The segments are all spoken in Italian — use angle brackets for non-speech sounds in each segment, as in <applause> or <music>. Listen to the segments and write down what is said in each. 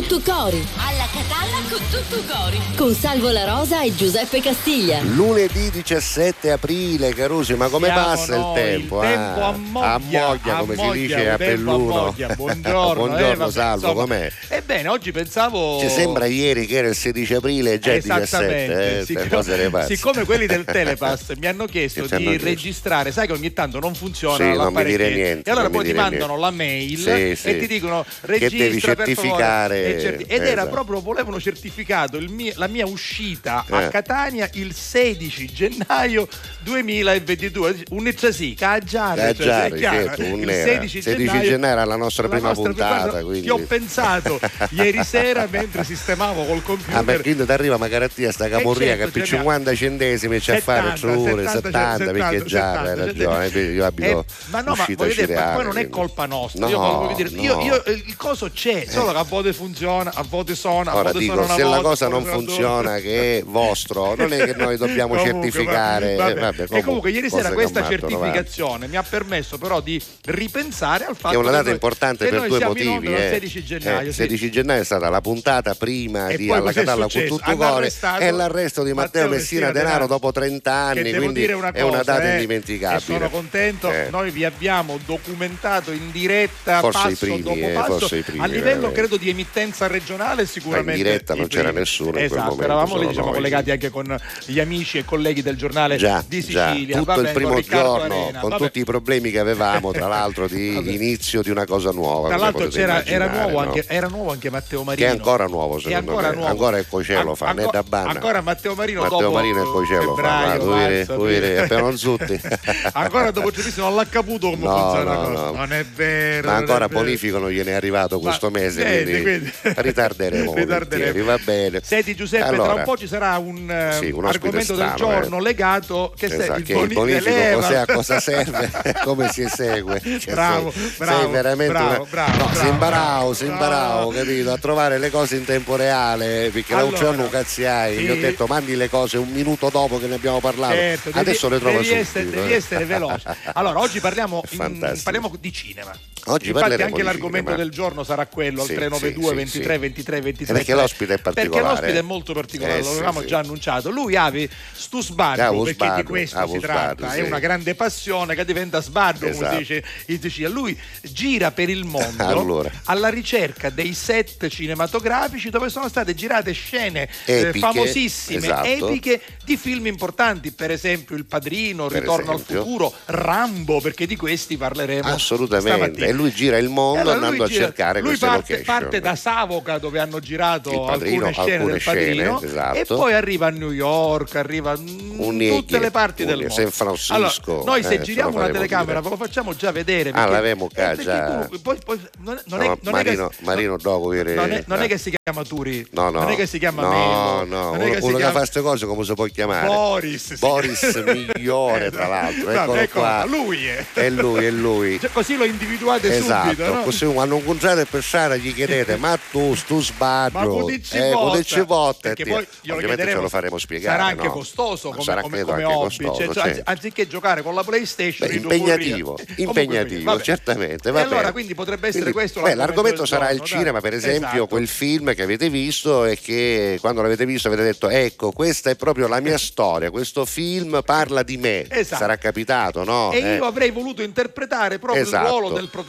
Tuttu Cori. Alla Catalla con Tuttu Cori. Con Salvo La Rosa e Giuseppe Castiglia. Lunedì 17 aprile, Carusi, ma come Siamo passa il noi, tempo? il tempo ah? ammoglia, a moglia, come si ammoglia, dice a il Belluno. ammoglia. <laughs> Buongiorno, Buongiorno, eh, Salvo, insomma. com'è? Ebbene, oggi pensavo. Ci sembra ieri che era il 16 aprile e già il 17, eh, Siccome- siccome quelli del <laughs> Telepass mi hanno chiesto Che ti hanno di chiesto? registrare, sai che ogni tanto non funziona Sì, l'apparecchio niente, e allora poi ti mandano la mail Sì, e sì. ti dicono Che devi registra per favore. certificare, certi- ed era esatto. proprio volevano certificato il mio- la mia uscita Eh. a Catania il 16 gennaio 2022 un sì, caggiare, cioè, Caggiare, è chiaro, certo, il era. 16 16 gennaio, gennaio era la nostra prima nostra puntata, puntata. quindi- Ti ho pensato <laughs> ieri sera mentre sistemavo col computer Ah, perché ti arriva magari a te sta camorria certo, che per cioè, 50 centesimi c'è a fare 70, ore 70, 70, perché già 70, hai ragione, cioè, io abito eh, ma no, ma dire, ma poi non è colpa nostra. No, io, dire, io, no. io- il coso c'è, solo che a volte funziona, a volte suona, a Ora volte dico, una se la cosa non funziona, che è vostro, non è che noi dobbiamo Comunque, certificare. vabbè, eh, vabbè, e comunque ieri sera che questa certificazione mi ha permesso però di ripensare al fatto Che è una data noi- importante che per due motivi. eh. 16 gennaio. Eh, sì. 16 gennaio è stata la puntata prima E di Alla Catalla con tutto cuore e l'arresto di Matteo, Messina, Denaro dopo 30 anni, che quindi è una data eh, indimenticabile. sono contento, Eh. noi vi abbiamo documentato in diretta Forse passo primi, dopo passo a livello credo di emittenza regionale sicuramente Ma in diretta non c'era nessuno in quel esatto, momento, eravamo lì diciamo collegati anche con gli amici e colleghi del giornale Già, di già, Sicilia tutto vabbè, il primo giorno Arena, con vabbè. tutti i problemi che avevamo, tra <laughs> l'altro di inizio di una cosa nuova. Tra l'altro era, nuovo no? anche, era nuovo anche Matteo Marino. Che è ancora nuovo, È secondo ancora me. nuovo. Ancora il Cocello An- fa, né da Banna. Ancora Matteo Marino Matteo dopo Marino e fa, febbraio, vedi, aprile. appena non zutti. <laughs> ancora dopo giustissimo non l'ha caputo come No, funziona la no, cosa. no. Non è vero. Ma ancora è bonifico non gliene è arrivato questo mese, quindi- <laughs> ritarderemo, Ritarderemo. va bene. Senti Giuseppe, tra Allora, un po' ci sarà un, eh, Sì, un ospite argomento del strano, giorno eh. legato che se- Esatto, il che il bonifico bonifico leva. cos'è, a cosa <laughs> serve, <laughs> come si esegue. Cioè, Bravo, sei, bravo, sei veramente bravo, una- bravo, no, bravo, bravo. si imbarau, No. capito? A trovare le cose in tempo reale, perché Allora, non c'hanno cazzi hai. sì. Gli ho detto mandi le cose un minuto dopo che ne abbiamo parlato. Certo, devi- Adesso le trovo devi subito. essere, eh. devi essere veloce. Allora, oggi parliamo, in- parliamo di cinema. Oggi Infatti anche l'argomento cinema. del giorno sarà quello, Sì, al 392 sì, 23 sì. 23 23. E perché l'ospite è particolare. Perché l'ospite è molto particolare, Eh, lo avevamo già annunciato. Lui ave stu sbardo, Avo perché sbardo, di questo si sbardo, tratta, è una grande passione che diventa sbardo, come Esatto. si dice in Sicilia. Lui gira per il mondo Allora. alla ricerca dei set cinematografici dove sono state girate scene eh, Epiche, famosissime, esatto. epiche di film importanti, per esempio Il Padrino, Per Ritorno esempio. al futuro, Rambo, perché di questi parleremo Assolutamente. stamattina. E lui gira il mondo allora andando gira- a cercare lui queste parte, location. parte da Savoca dove hanno girato Padrino, alcune scene alcune del Padrino scene, esatto. e poi arriva a New York, arriva in tutte le parti del Unie- mondo. San Francisco, Allora, noi se eh, giriamo una telecamera ve lo facciamo già vedere. Ah, perché- qua perché già. tu- poi- poi- non è, non No, è- non è che- Marino, dopo ieri- non è, non è che si chiama Turi, No, no. non è che si chiama no, Melo, no, uno, che uno che chiama fa queste cose come si può chiamare? Boris. Boris <laughs> migliore, tra l'altro. Eccolo qua. Lui è. È lui, è lui. Cioè, così lo individuate Esatto, subito, no? così quando incontrate per strada gli chiedete ma tu stu sbaglio Ma Codici eh, Votta", perché poi glielo ovviamente chiederemo, ce lo faremo spiegare sarà anche no? costoso come, sarà come, come anche hobby costoso, cioè, anzi- anziché giocare con la PlayStation Beh, impegnativo, impegnativo, vabbè. certamente. E va allora quindi potrebbe essere Quindi, questo beh, l'argomento sarà il giorno, dai. cinema, per esempio, Esatto. quel film che avete visto e che quando l'avete visto avete detto ecco, questa è proprio la mia storia, questo film parla di me. Esatto. Sarà capitato, no? E Eh. io avrei voluto interpretare proprio Esatto. il ruolo del protagonista,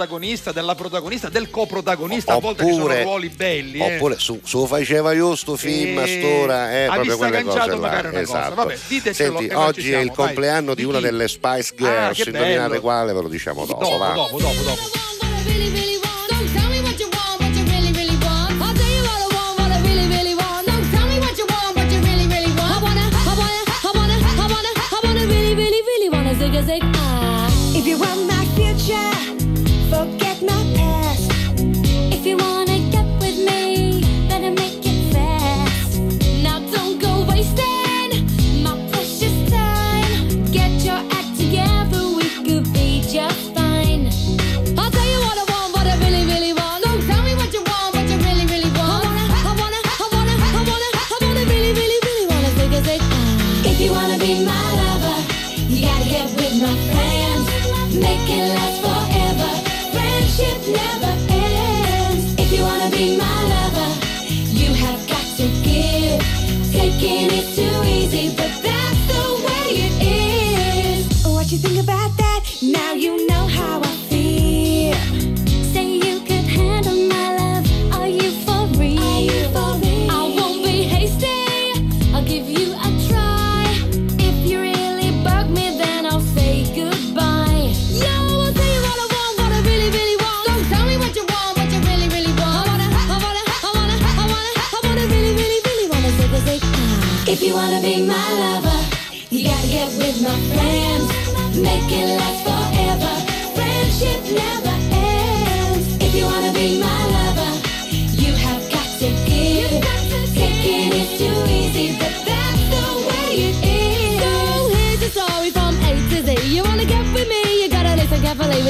della protagonista, del coprotagonista. A volte ci sono Oppure- ruoli belli. eh. Oppure su, su faceva io sto film a E- st'ora, eh, ha proprio visto quelle agganciato cose là. magari una cosa. esatto. Vabbè, Senti, oggi è il siamo, vai. compleanno di Di una chi? delle Spice Ah, Girls, che indovinate quale ve lo diciamo dopo, Dopo, va. dopo, dopo, dopo. If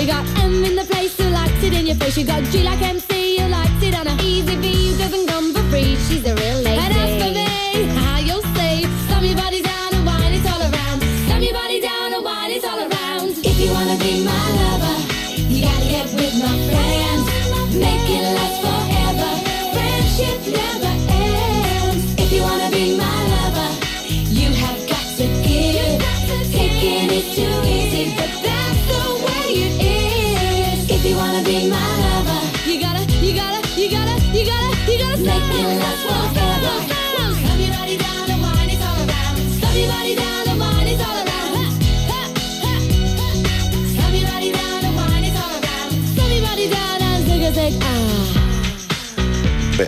We got M in the place who likes it in your face. You got G like MC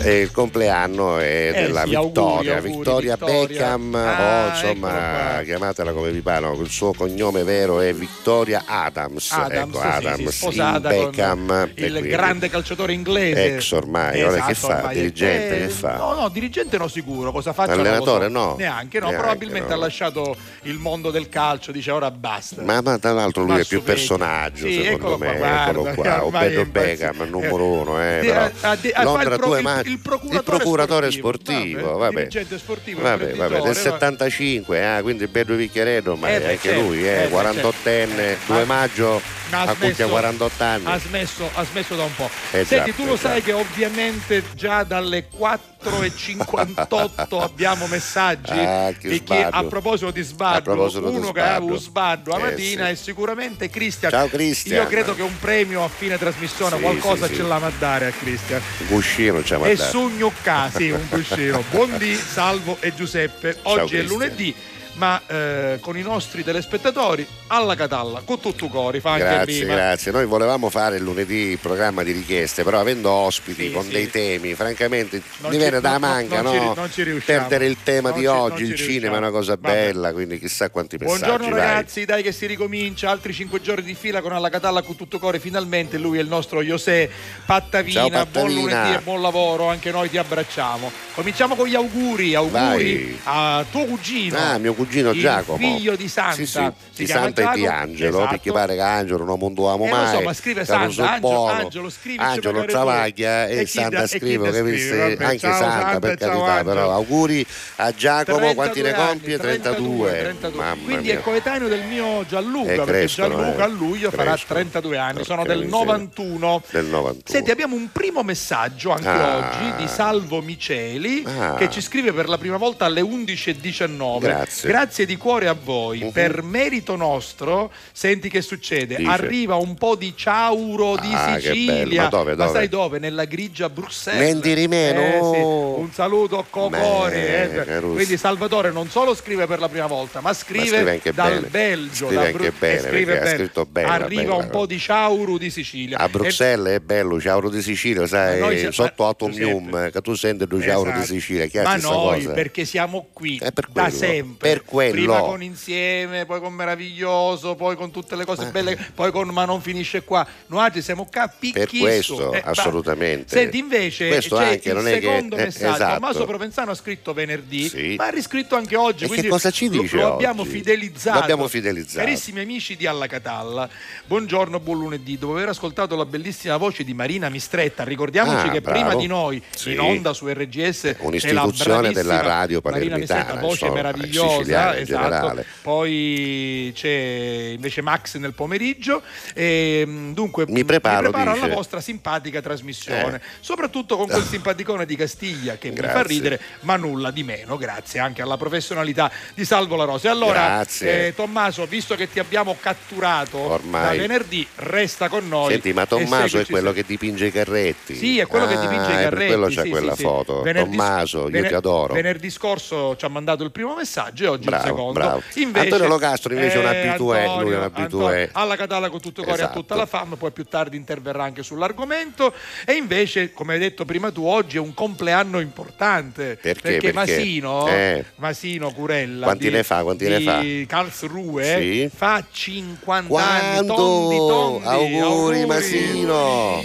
Eh, il compleanno è della sì, Vittoria, auguri, Vittoria Vittoria. Beckham, Ah, o insomma, eccolo qua. chiamatela come vi pare, no, il suo cognome vero è Vittoria Adams, Adams, ecco, sì, Adams, sì, Beckham, il grande calciatore inglese. Ex ormai, ora che fa? ormai. Dirigente, Eh, che fa? No, no, dirigente no sicuro, cosa faccia Allenatore, no? Neanche, no, Neanche, probabilmente no. ha lasciato il mondo del calcio, dice ora basta. Ma, ma tra l'altro lui è più vecchio. personaggio, secondo eccolo me, qua, eccolo guarda, qua, ormai Obedo è. Beckham, numero uno, eh, però ha- fa Londra il pro- 2 il- maggio, il procuratore procuratore sportivo, sportivo, vabbè, vabbè, sportivo, vabbè, vabbè, del imprenditore, 75, ah, quindi Bedo Vicchiaredo, ma Eh, anche certo, lui, eh, eh, beh, 48enne, 2 Ma- maggio, Ma a compia 48 anni. ha smesso, ha smesso da un po'. Eh Senti, già, tu lo eh sai che ovviamente già dalle 4.58 <laughs> abbiamo messaggi Ah, che che a proposito di sbaddo, proposito di uno che sbaddo. aveva un sbaddo la Eh, mattina sì. è sicuramente Cristian. Ciao, Cristian. Io credo che un premio a fine trasmissione, Sì, qualcosa sì, ce l'ha a dare a Cristian. Guscino ci ha E mandato. Su Gnucca, sì, un cuscino. Buondì, Salvo e Giuseppe. Oggi è Cristian. lunedì, ma eh, con i nostri telespettatori alla Catalla, con tutto cori, fa anche Grazie, prima. grazie. Noi volevamo fare il lunedì il programma di richieste, però avendo ospiti Sì, con sì. dei temi, francamente Non mi ci- viene da manca, non ci no? non ci riusciamo. Perdere il tema di ci- oggi, ci il cinema è una cosa Vabbè. bella, quindi chissà quanti messaggi. Buongiorno vai. ragazzi, dai che si ricomincia, altri cinque giorni di fila con alla Catalla con tutto cuore, finalmente lui è il nostro José Pattavina, Ciao, buon Pattavina. lunedì e buon lavoro, anche noi ti abbracciamo. Cominciamo con gli auguri, auguri Vai. a tuo cugino. Ah, mio cugino il Giacomo. figlio di Santa. Sì, sì, di Santa e di Giacomo, Angelo, esatto. perché pare che Angelo non mondo amo Eh, lo mai. so, ma scrive Santa, sul Angelo-. Angelo, scrivici Angelo travaglia tu. e, E Santa da- scrive, capisci? scrive? Vabbè, Anche ciao, Santa, Santa, per ciao, carità, Angelo. però auguri a Giacomo, 32 quanti ne compie? 32. 32. Mamma Quindi mia. è coetaneo del mio Gianluca, Eh, perché crescono, Gianluca eh. a luglio farà Crescono. 32 anni, sono del miseria. 91. Del 91. Senti, abbiamo un primo messaggio anche Ah. oggi di Salvo Miceli Ah. che ci scrive per la prima volta alle 11.19. Grazie. Grazie di cuore a voi. Mhm. Per merito nostro, senti che succede? Dice. Arriva un po' di ciauro di Ah, Sicilia. Ma dove, dove? sai dove? Nella grigia Bruxelles. Men di meno. Eh, sì. Un saluto Cocori. Beh, eh. Caruso. Quindi Salvatore non solo scrive per la prima volta, ma scrive, scrive anche dal bene. Belgio. Scrive da anche Bru- bene, e scrive bene. scritto bene, Arriva bella un po' di ciauro di Sicilia. A E- Bruxelles è bello, ciauro di Sicilia, sai, Ma noi siamo- sotto ma- Atomium, che tu senti il ciauro di Esatto. Sicilia, è la Ma noi cosa. perché siamo qui Eh, da sempre. per quello. Prima con insieme, poi con meraviglioso, poi con tutte le cose belle, poi con ma non finisce qua. Noi oggi siamo qua Per questo, Eh, assolutamente. Senti, invece Questo c'è anche, il non è che- secondo eh, messaggio. esatto. Tommaso Provenzano ha scritto venerdì, Sì. ma ha riscritto anche oggi. E quindi che cosa ci lo- dice Lo, oggi? abbiamo fidelizzato. Lo abbiamo fidelizzato. Carissimi amici di Alla Catalla, buongiorno, buon lunedì. Dopo aver ascoltato la bellissima voce di Marina Mistretta, ricordiamoci Ah, che bravo. prima di noi Sì. in onda su RGS Un'istituzione della radio Marina Mistretta, palermitana, voce insomma, meravigliosa, siciliana in esatto. generale. Poi c'è invece Max nel pomeriggio. E, mh, dunque, Mi preparo, alla dice. vostra simpatica trasmissione, Eh. soprattutto con quel <laughs> simpaticone di Castiglia che mi fa Grazie. ridere, ma nulla di meno, grazie anche alla professionalità di Salvo La Rosa. E allora, Grazie. eh, Tommaso, visto che ti abbiamo catturato Ormai. da venerdì, resta con noi. Senti, ma Tommaso è quello sempre. che dipinge i carretti. Sì, è quello che Ah, dipinge i carretti. Per quello c'è sì, quella sì, foto. Venerdì- Tommaso, io vene- ti adoro. Venerdì scorso ci ha mandato il primo messaggio e oggi oggi Bravo, il secondo. bravo. Invece, Antonio Locastro invece è un eh, abitué, Antonio, lui è un abitué. Antonio, alla Catalla con tutto cuore a Esatto. tutta la fama, poi più tardi interverrà anche sull'argomento. E invece, come hai detto prima tu, oggi è un compleanno importante. Perché? Perché, Perché? Masino, Eh. Masino Curella Quanti di, ne fa? Quanti ne fa? Karlsruhe Sì. fa 50 anni. Quando? Tondi, tondi. Auguri, Masino!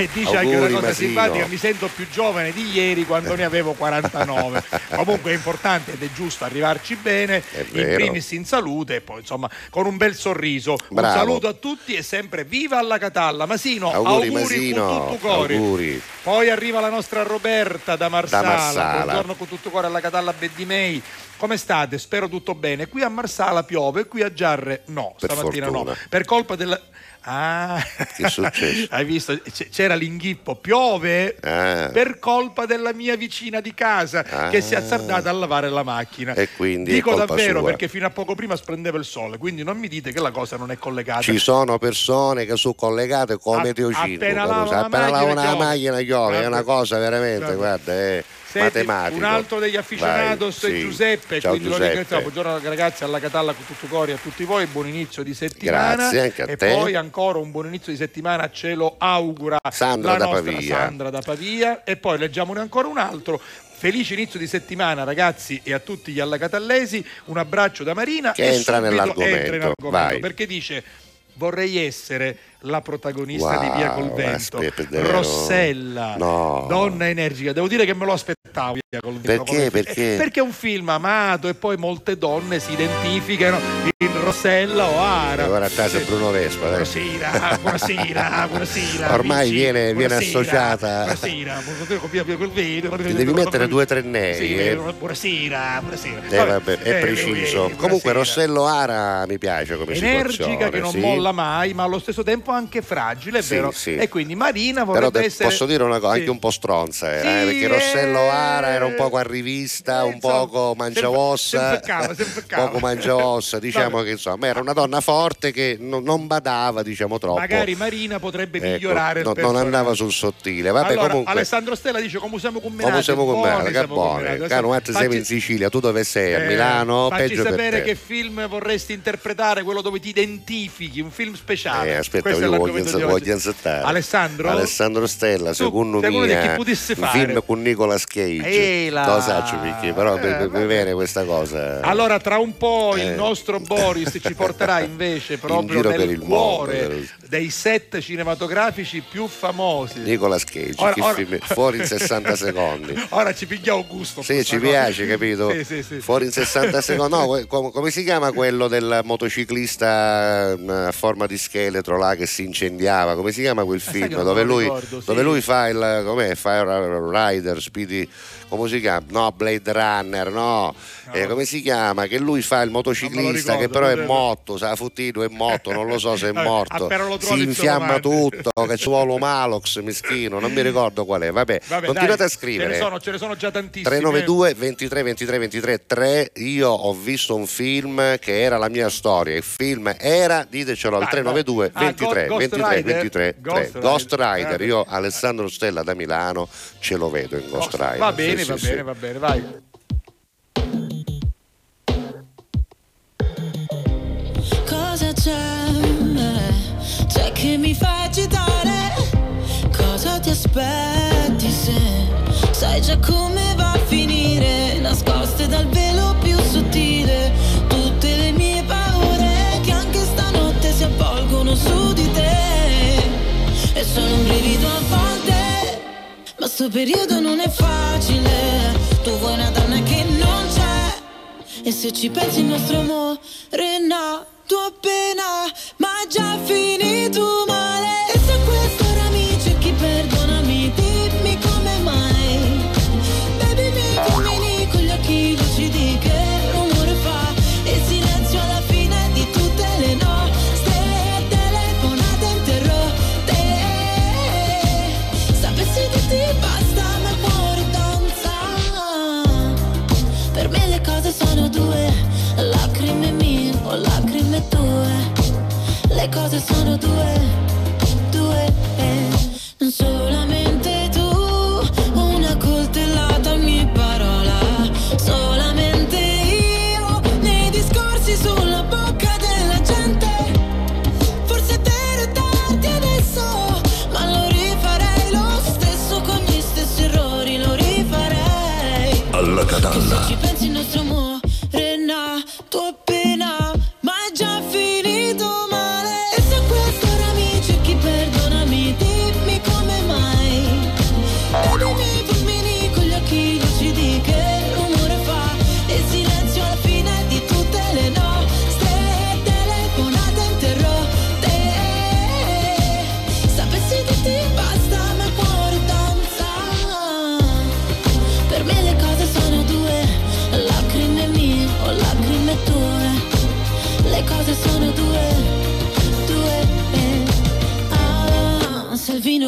E dice anche Auguri, una cosa Masino. simpatica, mi sento più giovane di ieri quando ne avevo 49. <laughs> Comunque è importante ed è giusto arrivarci bene, in primis in salute e poi insomma con un bel sorriso. Bravo. Un saluto a tutti e sempre viva alla Catalla. Masino, Auguri, auguri, Masino, con tutto cuore. auguri. Poi arriva la nostra Roberta da Marsala. Da Marsala. Buongiorno con tutto cuore alla Catalla Beddimei. Come state? Spero tutto bene. Qui a Marsala piove, qui a Giarre no, Per stamattina fortuna. no. Per colpa della Ah, Che è successo? <laughs> hai visto? C'era l'inghippo, piove Ah. per colpa della mia vicina di casa Ah. che si è azzardata a lavare la macchina. E quindi Dico davvero sua. perché fino a poco prima splendeva il sole, quindi non mi dite che la cosa non è collegata. Ci sono persone che sono collegate come A- Teocino. appena lavano la la macchina piove, è una cosa veramente, Guarda. guarda, è Senti, matematico. un altro degli afficionados Vai, è. Giuseppe, Ciao quindi lo Giuseppe. ringraziamo. Buongiorno ragazzi alla Catalla con tutto cuore a tutti voi, buon inizio di settimana. Grazie, anche a e te. poi ancora un buon inizio di settimana ce lo augura Sandra la da nostra Pavia. Sandra da Pavia e poi leggiamone ancora un altro. Felice inizio di settimana ragazzi e a tutti gli allacatallesi, un abbraccio da Marina Che e entra nell'argomento. entra in argomento, Vai. perché dice vorrei essere la protagonista Wow, di Via col Vento? Rossella, No. donna energica. Devo dire che me lo aspettavo Via col Vento. Perché? Perché? Perché è un film amato e poi molte donne si identificano in Rossella o Ara. E ora a casa Sì. Bruno Vespa, dai. Buonasera, buonasera, <laughs> buonasera. Ormai amici. viene- viene Buonasera, associata- Buonasera, buonasera, con Via col Vento. Ti devi mettere due o tre nei, Sì, eh. buonasera, buonasera. Eh, vabbè, è Eh, preciso. lui, Comunque. Rossello Ara mi piace come energica situazione. che non sì. molla mai, ma allo stesso tempo anche fragile, è Sì, vero? sì. E quindi Marina Però vorrebbe te- essere posso dire una cosa, Sì. anche un po' stronza era, eh, perché Rossello eh, Ara era un poco arrivista, eh, un insomma, poco mangiavossa, <laughs> poco mangiavossa, <laughs> diciamo Vabbè. che insomma era una donna forte che non, non badava diciamo troppo. Magari Marina potrebbe Ecco, migliorare il non, andava sul sottile. Vabbè, allora, comunque. Alessandro Stella dice come siamo combinati Come siamo buoni combinati, che siamo buone. combinati. Caro, ma te sei in Sicilia, tu dove sei? A eh, Milano? facci Peggio per sapere che film vorresti interpretare, quello dove ti identifichi, un film speciale. Eh, aspetta, Questo è io voglio, voglio oggi. insettare. Alessandro? Alessandro Stella, secondo me, un film con Nicolas Cage. Ehi là. Lo saccio, Picchi, però Eh, mi vabbè. viene questa cosa. Allora, tra un po' il Eh. nostro Boris ci porterà <laughs> invece proprio nel per il cuore mondo. dei set cinematografici più famosi. Nicolas Cage, Ora- ora- film- fuori in 60 <laughs> secondi. Ora ci pigliamo gusto. Sì, questa ci cosa. piace, capito? Sì, sì, sì. Fuori in 60 <laughs> secondi. No, que- com- come si chiama quello del motociclista eh, a forma di scheletro là che si incendiava, come si chiama quel eh, film dove lui, ricordo, sì. lui, fa il com'è? Fire Rider, Speedy, come si chiama? No, Blade Runner, no, no. Eh, come si chiama? Che lui fa il motociclista ricordo, che però è morto, sa fottito, è morto, non lo so se è <laughs> ah, morto, si infiamma tutto, che suolo Malox, meschino, non mi ricordo qual è, vabbè, vabbè continuate dai, a scrivere. Ce ne, sono, ce ne sono già tantissime. 392 23 23 23 3, io ho visto un film che era la mia storia, il film era, ditecelo al 392 23 23 Ghost 23 Rider? 23 3 Ghost Ghost Rider. Rider io Alessandro Stella da Milano ce lo vedo in Ghost Rider Va bene, Sì, va sì, bene, sì. va bene, vai. Cosa c'è? C'è che mi fa agitare? Cosa ti aspetti se sai già come va a finire? Nascoste dal velo solo un brivido a volte, ma sto periodo non è facile. Tu vuoi una donna che non c'è. E se ci pensi il nostro amore è nato appena Ma già finito male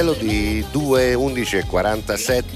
Catalla. Elodie 2,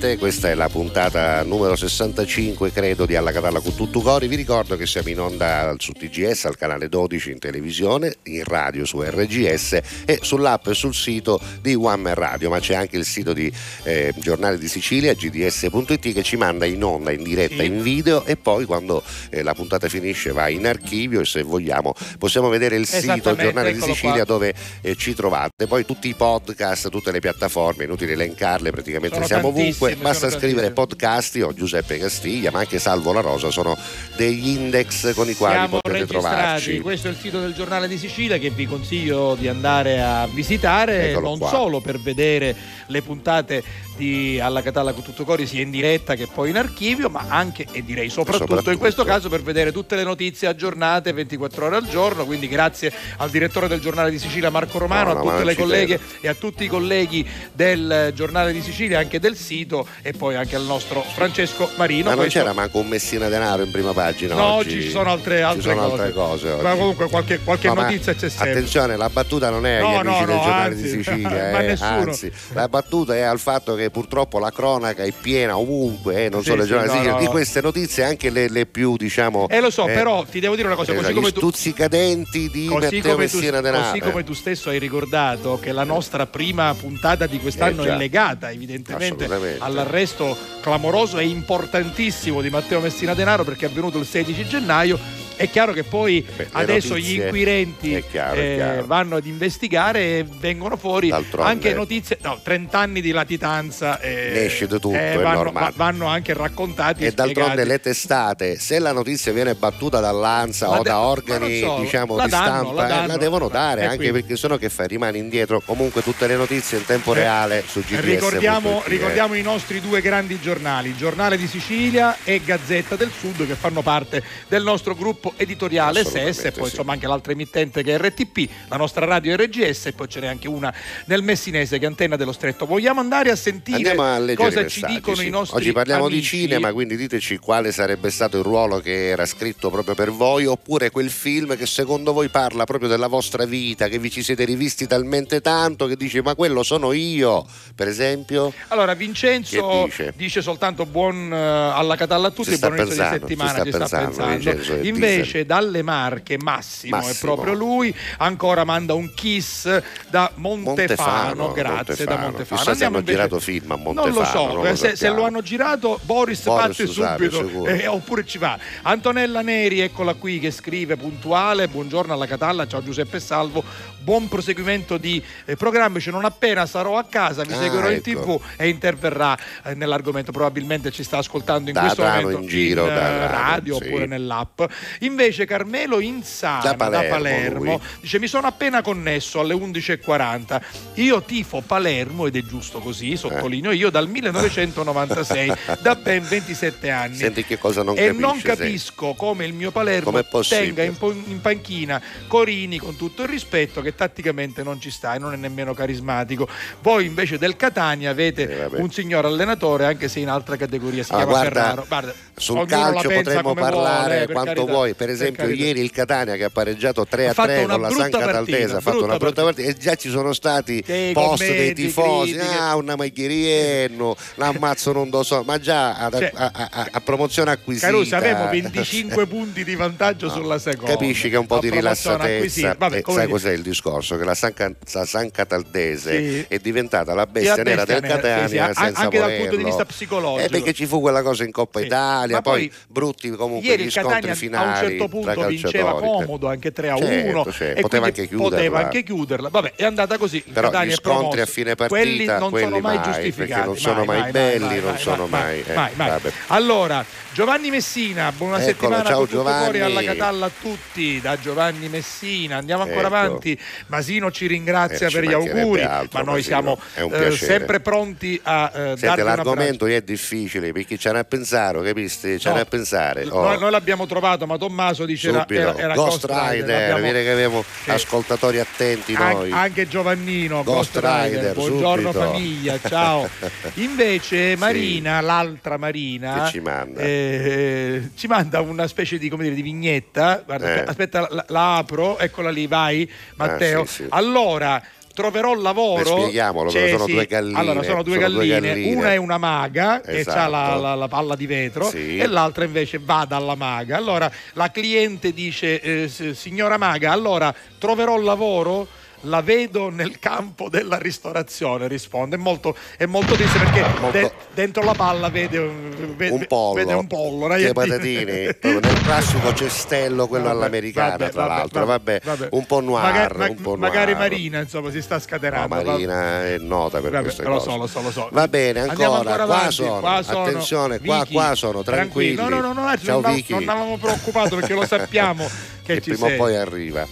11 e 47, questa è la puntata numero 65 credo di Alla Catalla con tutto cori, vi ricordo che siamo in onda su TGS al canale 12 in televisione, in radio su RGS e sull'app e sul sito di One Man Radio, ma c'è anche il sito di eh, Giornale di Sicilia, gds.it che ci manda in onda in diretta in video e poi quando eh, la puntata finisce va in archivio e se vogliamo possiamo vedere il sito Giornale di Sicilia qua. dove eh, ci trovate. Poi tutti i podcast, tutte le piattaforme, inutile elencarle, praticamente Sono siamo ovunque. Basta scrivere tantissime. podcasti o Giuseppe Castiglia, ma anche Salvo La Rosa sono degli index con i quali Siamo potete trovarci. questo è il sito del giornale di Sicilia che vi consiglio di andare a visitare, Eccolo non qua. solo per vedere le puntate di Alla Catalla con tutto cori sia in diretta che poi in archivio, ma anche e direi soprattutto, Soprattutto. in questo caso per vedere tutte le notizie aggiornate 24 ore al giorno. Quindi grazie al direttore del giornale di Sicilia Marco Romano, No, no, a tutte le colleghe credo. e a tutti i colleghi del giornale di Sicilia, anche del sito e poi anche al nostro Francesco Marino. Ma non Questo- c'era manco un Messina Denaro in prima pagina No, oggi? ci sono altre, altre Ci sono cose. altre cose oggi. Ma comunque qualche, qualche No, notizia c'è sempre. Attenzione, la battuta non è agli No, amici no, del giornale anzi, di Sicilia, <laughs> eh, anzi, la battuta è al fatto che purtroppo la cronaca è piena ovunque, eh, non Sì, solo sì, giornale di no, no. di queste notizie, anche le, le più, diciamo. Eh lo so, eh, però ti devo dire una cosa, esatto, così come tu, stuzzicadenti di così Matteo come tu- Messina Denaro. così come tu stesso hai ricordato che la nostra prima puntata di quest'anno Eh, è legata evidentemente all'arresto clamoroso e importantissimo di Matteo Messina Denaro perché è avvenuto il 16 gennaio. È chiaro che poi Beh, adesso notizie- gli inquirenti è chiaro, è eh, vanno ad investigare e vengono fuori D'altronde- anche notizie, no, 30 anni di latitanza eh, Ne esce tutto, è vanno, vanno anche raccontati e, E d'altronde le testate, se la notizia viene battuta dall'Anza La o de- da organi solo, diciamo, la di danno, stampa, la eh, danno. devono dare, anche quindi- perché sennò che fai? Rimani indietro. Comunque tutte le notizie in tempo reale su GPS. Ricordiamo, ricordiamo i nostri due grandi giornali, Giornale di Sicilia e Gazzetta del Sud, che fanno parte del nostro gruppo editoriale Assolutamente, SS, e poi sì. insomma anche l'altra emittente che è RTP, la nostra radio RGS, e poi ce n'è anche una nel Messinese che è Antenna dello Stretto. Vogliamo andare a sentire a cosa ci dicono sì. i nostri Oggi parliamo di amici? cinema, quindi diteci quale sarebbe stato il ruolo che era scritto proprio per voi, oppure quel film che secondo voi parla proprio della vostra vita, che vi ci siete rivisti talmente tanto che dice ma quello sono io, per esempio. Allora, Vincenzo dice? dice? soltanto buon eh, alla Catalla a tutti, sta buon inizio di settimana, ci sta sta pensando. Vincenzo del Invece dalle Marche Massimo, è Massimo. proprio lui, ancora manda un kiss da Montefano, Montefano, grazie da Montefano. Montefano. Chissà se hanno invece- girato film a Non lo Montefano, so, non lo eh, se, se sappiamo. lo hanno girato Boris, Boris parte lo subito eh, oppure ci va. Antonella Neri, eccola qui che scrive puntuale, buongiorno alla Catalla, ciao Giuseppe Salvo, buon proseguimento di eh, programma, dice non appena sarò a casa vi Ah, seguirò in ecco. tv e interverrà eh, nell'argomento, probabilmente ci sta ascoltando in Da questo momento in giro, eh, da Trano, radio sì. oppure nell'app. Invece Carmelo Insana Da da Palermo, Palermo, lui. dice mi sono appena connesso alle 11.40. Io tifo Palermo ed è giusto così, sottolineo io, dal 1996, <laughs> da ben 27 anni. Senti che cosa non e capisce. non capisco come il mio Palermo tenga in, in panchina Corini con tutto il rispetto che tatticamente non ci sta e non è nemmeno carismatico. Voi invece del Catania avete Eh, un signor allenatore anche se in altra categoria si Ah, chiama guarda, Ferraro. Guarda, Sul ognuno calcio potremmo parlare vuole, eh, per quanto carità, vuoi. Per esempio, carità. ieri il Catania che ha pareggiato 3 Ha a fatto 3 una con la San partita, ha fatto una brutta partita e già ci sono stati Che i post dei commenti, tifosi. critiche. Ah, una maglierienno, l'ammazzo non lo so, ma già a, Cioè, a- a- a promozione acquisita. Caruso, avevo 25 punti di vantaggio sulla seconda. Capisci che è un po' di rilassatezza. Vabbè, E come sai cos'è il discorso? Che la San, la San Cataldese Sì. è diventata la la bestia nera bestia del nera, Catania sì, sì, anche dal punto di volerlo. vista psicologico. Eh, perché ci fu quella cosa in Coppa Sì. Italia, poi, poi brutti comunque Ieri gli scontri finali a un certo punto vinceva comodo anche 3 a Certo, 1 certo, e poteva anche chiuderla. poteva anche chiuderla. Vabbè, è andata così. Il Però Catania gli scontri a fine partita, quelli non quelli sono mai mai, giustificati. non sono mai belli, non sono mai, mai, mai. Allora, Giovanni Messina, buona Eccolo, settimana ciao Giovanni. alla Catalla a tutti da Giovanni Messina. Andiamo ancora Ecco. avanti. Masino ci ringrazia Eh, ci per gli mancherebbe auguri, altro, ma noi Masino. siamo eh, sempre pronti a eh, Senti, l'argomento è difficile perché c'è a pensare, capisci? C'è No, a pensare. Oh. Noi, noi l'abbiamo trovato, ma Tommaso dice era, era, Ghost Rider, viene che abbiamo Sì. ascoltatori attenti An- noi. anche Giovannino, Ghost Ghost Rider, Rider, buongiorno subito. famiglia, ciao. <laughs> Invece Marina, l'altra Marina, Che ci manda? eh, ci manda una specie di, come dire, di vignetta. Guarda, Eh. Aspetta, la, la apro, eccola lì, vai Matteo. Ah, sì, sì. Allora, troverò lavoro. Beh, spieghiamolo, C'è, sono due galline, Allora, sono due sono due galline. galline. Una è una maga che Esatto. ha la, la- la palla di vetro Sì. e l'altra invece va dalla maga. Allora la cliente dice, eh, signora maga, allora troverò lavoro? La vedo nel campo della ristorazione, risponde. È molto, è molto triste perché Molto- de- dentro la palla vede un, vede, un pollo, vede un pollo, che iettina. patatini, <laughs> nel classico cestello, quello Vabbè, all'americana, vabbè, tra l'altro, vabbè, vabbè, un po' noir, Magari, ma- un po' magari noir. Marina, insomma, si sta No, scatenando. va- Marina è nota per Vabbè, queste lo cose. so, lo so, lo so. Va bene, Andiamo ancora, qua, sono, qua sono. attenzione, qua, qua sono tranquilli. No, no, no, no, Ciao non, Vicky. non avevamo preoccupato perché lo sappiamo <laughs> che che ci prima o sei. poi arriva.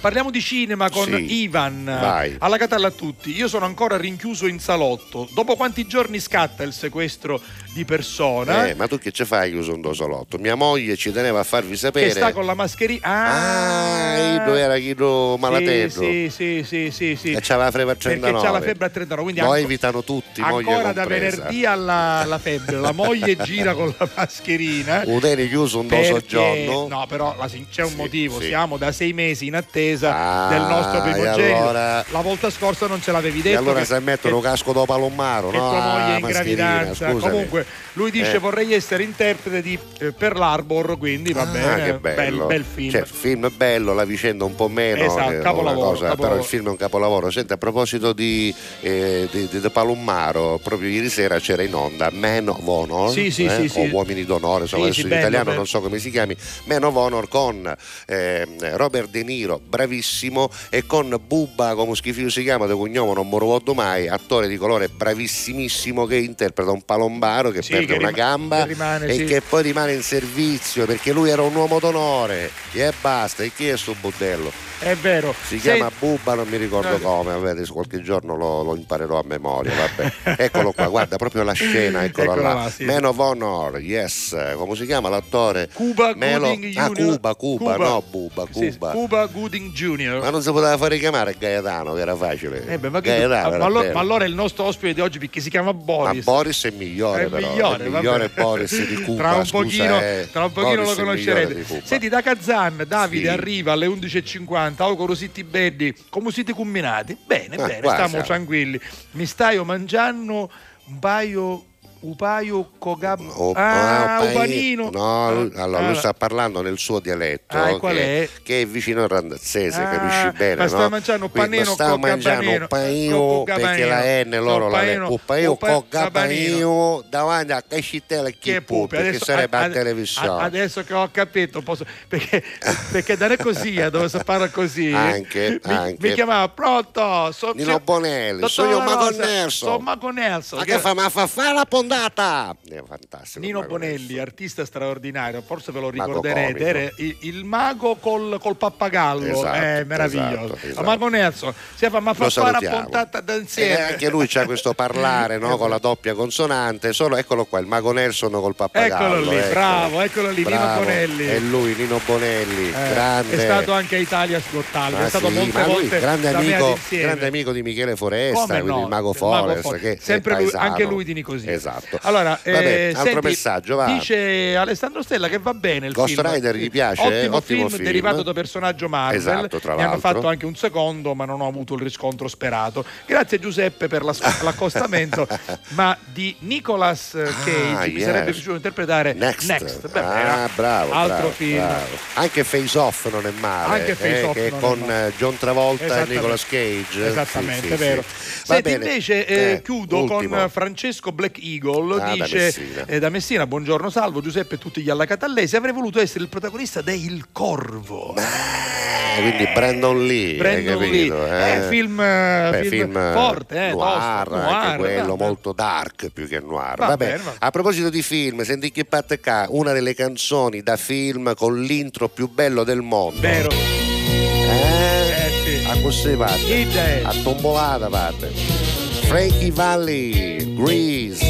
Parliamo di cinema con Sì. Ivan. Vai. Alla Catalla a tutti. Io sono ancora rinchiuso in salotto. Dopo quanti giorni scatta il sequestro di persona? Eh, ma tu che ci fai chiuso un dosolotto? Mia moglie ci teneva a farvi sapere. che sta con la mascherina. Ah, Ido era Ido Malateto. Sì, sì, sì, sì, sì. E c'aveva la febbre a Perché 39. c'ha la febbre a 39. Quindi Lo evitano tutti, Ancora da venerdì alla la febbre. La moglie gira con la mascherina. Udeni chiuso un doso Perché- giorno. No, però la c'è un Sì, motivo. sì. Siamo da sei mesi in attesa Ah, del nostro e primogenito. allora- La volta scorsa non ce l'avevi E detto. allora che- se mettono che- casco dopo Palommaro, che no? tua moglie Ah, in gravidanza. scusami. Comunque, lui dice: Eh. Vorrei essere interprete di eh, Per l'Arbor. Quindi va Ah, bene. che Bel, bel film. Cioè, il film bello, la vicenda un po' meno. Esatto, eh, capolavoro, cosa, capolavoro. Però il film è un capolavoro. Senti, a proposito di, eh, di, di- di Palommaro, proprio ieri sera c'era in onda Man of Honor, Sì, sì, eh, sì, o sì. Uomini d'Onore, insomma, adesso in italiano bello. non so come si chiami, Man of Honor con ehm, Robert De Niro, bravissimo, e con Bubba, come schifo si chiama, di cognome non ricordo mai, attore di colore bravissimissimo che interpreta un palombaro che Sì, perde che una rima- gamba che rimane, e sì. che poi rimane in servizio perché lui era un uomo d'onore e basta. E chi è sto budello? È vero. Si Senti- chiama Bubba, non mi ricordo come, vabbè, adesso qualche giorno lo, lo imparerò a memoria, vabbè. Eccolo qua, guarda proprio la scena, <laughs> eccolo Eccola là. là, sì. Man of Honor, yes, come si chiama l'attore? Cuba Melo- Gooding Ah, Jr. Cuba, Cuba, no Buba, Sì, Cuba. Cuba Gooding Jr. Ma non si poteva fare chiamare Gaetano, che era facile. Eh beh, ma, Gaetano ma era allora, ma allora il nostro ospite di oggi perché si chiama Ma Boris. Boris è migliore, È però. migliore, è migliore. Boris di <laughs> Cuba. Tra un scusa, pochino, eh. tra un pochino Boris lo conoscerete. Cuba. Senti, da Kazan, Davide Sì. arriva alle 11.50. Auguro sitti belli. Come siete combinati? Bene, Ah, bene, stiamo siamo. tranquilli. Mi stai mangiando un paio. Un paio cogab. O- ah, ah, un pai- panino. No, lui, Ah, allora, lui ah, sta parlando nel suo dialetto, Ah, che, è? che è vicino al randazzese, Ah, capisci bene? ma sta no? mangiando panino sta con mangiando con perché la N loro Con la panino, le un panino un pa- con gabanino davanti a cascitella chi pupi perché sarebbe a- televisione. adesso che ho capito posso, perché, perché da Nicosia dove si parla così Anche, mi, anche. mi chiamava pronto so, Nino Bonelli, sono io Mago Nelson. sono Mago Nelson Ma che fa? Ma fa fare la andata! È fantastico. Nino Bonelli, Nelson. artista straordinario, forse ve lo ricorderete, era il, il mago col, col pappagallo, Esatto, eh, meraviglioso. esatto, esatto. Ma Mago Nelson, si fa, ma fa fare a salutiamo. puntata da E insieme. anche lui c'ha questo parlare no, <laughs> con la doppia consonante, solo eccolo qua, il mago Nelson col pappagallo. Eccolo lì, eccolo. bravo, eccolo lì, Nino Bravo. Bonelli. È lui, Nino Bonelli, Eh, grande. È stato anche a Italia Got Talent, Ah, è stato sì, molte volte grande amico, grande amico di Michele Foresta, no, il mago il mago Forest, Forest. che è Sempre lui- anche lui di Nicosia. Esatto. Allora, eh, Vabbè, altro senti, messaggio, va. Dice Alessandro Stella che va bene il Ghost film. Rider gli piace, Ottimo, eh? Ottimo film, film. derivato da personaggio Marvel. Esatto, tra ne hanno l'altro. fatto anche un secondo, ma non ho avuto il riscontro sperato. Grazie Giuseppe per la- <laughs> l'accostamento, ma di Nicolas Cage Ah, mi yes. sarebbe piaciuto interpretare Next, Beh, ah, bravo, altro bravo, film. bravo. Anche Face Off non è male, Anche Face eh, Off che con eh, John Travolta e. Nicolas Cage. Esattamente, Sì, sì, è vero. sì. Senti, bene. invece eh, Eh, chiudo ultimo. con Francesco Black Eagle, Ah, da dice Messina. eh, da Messina, buongiorno salvo Giuseppe e tutti gli allacatallesi, avrei voluto essere il protagonista de Il Corvo. Eh, quindi Brandon Lee, Brandon hai Lee, capito? eh, film, eh, Beh, film eh, forte, eh, noir, tosto, anche noir, quello vabbè. molto dark più che noir. Va Vabbè, bene, va- a proposito di film, senti che parte qua, una delle canzoni da film con l'intro più bello del mondo. Vero, Eh? eh sì. A così parte. C'è? A tombolata parte. Frankie Valli, Grease.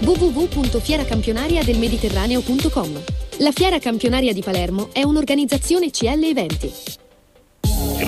www.fieracampionariadelmediterraneo.com. La Fiera Campionaria di Palermo è un'organizzazione CL Eventi.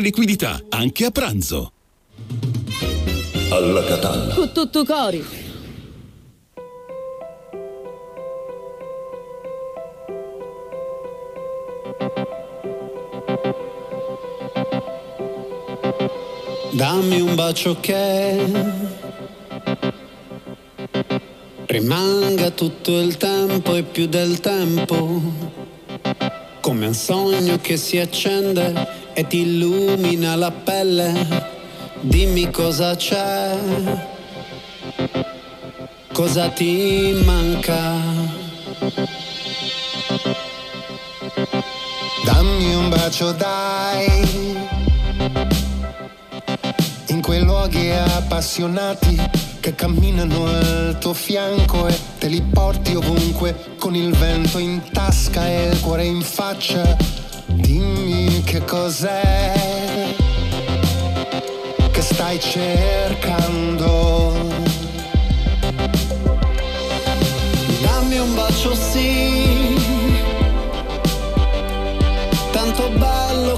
liquidità, anche a pranzo. Alla Catalla. Con tutto cori. Dammi un bacio che rimanga tutto il tempo e più del tempo, come un sogno che si accende e ti illumina la pelle. Dimmi cosa c'è, cosa ti manca. Dammi un bacio dai In quei luoghi appassionati Che camminano al tuo fianco E te li porti ovunque Con il vento in tasca e il cuore in faccia Dimmi che cos'è Che stai cercando? Dammi un bacio sì, tanto bello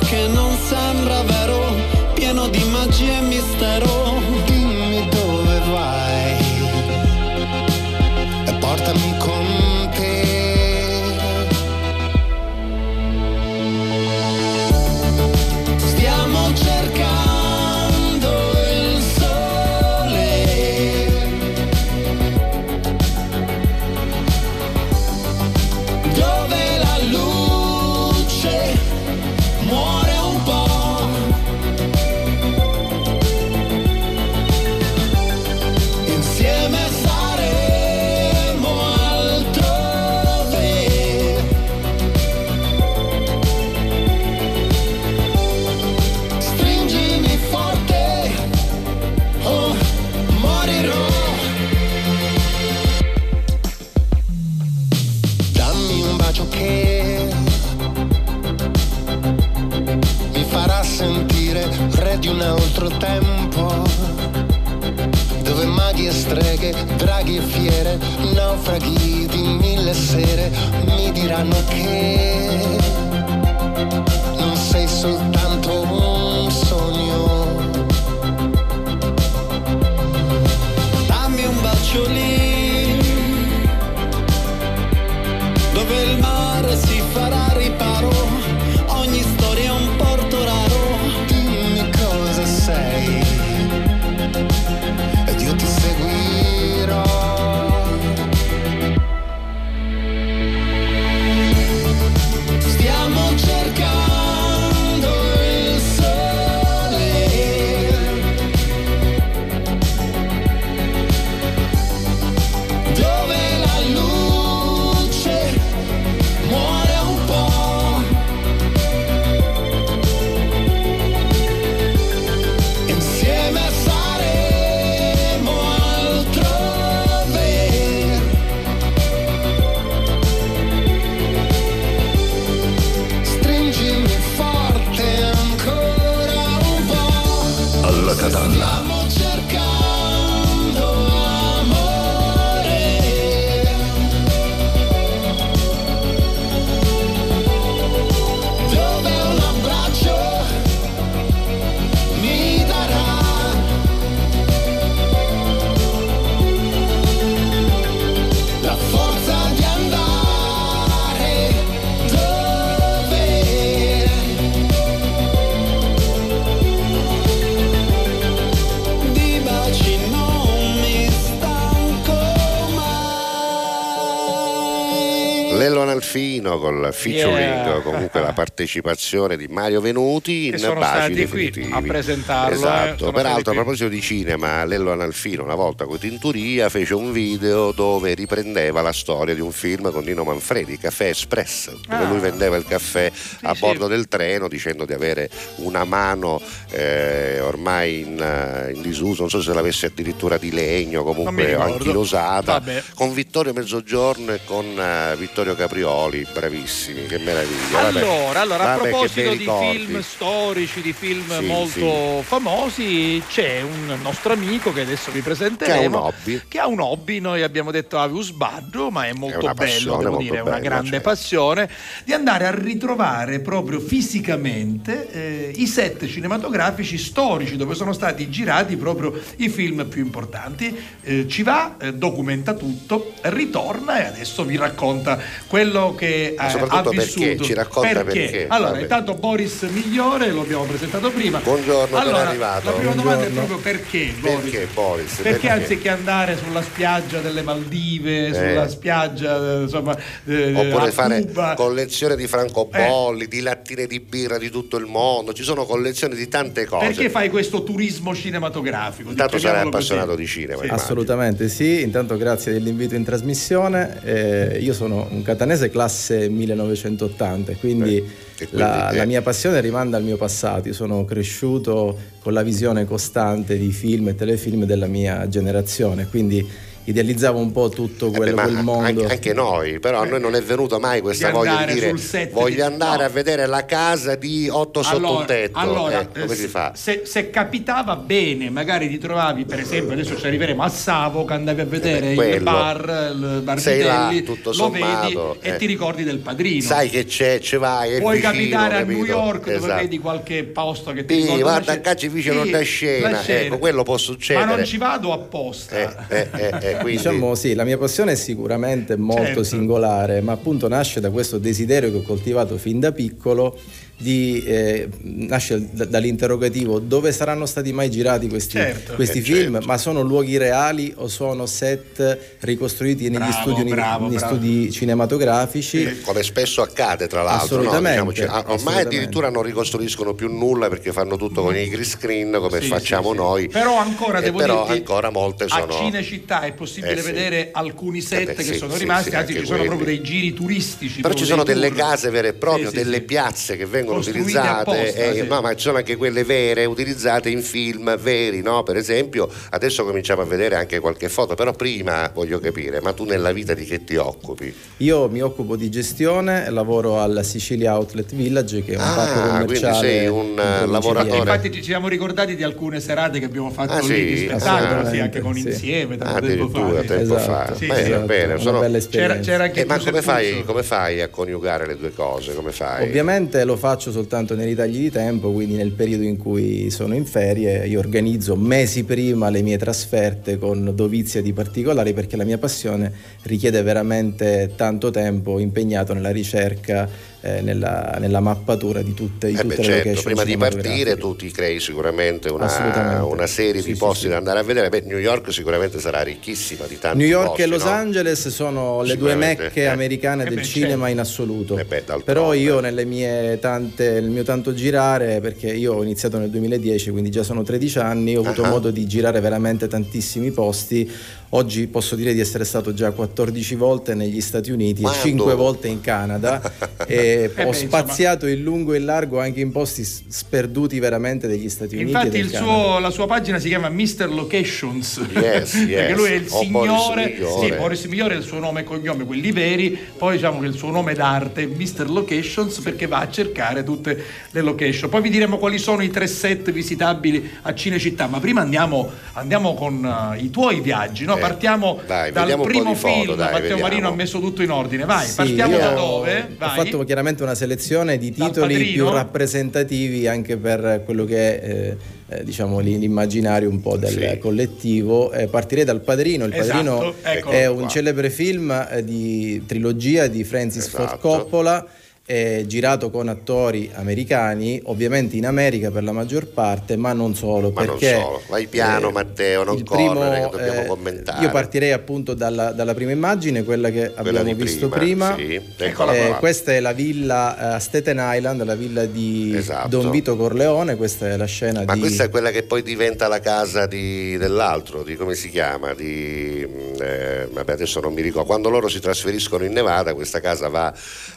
partecipazione di Mario Venuti in Baci Definitivi. a presentarlo, eh, Esatto, sono peraltro a proposito di cinema, Lello Analfino una volta con Tinturia fece un video dove riprendeva la storia di un film con Nino Manfredi, Caffè Express, dove Ah. lui vendeva il caffè a bordo del treno dicendo di avere una mano eh, ormai in, eh, in disuso, non so se l'avesse addirittura di legno, comunque anchilosata, Vabbè. con Vittorio Mezzogiorno e con eh, Vittorio Caprioli, bravissimi, che meraviglia. Vabbè. Allora, allora, a Vabbè, che proposito di film storici, di film Sì, molto famosi, c'è un nostro amico che adesso vi Che ha un presenteremo. hobby. che ha un hobby, noi abbiamo detto Avius Baddo, ma è molto una bello, devo dire, è una grande certo. passione, di andare a ritrovare proprio fisicamente eh, i set cinematografici storici dove sono stati girati proprio i film più importanti. Eh, ci va, eh, documenta tutto, ritorna e adesso vi racconta quello che soprattutto ha vissuto. perché, ci racconta perché, Allora, vabbè. intanto Boris Migliore, lo abbiamo presentato prima. Buongiorno, ben allora, arrivato. La prima domanda è Buongiorno. proprio perché Boris? Perché Boris? Perché anziché andare sulla spiaggia delle Maldive, sulla spiaggia eh, insomma, eh, Oppure a fare Cuba, collezione di francobolli, di lattine di birra di tutto il mondo, ci sono collezioni di tante cose. perché fai questo turismo cinematografico? Intanto sarai Chiamiamolo così. appassionato di cinema. immagino. Assolutamente sì, intanto grazie dell'invito in trasmissione. Eh, io sono un catanese classe 1980, quindi, quindi, la, eh. la mia passione rimanda al mio passato. Io sono cresciuto con la visione costante di film e telefilm della mia generazione, quindi idealizzavo un po' tutto quello, Eh ma quel mondo. Anche, anche noi, però a noi non è venuta mai questa Di voglia di dire voglio di- andare no. a vedere la casa di Otto sotto Allora, un tetto. allora, Eh, come eh, si fa? Se, se capitava bene, magari ti trovavi, per esempio, adesso ci arriveremo a Savo, che andavi a vedere Eh, il quello. bar, il bar Sei là, tutto lo sommato, vedi eh. e ti ricordi del padrino. Sai che c'è, ci vai, è Puoi vicino, capitare a capito? New York dove Esatto. vedi qualche posto che ti Sì, guarda, una qua ci vicino Sì, una scena, scena. ecco, quello può succedere. Ma non ci vado apposta. Eh, eh, eh, quindi- Diciamo sì, la mia passione è sicuramente molto Certo. singolare, ma appunto nasce da questo desiderio che ho coltivato fin da piccolo di, eh, nasce da- dall'interrogativo dove saranno stati mai girati questi, Certo. questi Eh, film, certo. ma sono luoghi reali o sono set ricostruiti negli Bravo, studi, bravo, negli bravo. studi cinematografici. come spesso accade tra l'altro no? Assolutamente, Diciamoci, ah, ormai assolutamente. addirittura non ricostruiscono più nulla perché fanno tutto con i green screen come Sì, facciamo sì, sì. noi Però ancora Eh, devo però dirti, ancora molte sono a Cinecittà è possibile Eh, sì. vedere alcuni set Eh beh, che sono sì, rimasti, sì, anzi ci sono quelli. proprio dei giri turistici. però ci sono delle tour. case vere e proprie, Sì, sì, delle sì. piazze che vengono Costruite utilizzate, apposta, eh, sì. no, ma ci sono anche quelle vere utilizzate in film veri, no? Per esempio, adesso cominciamo a vedere anche qualche foto, però prima voglio capire, ma tu nella vita di che ti occupi? Io mi occupo di gestione, lavoro alla Sicilia Outlet Village, che è un Ah, parco quindi commerciale. sei un, in eh, lavoratore. Infatti ci siamo ricordati di alcune serate che abbiamo fatto Ah, lì sì? di spettacolo, sì, anche con sì. insieme, tanto Ah, tempo fa. tempo Esatto, fa. sì, Bene, sì. bene, Una sono- bella C'era, esperienza. c'era anche Eh, ma come fai, come fai a coniugare le due cose? Come fai? Ovviamente lo faccio soltanto nei ritagli di tempo, quindi nel periodo in cui sono in ferie io organizzo mesi prima le mie trasferte con dovizia di particolari perché la mia passione richiede veramente tanto tempo impegnato nella ricerca, eh, nella, nella mappatura di tutte, di Eh tutte beh, le certo, location prima di partire tu ti crei sicuramente una, una serie Sì, di sì, posti sì. da andare a vedere. Beh, New York sicuramente sarà ricchissima di tanti New York posti, e Los no? Angeles sono le due mecche eh. americane Eh del beh, cinema certo. in assoluto. Eh beh. Però io nelle mie tante, nel mio tanto girare, perché io ho iniziato nel 2010, quindi già sono 13 anni, ho avuto Ah. modo di girare veramente tantissimi posti. Oggi posso dire di essere stato già 14 volte negli Stati Uniti Quando? e 5 volte in Canada <laughs> e Eh ho beh, insomma. spaziato in lungo e in largo anche in posti sperduti veramente degli Stati Uniti. Infatti suo- la sua pagina si chiama Mr. Locations Yes, <laughs> perché yes. lui è il O Boris signore Migliore. sì, Boris Migliore è il suo nome e cognome quelli veri poi diciamo che il suo nome d'arte è Mr. Locations perché va a cercare tutte le location poi vi diremo quali sono i tre set visitabili a Cinecittà ma prima andiamo, andiamo con eh, i tuoi viaggi no? Eh, partiamo dai, dal primo foto, film dai, Matteo vediamo. Marino ha messo tutto in ordine vai Sì, partiamo da dove? Ho Vai. fatto chiaramente una selezione di titoli più rappresentativi anche per quello che è eh, eh, diciamo, l'immaginario un po' del Sì. collettivo. Eh, partirei dal Padrino. Il Esatto, Padrino eccolo è qua. un celebre film eh, di trilogia di Francis Ford Esatto. Coppola. È girato con attori americani, ovviamente in America per la maggior parte, ma non solo. Ma non perché, solo. Vai piano, eh, Matteo, non correre, primo, dobbiamo eh, commentare. Io partirei appunto dalla, dalla prima immagine, quella che Quella abbiamo visto prima, prima. sì. Eh, questa è la villa eh, a Staten Island, la villa di Esatto. Don Vito Corleone, questa è la scena Ma di... questa è quella che poi diventa la casa di- dell'altro, di come si chiama? Di, eh, vabbè, adesso non mi ricordo. Quando loro si trasferiscono in Nevada, questa casa va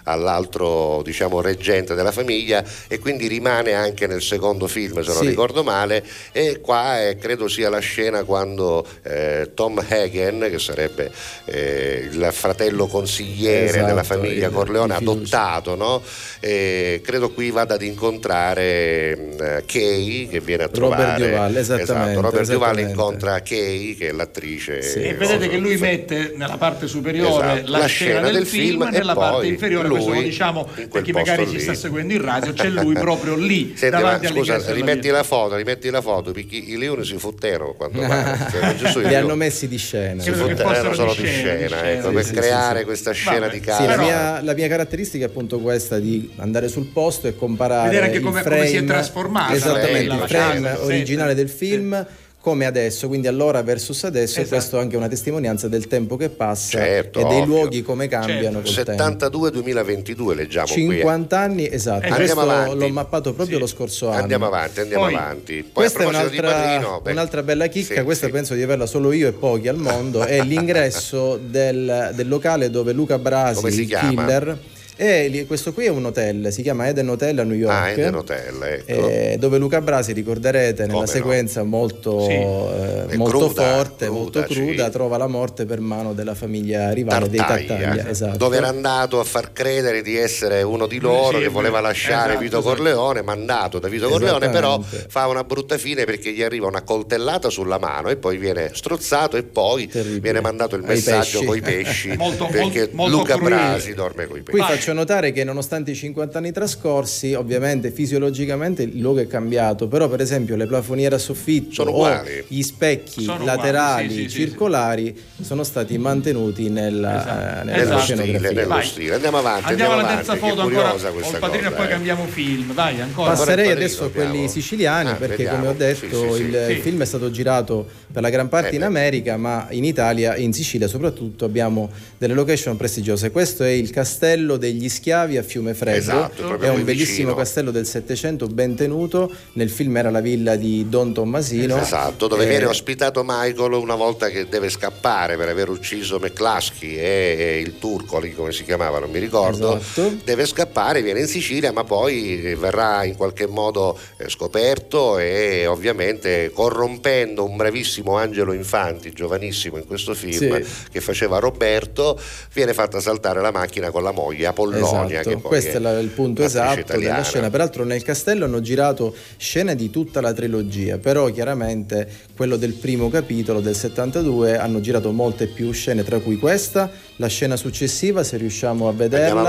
all'altro diciamo, reggente della famiglia e quindi rimane anche nel secondo film, se non Sì. ricordo male. E qua eh, credo sia la scena quando eh, Tom Hagen, che sarebbe eh, il fratello consigliere Esatto, della famiglia il- Corleone, fiducia. adottato, no? Eh, credo qui vada ad incontrare mh, Kay che viene a Robert trovare Duvall, esattamente, esatto, Robert esattamente. incontra Kay che è l'attrice Sì. E vedete che lui mette nella parte superiore Esatto, la, scena del, film, e nella poi parte inferiore, questo lo lui diciamo per chi magari posto ci sta lì. seguendo in radio, c'è lui <laughs> proprio lì Senti, ma davanti scusa, rimetti la foto, rimetti la foto, perché i leoni si fotterono quando <laughs> cioè, Li hanno messi di scena. si fotterono solo di scena, di scena, scena. ecco, Sì, per sì, creare sì, questa scena Vabbè. di Sì, casa. la, mia, la mia caratteristica è appunto questa di andare sul posto e comparare Vedere anche il come- come frame, si è trasformata esattamente il frame originale del film come adesso, quindi allora versus adesso, e Esatto. questo è anche una testimonianza del tempo che passa Certo, e dei ovvio. luoghi come cambiano col tempo. 72-2022 leggiamo qui. eh. 50 anni, esatto, Andiamo questo avanti. l'ho mappato proprio Sì. lo scorso anno. Andiamo avanti, andiamo Poi, avanti. Poi, Questa è un'altra, Padrino, un'altra bella chicca, sì, questa sì. penso di averla solo io e pochi al mondo, è l'ingresso <laughs> del, del locale dove Luca Brasi, il chiama? killer, e questo qui è un hotel, si chiama Eden Hotel a New York. Ah, Eden Hotel, ecco. eh, dove Luca Brasi, ricorderete, nella Come no. sequenza molto, Sì. eh, molto cruda, forte, cruda, molto sì. cruda, trova la morte per mano della famiglia rivale dei Tartaglia. Esatto. dove era andato a far credere di essere uno di loro Sì, che voleva esatto, lasciare Vito esatto. Corleone, mandato da Vito Corleone, però fa una brutta fine perché gli arriva una coltellata sulla mano e poi viene strozzato e poi Terribile. viene mandato il messaggio pesci. coi pesci Molto- perché molto Luca crudele. Brasi dorme coi pesci. Faccio notare che nonostante i 50 anni trascorsi, ovviamente fisiologicamente il luogo è cambiato, però per esempio le plafoniere a soffitto Sono o uguali. gli specchi Sono laterali uguali, sì, sì, sì, circolari sono stati mantenuti nella, Esatto. eh, nella Nello Esatto. stile, scenografia. nello stile. Andiamo avanti, Andiamo alla avanti, terza che foto ancora col padrino cosa, e poi eh. cambiamo film. Vai, ancora. Passerei Padrino adesso a abbiamo. quelli siciliani Ah, perché vediamo. come ho detto Sì, sì, il sì. Sì. film è stato girato per la gran parte Eh in. America ma in Italia e in Sicilia soprattutto abbiamo delle location prestigiose. Questo è il castello degli schiavi a Fiumefreddo, Esatto, proprio è un bellissimo castello del Settecento ben tenuto, nel film era la villa di Don Tommasino. Esatto, dove Eh, viene ospitato Michael una volta che deve scappare per aver ucciso McCluskey e, e il turco lì come si chiamava, non mi ricordo. Esatto. Deve scappare, viene in Sicilia, ma poi verrà in qualche modo eh, scoperto e ovviamente corrompendo un bravissimo Angelo Infanti, giovanissimo in questo film, Sì. che faceva Roberto, viene fatta saltare la macchina con la moglie Apollonia. Esatto, questo è la- il punto esatto italiana. della scena. Peraltro nel castello hanno girato scene di tutta la trilogia, però chiaramente quello del primo capitolo del 72 hanno girato molte più scene, tra cui questa, la scena successiva, se riusciamo a vederla.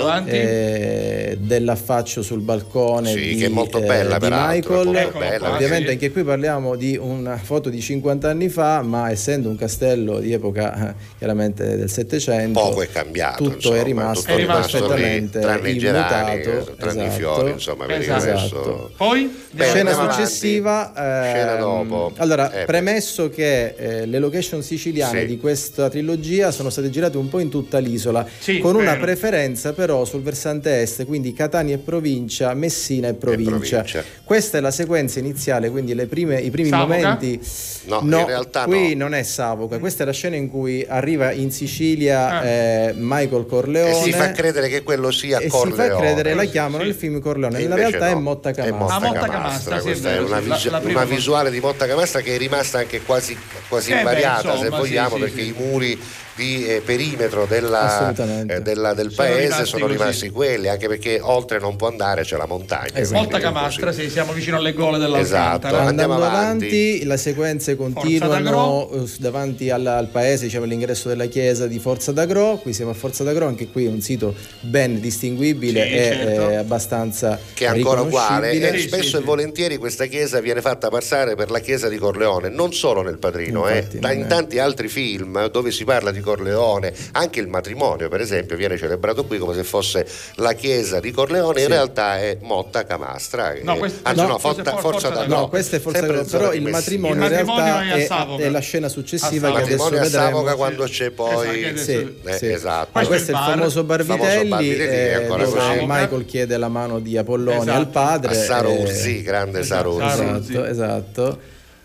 avanti, eh, dell'affaccio sul balcone Sì, di, che è molto eh, bella, di peraltro, Michael. molto bella. qua, Ovviamente anche qui parliamo di una foto di 50 anni fa, ma essendo un castello di epoca eh, chiaramente del Settecento, Poco è cambiato, tutto insomma, è rimasto, tutto è rimasto lì, perfettamente tranne i gerani, tranne i esatto. fiori, insomma, il Esatto. Poi Beh, Scena avanti. successiva, Scena ehm, dopo. allora Eh, premesso che eh, le location siciliane Sì. di questa trilogia sono state girate un po' in tutta l'isola, Sì, con una vero. preferenza però sul versante est, quindi Catania e provincia, Messina e provincia. provincia. Questa è la sequenza iniziale, quindi le prime- i primi Savoca? momenti. No, in realtà qui no. non è Savoca, questa è la scena in cui arriva in Sicilia Ah. eh, Michael Corleone. E fa credere che quello sia e Corleone. si fa credere, la chiamano sì. nel film Corleone, nella invece realtà no, è Motta È Camastra. Motta Ah, Motta Camastra, Camastra, sì, è questa vero, è una, la- visu- la prima una visuale di Motta Camastra che è rimasta anche quasi, quasi Eh beh, invariata se vogliamo perché sì. i muri di eh, perimetro della, eh, della- del Sono paese rimasti sono così. rimasti quelli anche perché oltre non può andare c'è la montagna Esatto. è Camastra, così. sì, siamo vicino alle gole dell'Alcantara. Esatto. Andando Andiamo avanti, avanti. le sequenze Forza continuano eh, davanti alla- al paese, diciamo all'ingresso della chiesa di Forza d'Agro. Qui siamo a Forza d'Agro, anche qui è un sito ben distinguibile Sì, e certo. eh, abbastanza che è ancora uguale e Sì, spesso sì, e sì. volentieri questa chiesa viene fatta passare per la chiesa di Corleone non solo nel Padrino eh, Infatti, non in tanti altri film dove si parla di Corleone, anche il matrimonio per esempio viene celebrato qui come se fosse la chiesa di Corleone, in Sì. realtà è Motta Camastra. No, questo- anzi no, no, questo è Forza, For- Forza Forza d'Agro. No, questa è Forza in zona però il matrimonio in Il matrimonio realtà è a è, la scena successiva che Il adesso matrimonio a vedremo. Savoca quando c'è poi Esatto, che Sì, Eh, sì. esatto. Ma questo è il bar. famoso Barbitelli, Famoso Barbitelli, eh. Michael chiede la mano di Apollonia Esatto. al padre. a Saro eh, grande Esatto. Saro Esatto, esatto.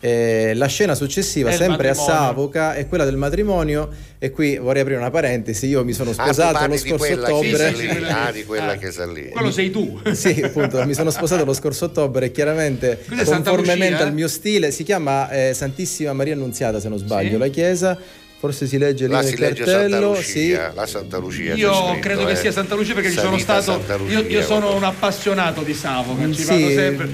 Eh, la scena successiva, sempre a. Savoca, è quella del matrimonio. E qui vorrei aprire una parentesi: io mi sono Ah, sposato parli lo scorso ottobre. lì, Sì, sì, ah, di quella Ah. chiesa lì. Quello sei tu. <laughs> Sì, appunto, mi sono sposato lo scorso ottobre e chiaramente Santa conformemente Lucia, al mio stile si chiama eh, Santissima Maria Annunziata, se non sbaglio, Sì. la chiesa. Forse si legge lì Là nel Santa cartello, Lucia, sì. la Santa Lucia. Io scritto, credo che eh. sia Santa Lucia perché ci sono stato. Santa Io, io sono un appassionato di Savoca, ci Sì, vado sempre.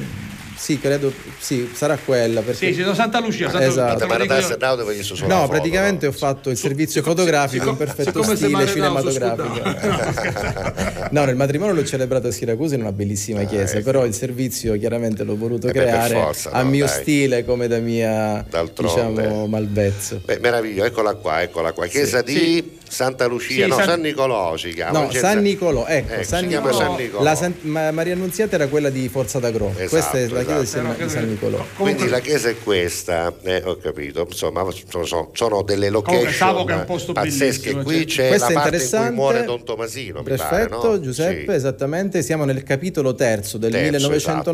Sì, credo, sì, sarà quella. Perché... Sì, sono Santa Lucia, Santa Esatto. Lucia. la No, foto, praticamente no? ho fatto il servizio fotografico in perfetto siccome stile cinematografico. <laughs> No, nel matrimonio l'ho celebrato a Siracusa in una bellissima chiesa, però il servizio chiaramente l'ho voluto Eh beh, creare forza, a no, mio dai. stile come da mia D'altronde. diciamo malvezzo. Beh, meraviglioso, eccola qua, eccola qua. Chiesa di Santa Lucia, Sì, no, San- San Nicolò si chiama. No, chiesa- San Nicolò, ecco, Ecco, San Nicolò. San Nicolò. La San- Ma- Maria Annunziata era quella di Forza d'Agro, Esatto, questa è la chiesa di esatto. San, di San Nicolò. Quindi la chiesa è questa, eh, ho capito, insomma sono, sono- sono delle location Savoca è un posto pazzesche. Qui cioè. c'è Questo la parte in cui muore Don Tomasino, mi Perfetto, pare, no? Giuseppe, Sì. esattamente. Siamo nel capitolo terzo del Terzo, esatto.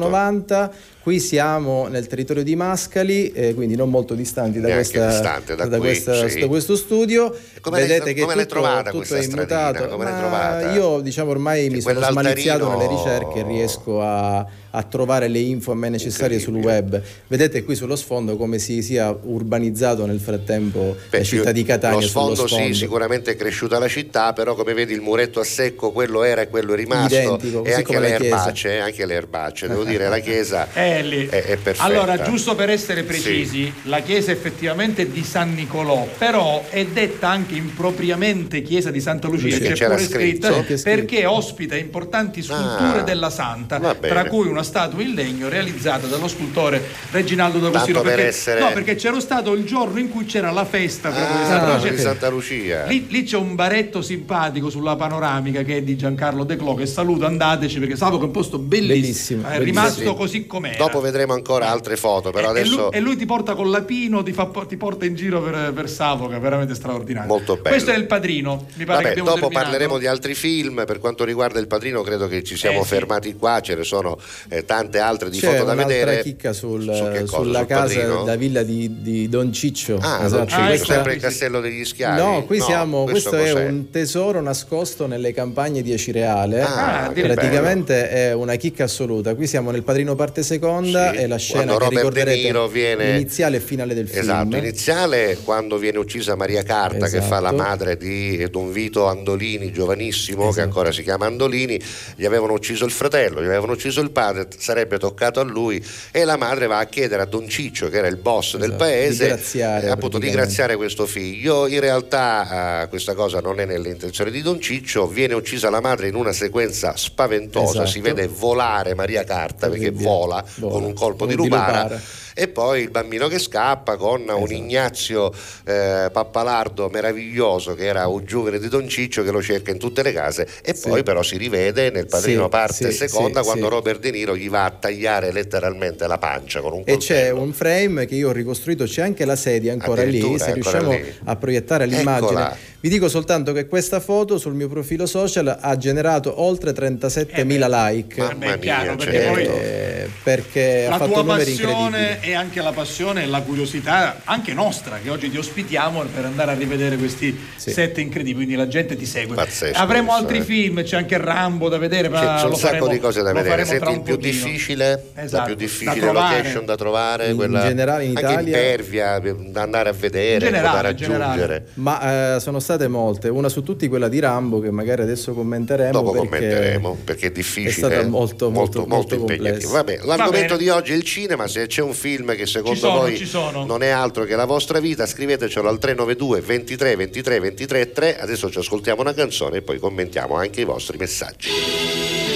1990. Qui siamo nel territorio di Mascali, eh, quindi non molto distanti da, questa- distante da qui, questa- sì. da questo studio. Come l'hai- Vedete che come l'hai tutto, trovata tutto è immutato. Come l'hai trovata? Io diciamo ormai mi sono smaliziato nelle ricerche e riesco a, a trovare le info a me necessarie sul web. Vedete qui sullo sfondo come si sia urbanizzato nel frattempo Beh, la città di Catania Lo sfondo, sullo sfondo. sì, sicuramente è cresciuta la città, però come vedi il muretto a secco, quello era e quello è rimasto. Identico, e anche le erbacce, anche le erbacce, devo dire, la chiesa <laughs> È lì. è, è perfetta. Allora, giusto per essere precisi, la chiesa effettivamente è di San Nicolò, però è detta anche impropriamente chiesa di Santa Lucia, Sì, c'è pure scritto. perché ospita importanti sculture Ah, della Santa, tra cui una statua in legno realizzata dallo scultore Reginaldo D'Agostino. Tanto per perché, essere- No, perché c'era stato il giorno in cui c'era la festa proprio di Ah, Santa Lucia. di Santa Lucia. Lì, lì c'è un baretto simpatico sulla panoramica che è di Giancarlo De Clo che saluto, andateci perché Savoca è un posto bellissimo, Bellissimo, è bellissimo. rimasto così com'era. Dopo vedremo ancora altre foto, però E- e, lui, adesso e lui ti porta con l'apino, ti, fa- ti porta in giro per, per Savoca, veramente straordinario. Molto bello. Questo è il padrino, mi pare che Vabbè, abbiamo dopo terminato. parleremo di altri film, per quanto riguarda il padrino credo che ci siamo Eh, sì. fermati qua, ce ne sono eh, tante altre di C'è foto da vedere. chicca sul- Su che cosa? sulla Sul casa, padrino? la villa di, di Don Ciccio. Ah, Esatto. Don Ciccio, Questa- sempre il castello degli schiavi. No, qui siamo, questo, è cos'è? un tesoro nascosto nelle campagne di Acireale. Ah, che Praticamente è una chicca assoluta. Qui siamo nel Padrino parte seconda Sì, e la scena quando che Robert De ricorderete Niro viene- iniziale e finale del Esatto, film. iniziale quando viene uccisa Maria Carta che fa la Esatto. madre di Don Vito Andolini, giovanissimo, che Esatto. ancora si chiama Andolini, gli avevano ucciso il fratello, gli avevano ucciso il padre, sarebbe toccato a lui e la madre va a chiedere a Don Ciccio, che era il boss del Esatto, paese, di graziare, eh, appunto di graziare questo figlio. In realtà eh, questa cosa non è nelle intenzioni di Don Ciccio, viene uccisa la madre in una sequenza spaventosa, Esatto. si vede volare Maria Carta perché vola, Vola. con un colpo di Di lupara. E poi il bambino che scappa con un Esatto. Ignazio eh, Pappalardo meraviglioso che era un giovane di Don Ciccio che lo cerca in tutte le case e Sì. poi però si rivede nel padrino Sì, parte sì, seconda quando. Robert De Niro gli va a tagliare letteralmente la pancia con un E c'è coltello. un frame che io ho ricostruito, c'è anche la sedia ancora lì, se riusciamo lì. a proiettare l'immagine. Eccola. Vi dico soltanto che questa foto sul mio profilo social ha generato oltre 37.000 like. Mamma beh, è chiaro, mia, perché certo. poi- Eh, perché ha la fatto tua passione e anche la passione e la curiosità anche nostra che oggi ti ospitiamo per andare a rivedere questi Sì. set incredibili quindi la gente ti segue Pazzesco avremo questo, altri eh. film c'è anche Rambo da vedere ma C'è, c'è un sacco faremo- di cose da vedere. Senti, il più difficile, la Esatto, più da difficile trovare. location da trovare, In quella, generale in anche Italia- impervia, da andare a vedere, generale, da in generale. raggiungere. Ma eh, sono state molte, una su tutti quella di Rambo che magari adesso commenteremo. Dopo perché commenteremo perché è difficile. è stata molto, molto, molto impegnativo. complessa. Vabbè, l'argomento di oggi è il cinema. Se c'è un film che secondo sono, voi non è altro che la vostra vita, scrivetecelo al 392 23 23 23 3. Adesso ci ascoltiamo una canzone e poi commentiamo anche i vostri messaggi.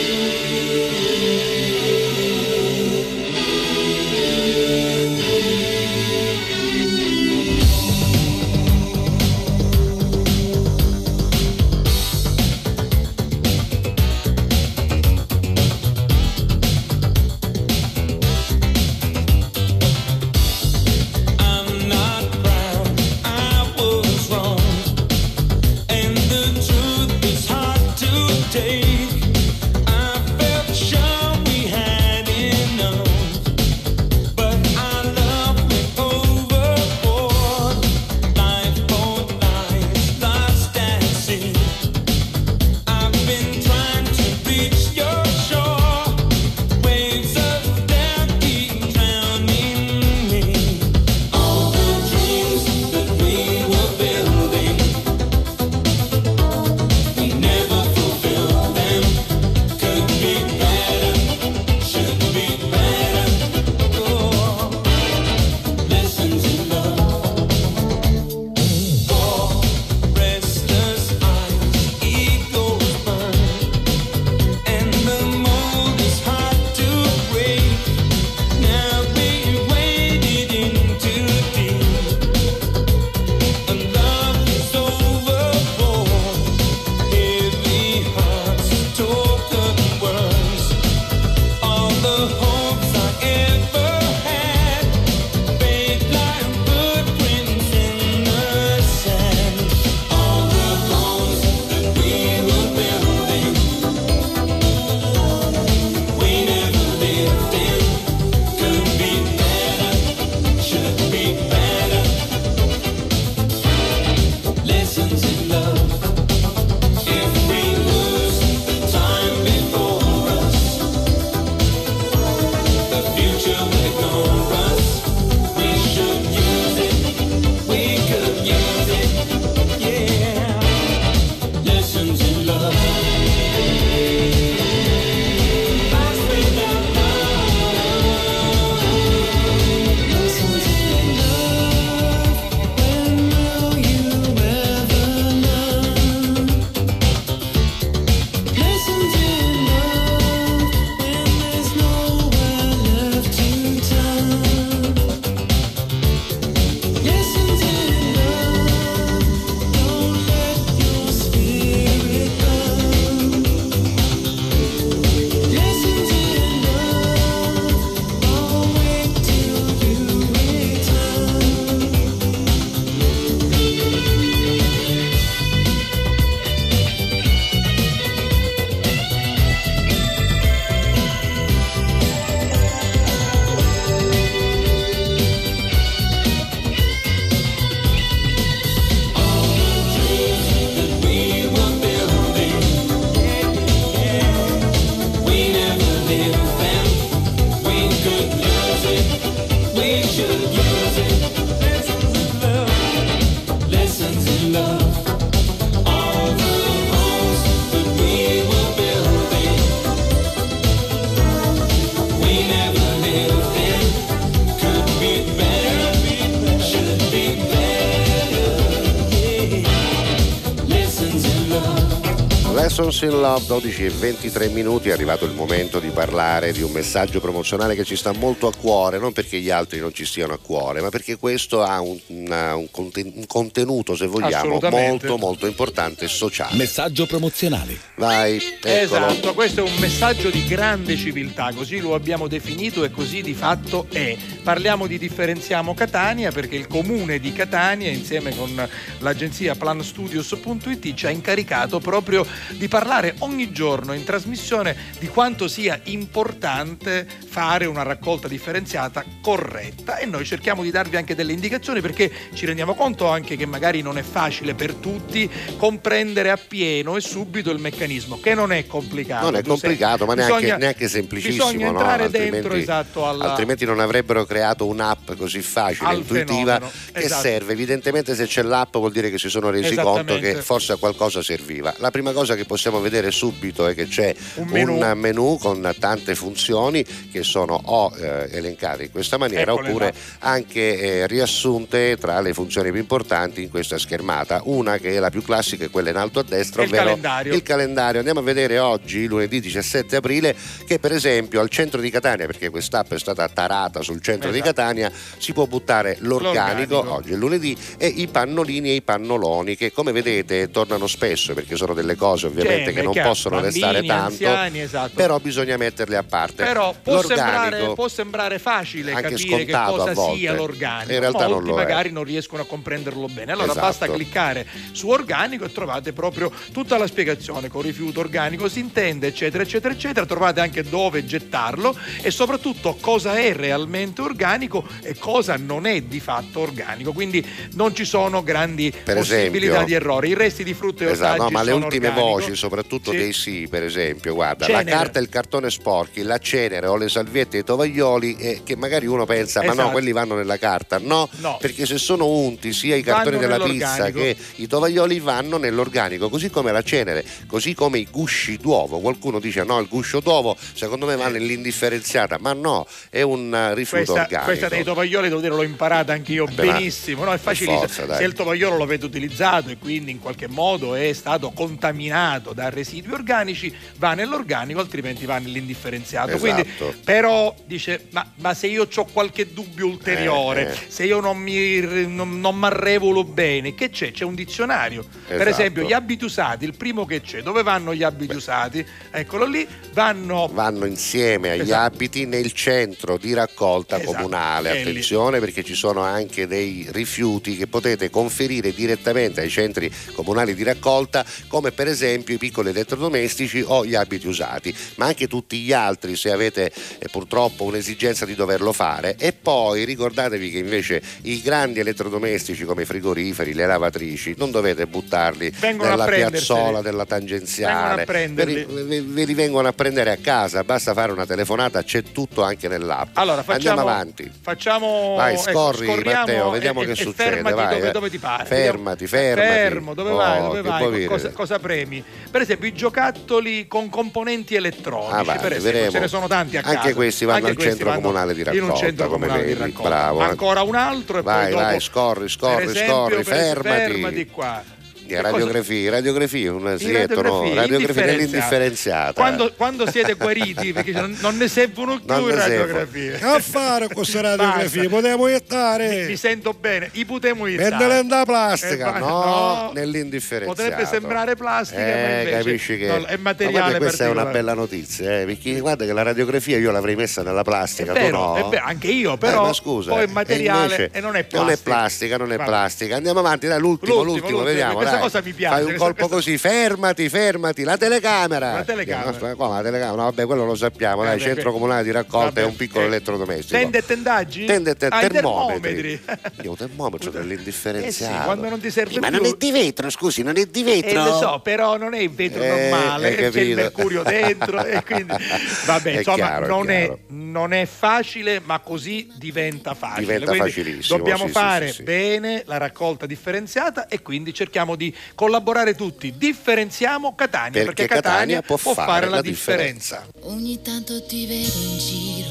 Lessons in Love 12 e 23 minuti è arrivato il momento di parlare di un messaggio promozionale che ci sta molto a cuore non perché gli altri non ci stiano a cuore ma perché questo ha un, una- un conten- un contenuto se vogliamo molto molto importante e sociale Messaggio promozionale. vai eccolo Esatto, questo è un messaggio di grande civiltà, così lo abbiamo definito e così di fatto è. Parliamo di Differenziamo Catania perché il comune di Catania insieme con l'agenzia planstudios.it ci ha incaricato proprio di parlare ogni giorno in trasmissione di quanto sia importante fare una raccolta differenziata corretta e noi cerchiamo di darvi anche delle indicazioni perché ci rendiamo conto anche che magari non è facile per tutti comprendere appieno e subito il meccanismo che non è complicato. non è complicato ma neanche, bisogna- neanche semplicissimo Bisogna no? entrare altrimenti, dentro esatto alla, altrimenti non avrebbero creato un'app così facile, intuitiva fenomeno, che esatto. serve. Evidentemente se c'è l'app vuol dire che si sono resi conto che forse a qualcosa serviva. La prima cosa che possiamo vedere subito è che c'è Un un menù. menu, con tante funzioni che sono o eh, elencate in questa maniera Eccole oppure là. anche eh, riassunte tra le funzioni più importanti in questa schermata. Una che è la più classica è quella in alto a destra, È il ovvero calendario. il calendario. Andiamo a vedere oggi, lunedì 17 aprile, che per esempio al centro di Catania, perché quest'app è stata tarata sul centro di Esatto. Catania, si può buttare l'organico, L'organico. oggi è lunedì, e i pannolini e i pannoloni, che come vedete tornano spesso perché sono delle cose ovviamente Cioè, che non chiaro, possono bambini, restare tanto. anziani, esatto. Però bisogna metterle a parte. Però può sembrare, può sembrare facile capire che cosa sia l'organico. In realtà non Molti lo è. magari non riescono a comprenderlo bene. Allora Esatto. basta cliccare su organico e trovate proprio tutta la spiegazione. Con rifiuto organico si intende, eccetera, eccetera, eccetera. Trovate anche dove gettarlo e soprattutto cosa è realmente organico e cosa non è di fatto organico. Quindi non ci sono grandi Per possibilità esempio- di errori. I resti di frutta e Esatto, ortaggi no, ma le sono ultime organico. voci, soprattutto Sì. dei sì, per esempio, guarda, Cenere. la carta e il cartone sporchi, la cenere o le salviette e i tovaglioli, eh, che magari uno pensa, ma no, Esatto. quelli vanno nella carta. No, No. perché se sono unti sia i cartoni Vanno della pizza che i tovaglioli vanno nell'organico, così come la cenere, così come i gusci d'uovo. Qualcuno dice no, il guscio d'uovo secondo me va nell'indifferenziata, ma no, è un eh, rifiuto Questa, organico. questa dei tovaglioli devo dire l'ho imparata anche io Beh, benissimo, no? è facilissimo. forza. Se il tovagliolo lo avete utilizzato e quindi in qualche modo è stato contaminato da residui organici, va nell'organico, altrimenti va nell'indifferenziato. Esatto. Quindi, però dice: ma, ma se io ho qualche dubbio ulteriore, Eh, eh. se io non mi non, non m'arrevolo bene, che c'è? C'è un dizionario. Per Esatto. esempio, gli abiti usati, il primo che c'è, dove vanno gli abiti usati? Eccolo lì, vanno vanno insieme agli Esatto. abiti nel centro di raccolta Esatto, comunale. Attenzione perché ci sono anche dei rifiuti che potete conferire direttamente ai centri comunali di raccolta, come per esempio i piccoli elettrodomestici o gli abiti usati, ma anche tutti gli altri se avete eh, purtroppo un'esigenza di doverlo fare. E poi ricordatevi che invece i grandi elettrodomestici come i frigoriferi, le lavatrici, non dovete buttarli Vengono nella piazzola della tangenziale. Ve, ve- ve li vengono a prendere a casa, basta fare una telefonata, c'è tutto anche nell'app. Allora, facciamo, Andiamo avanti. Facciamo. Vai, ecco, scorri scorriamo Matteo, vediamo e- che e succede. Fermati vai, dove, eh. dove ti pare. Fermati, fermati. Fermo, dove vai? Oh, Dove che vai? Cosa, cosa premi? Per esempio, i giocattoli con componenti elettronici. Ah, vai, per esempio, vedremo. ce ne sono tanti a Anche casa. questi vanno Anche al questi centro vanno comunale di In un raccolta, centro come comunale di vedi. raccolta. Bravo, eh. Ancora un altro e Vai, poi dopo. vai, scorri, scorri, esempio, scorri, fermati. fermati qua. Di Che cosa- radiografia, radiografia, un In sietto, no? radiografia, Radiografia indifferenziata. nell'indifferenziata. Quando, quando siete guariti, perché non, non ne servono più Non radiografie. Che a fare con queste radiografie? Potevo Mi, iniettare. mi sento bene, i potremmo E iniziare. nella plastica, Eh, no, no. nell'indifferenziato. Potrebbe sembrare plastica, ma Eh, invece capisci che no, è Ma materiale guarda, questa è una bella notizia, eh, perché guarda che la radiografia io l'avrei messa nella È plastica, tu vero, no? è vero, anche io, Eh, però ma scusa, poi è eh, materiale invece e non è Non è plastica. plastica, non è plastica. Andiamo avanti, dai, l'ultimo, L'ultimo, l'ultimo, l'ultimo, vediamo, questo questa cosa mi piace. Fai un colpo questa- così, fermati, fermati, la telecamera. La telecamera. Come la telecamera? Vabbè, quello lo sappiamo, dai, Vabbè, centro comunale di raccolta vabbè, è un piccolo eh, elettrodomestico. Tende e tendaggi? Tende e te- Ah, termometri. <laughs> Io termometro Eh sì, dell'indifferenziato. quando non ti serve Ma più. non è di vetro, scusi, non è di Eh, vetro. lo so, però non è il vetro Eh, normale, hai c'è il mercurio dentro e quindi <laughs> vabbè, È insomma, chiaro, non, è, non è facile, ma così diventa facile. Diventa Quindi facilissimo, Dobbiamo sì, fare sì. bene la raccolta differenziata e quindi cerchiamo di collaborare tutti. Differenziamo Catania perché, Perché Catania può può fare fare la la differenza. Ogni tanto ti vedo in giro,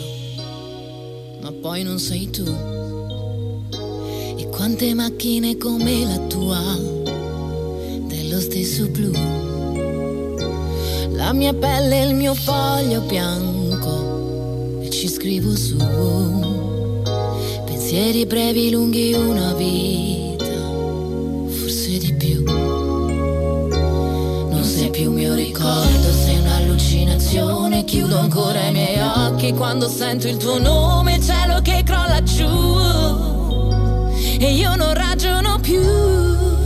ma poi non sei tu. E quante macchine come la tua, dello stesso blu. La mia pelle è il mio foglio bianco, e ci scrivo su. Pensieri brevi, lunghi, una vita, ricordo, sei un'allucinazione. Chiudo ancora i miei occhi quando sento il tuo nome, cielo che crolla giù. E io non ragiono più.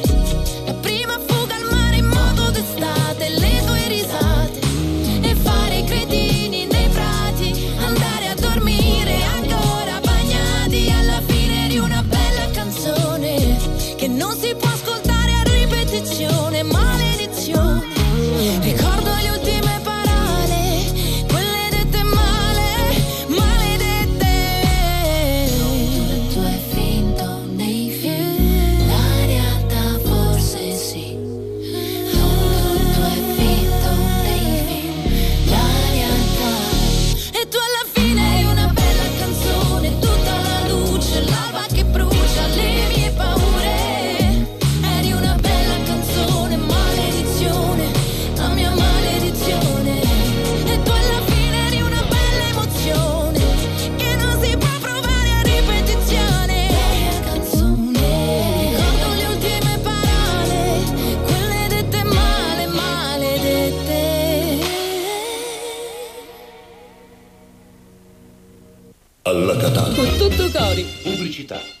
Tutto. Pubblicità.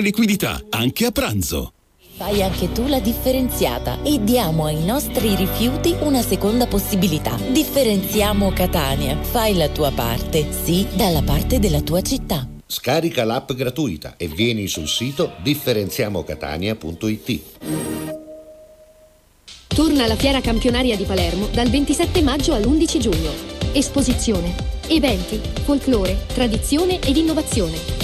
liquidità, anche a pranzo. Fai anche tu la differenziata e diamo ai nostri rifiuti una seconda possibilità. Differenziamo Catania. Fai la tua parte, sì, dalla parte della tua città. Scarica l'app gratuita e vieni sul sito differenziamocatania.it. Torna la fiera campionaria di Palermo dal 27 maggio all'11 giugno. Esposizione, eventi, folklore, tradizione ed innovazione.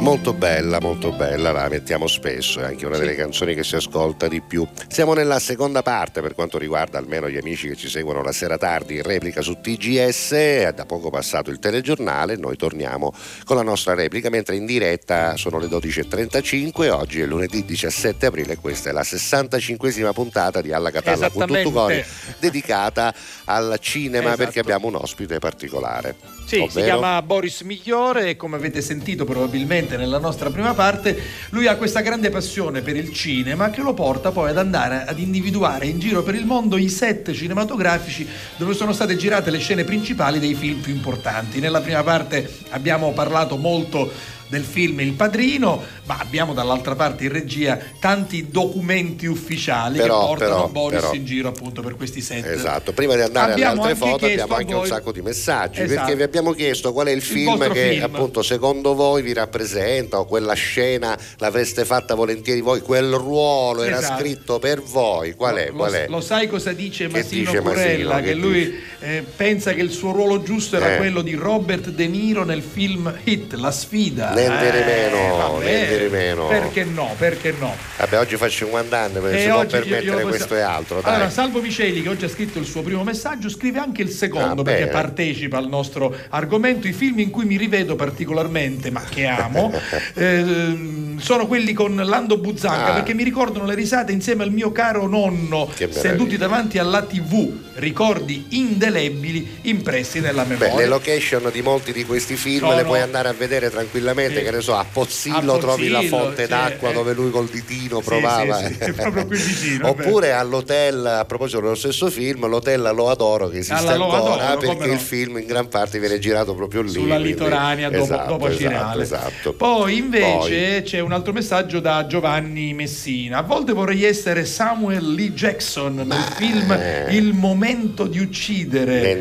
Molto bella, molto bella, la mettiamo spesso, è anche una delle canzoni che si ascolta di più. Siamo nella seconda parte per quanto riguarda almeno gli amici che ci seguono la sera tardi in replica su TGS, è da poco passato il telegiornale, noi torniamo con la nostra replica, mentre in diretta sono le 12.35, oggi è lunedì 17 aprile questa è la 65esima puntata di Alla Catalla con cuore, dedicata al cinema Esatto. perché abbiamo un ospite particolare. Sì, si ovvero- chiama Boris Migliore e come avete sentito probabilmente nella nostra prima parte, lui ha questa grande passione per il cinema che lo porta poi ad andare ad individuare in giro per il mondo i set cinematografici dove sono state girate le scene principali dei film più importanti. Nella prima parte abbiamo parlato molto del film Il Padrino, ma abbiamo dall'altra parte in regia tanti documenti ufficiali Però, che portano però, Boris però. in giro appunto per questi set. Esatto, prima di andare Abbiamo alle altre foto abbiamo anche un voi- sacco di messaggi Esatto. perché vi abbiamo chiesto qual è il film vostro che film. appunto secondo voi vi rappresenta o quella scena l'avreste fatta volentieri voi, quel ruolo era Esatto. scritto per voi, qual è? Lo, Qual è? lo sai cosa dice Massimo dice Curella? Massimo? che Che lui eh, pensa che il suo ruolo giusto era Eh. quello di Robert De Niro nel film Hit, La sfida. Niente di meno, vabbè. di meno. Perché no? Perché no? Vabbè, oggi faccio un guandanne perché si può io- permettere io questo e altro. Dai. Allora, Salvo Miceli, che oggi ha scritto il suo primo messaggio, scrive anche il secondo Ah, perché bene. partecipa al nostro argomento. I film in cui mi rivedo particolarmente, ma che amo, <laughs> ehm, sono quelli con Lando Buzzanca Ah. perché mi ricordano le risate insieme al mio caro nonno seduti davanti alla TV. Ricordi indelebili impressi nella Beh, memoria. le location di molti di questi film No, le puoi andare a vedere tranquillamente, Sì. che ne so, a Pozzillo A trovi la Pozzillo, fonte d'acqua eh. dove lui col ditino provava. <laughs> vero. Oppure all'hotel, a proposito dello stesso film, l'hotel Lo Adoro che esiste Alla ancora perché no. il film in gran parte viene girato proprio lì. sulla quindi- litorania dopo, Esatto, dopo esatto, Cireale. esatto. Poi invece c'è un altro messaggio da Giovanni Messina. A volte vorrei essere Samuel Lee Jackson nel film Il momento di uccidere.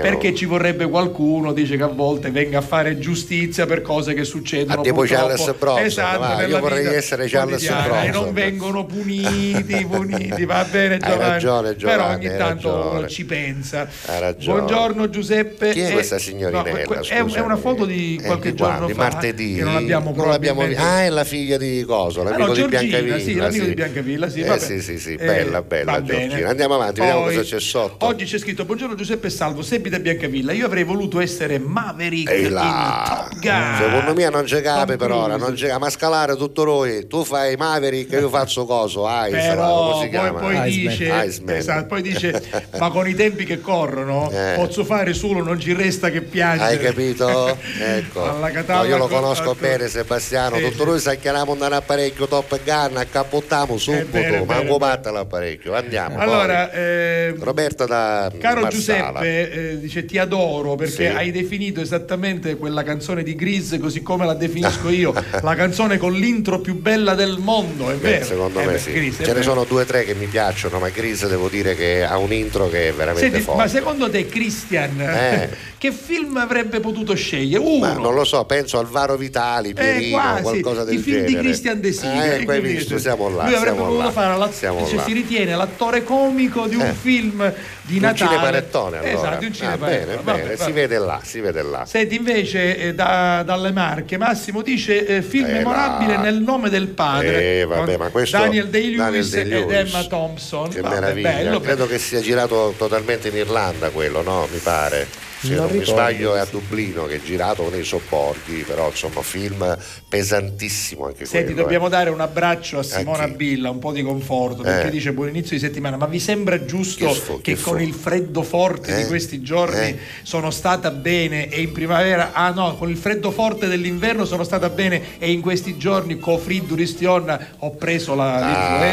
Perché ci vorrebbe qualcuno, dice che a volte venga a fare giustizia per cose che succedono. Ah, tipo. Charles Bronson, Esatto, io vorrei essere Charles quotidiana, E Bronson. non vengono puniti, puniti, va bene <laughs> Hai Giovanni. ragione, Però Giovanni, ogni hai tanto ragione. uno ci pensa. Hai ragione. Buongiorno Giuseppe. Chi è Eh, questa signorinella? no, è, è una foto di Eh, qualche di giorno? Di fa martedì non abbiamo Non l'abbiamo probabilmente- vi- Ah, è la figlia di Coso, l'amico no, di Biancavilla. sì, l'amico di Biancavilla, sì, Eh, sì, sì, sì, Eh, bella, bella. Giorgina. Andiamo avanti, vediamo Poi- cosa c'è sotto. Oggi c'è scritto Buongiorno Giuseppe Salvo, Seppi da Biancavilla. Io avrei voluto essere Maverick in. Top Gun. Secondo me non c'è cape Tom per ora, non c'è ma scalare tutto noi. Tu fai Maverick, io faccio coso, Ice, Però come si poi, chiama? poi dice, esatto, poi dice, <laughs> ma con i tempi che corrono Eh. posso fare solo, non ci resta che piangere. Hai capito? <laughs> Ecco. No, io lo con- conosco con- bene Sebastiano, Sì, tutto noi sacchiamo un apparecchio Top Gun, accapottiamo subito, bene, manco batta l'apparecchio, andiamo. Allora, eh, Roberta da Caro Marsala. Giuseppe, eh, dice ti adoro perché Sì. hai definito esattamente quella canzone di Grease così come la definisco io, <laughs> la canzone con l'intro più bella del mondo, è Beh, vero? secondo Eh, me beh, sì. È Ce ne vero. sono due o tre che mi piacciono, ma Gris devo dire che ha un intro che è veramente Senti, forte. ma secondo te Christian Eh. <laughs> che film avrebbe potuto scegliere? Uno. Ma non lo so, penso al Varo Vitali, Pierino, Eh, qualcosa del i film genere. di Christian De Sica. Eh, visto, siamo là. Lui avrebbe voluto là, fare la, siamo dice, là. si ritiene l'attore comico di un Eh. film di Un Natale. cinepanettone allora. Esatto, un Ah, cinepanettone. bene, Vabbè, bene, vabbè. si vede là, si vede là. Senti, invece, eh, da- dalle Marche, Massimo dice eh, film Eh, memorabile là. nel nome del padre. Eh, vabbè, ma questo Daniel Day-Lewis Daniel ed. Emma Thompson. Che Vabbè, meraviglia, bello, credo che sia girato totalmente in Irlanda quello, no? Mi pare. Se Non non, mi sbaglio è a. Dublino che è girato nei sobborghi, però insomma film pesantissimo anche Senti, quello. dobbiamo eh. dare un abbraccio a Simona chi? Billa, un po' di conforto, perché Eh. dice buon inizio di settimana, ma vi sembra giusto Che fu- che che con il freddo forte di Eh? questi giorni Eh? sono stata bene e in primavera, ah no, con il freddo forte dell'inverno sono stata bene e in questi giorni co friddu ristion ho preso la, Ai,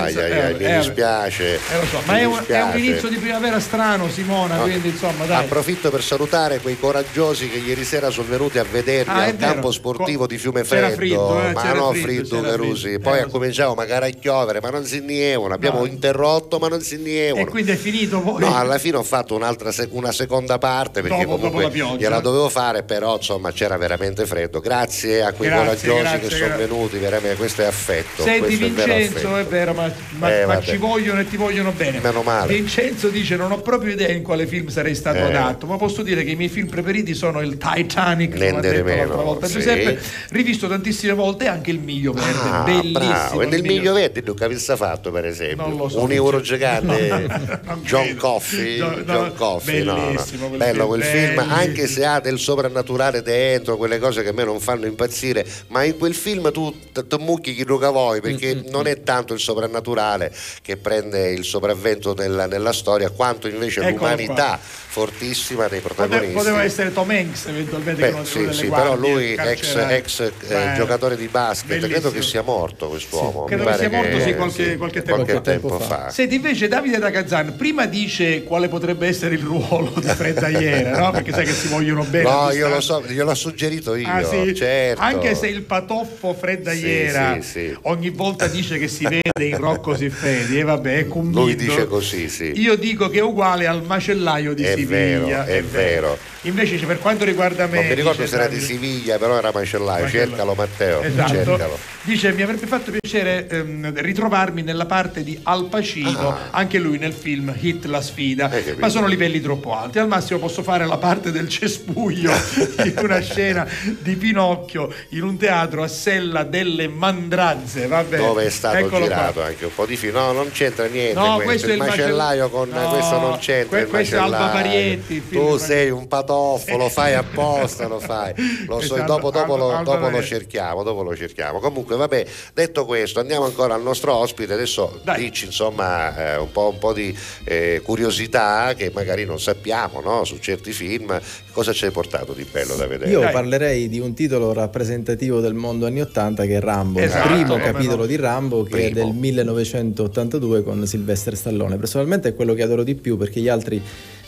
l'influenza. ai, ai, Eh, mi eh, dispiace. eh, so, mi ma è un, è un dispiace. inizio di primavera strano Simona, No. quindi insomma dai. Approfitto per salutare quei coraggiosi che ieri sera sono venuti a vedermi Ah, al vero. campo sportivo Co- di Fiume Freddo, freddo, eh, ma no c'era Carusi. freddo. Poi Eh, ha cominciato magari a piovere, ma non si nievano. Abbiamo No. interrotto, ma non si nievano. E quindi è finito poi. No, alla fine ho fatto un'altra sec- una seconda parte perché Dopo- dopo comunque la pioggia. gliela dovevo fare, però insomma c'era veramente freddo. Grazie a quei Grazie, coraggiosi grazie, che sono grazie. venuti, veramente questo è affetto. Senti questo è vero Vincenzo, è vero, ma, ma- Eh, ma ci vogliono e ti vogliono bene. Meno male. Vincenzo dice: Non ho proprio idea in quale film sarei stato Eh. adatto, ma posso dire che i miei film preferiti sono il Titanic, l'altra volta sì. Giuseppe, rivisto tantissime volte anche il Miglio Verde, Ah, bellissimo. bravo. E il Miglio- verde tu che avesse fatto per esempio lo so, un euro gigante No, John. Coffey No, John Coffey bellissimo quel bello film, quel film bellissimo. anche se ha del soprannaturale dentro quelle cose che a me non fanno impazzire ma in quel film tu ti mucchi chi ruga vuoi perché Mm, non è tanto il soprannaturale che prende il sopravvento nella, nella storia quanto invece Eccolo l'umanità fortissima dei protagonisti Poteva essere Tom Hanks eventualmente Beh, che non sì, sì, guardie, però lui ex, ex, eh, Beh, giocatore di basket, credo bellissimo. che sia morto quest'uomo. Credo mi che sia morto, sì, qualche- sì, qualche tempo qualche fa. tempo fa. Senti, invece Davide da Kazan prima dice quale potrebbe essere il ruolo di Fred Aguilera, no? Perché sai che si vogliono bene. No, io lo so, gliel'ho suggerito io, Ah, sì? certo. Anche se il patoffo Fred Aguilera sì, sì. ogni volta dice che si vede in Rocco Siffredi e vabbè è convinto. Lui dice così, sì. Io dico che è uguale al macellaio di È Siviglia. vero, è vero. Invece per quanto riguarda me... Non mi ricordo se era di Siviglia, però era macellaio. Macellaio. Cercalo Matteo, Esatto. cercalo. Dice mi avrebbe fatto piacere ehm, ritrovarmi nella parte di Al Pacino, Ah. anche lui nel film Hit la sfida, ma sono livelli troppo alti. Al massimo posso fare la parte del cespuglio <laughs> in una scena di Pinocchio in un teatro a Sella delle Mandrazze. Vabbè. Dove è stato Eccolo qua. girato anche un po' di film. No, non c'entra niente. No, questo. questo è il il macell- macellaio con No, questo non c'entra. que- il questo è Alba macellaio. Parietti, Tu sei un patoffo, lo fai apposta, lo fai. Lo so, Esatto, dopo, dopo Alba- lo, dopo lo cerchiamo, dopo lo cerchiamo. Comunque, vabbè, detto questo, andiamo ancora al nostro ospite. Adesso dici insomma eh, un, po', un po' di eh, curiosità che magari non sappiamo no? su certi film. Cosa ci hai portato di bello da vedere? Io parlerei di un titolo rappresentativo del mondo anni 80 che è Rambo, Esatto, il primo capitolo no. di Rambo che è Primo. del 1982 con Sylvester Stallone. Personalmente è quello che adoro di più perché gli altri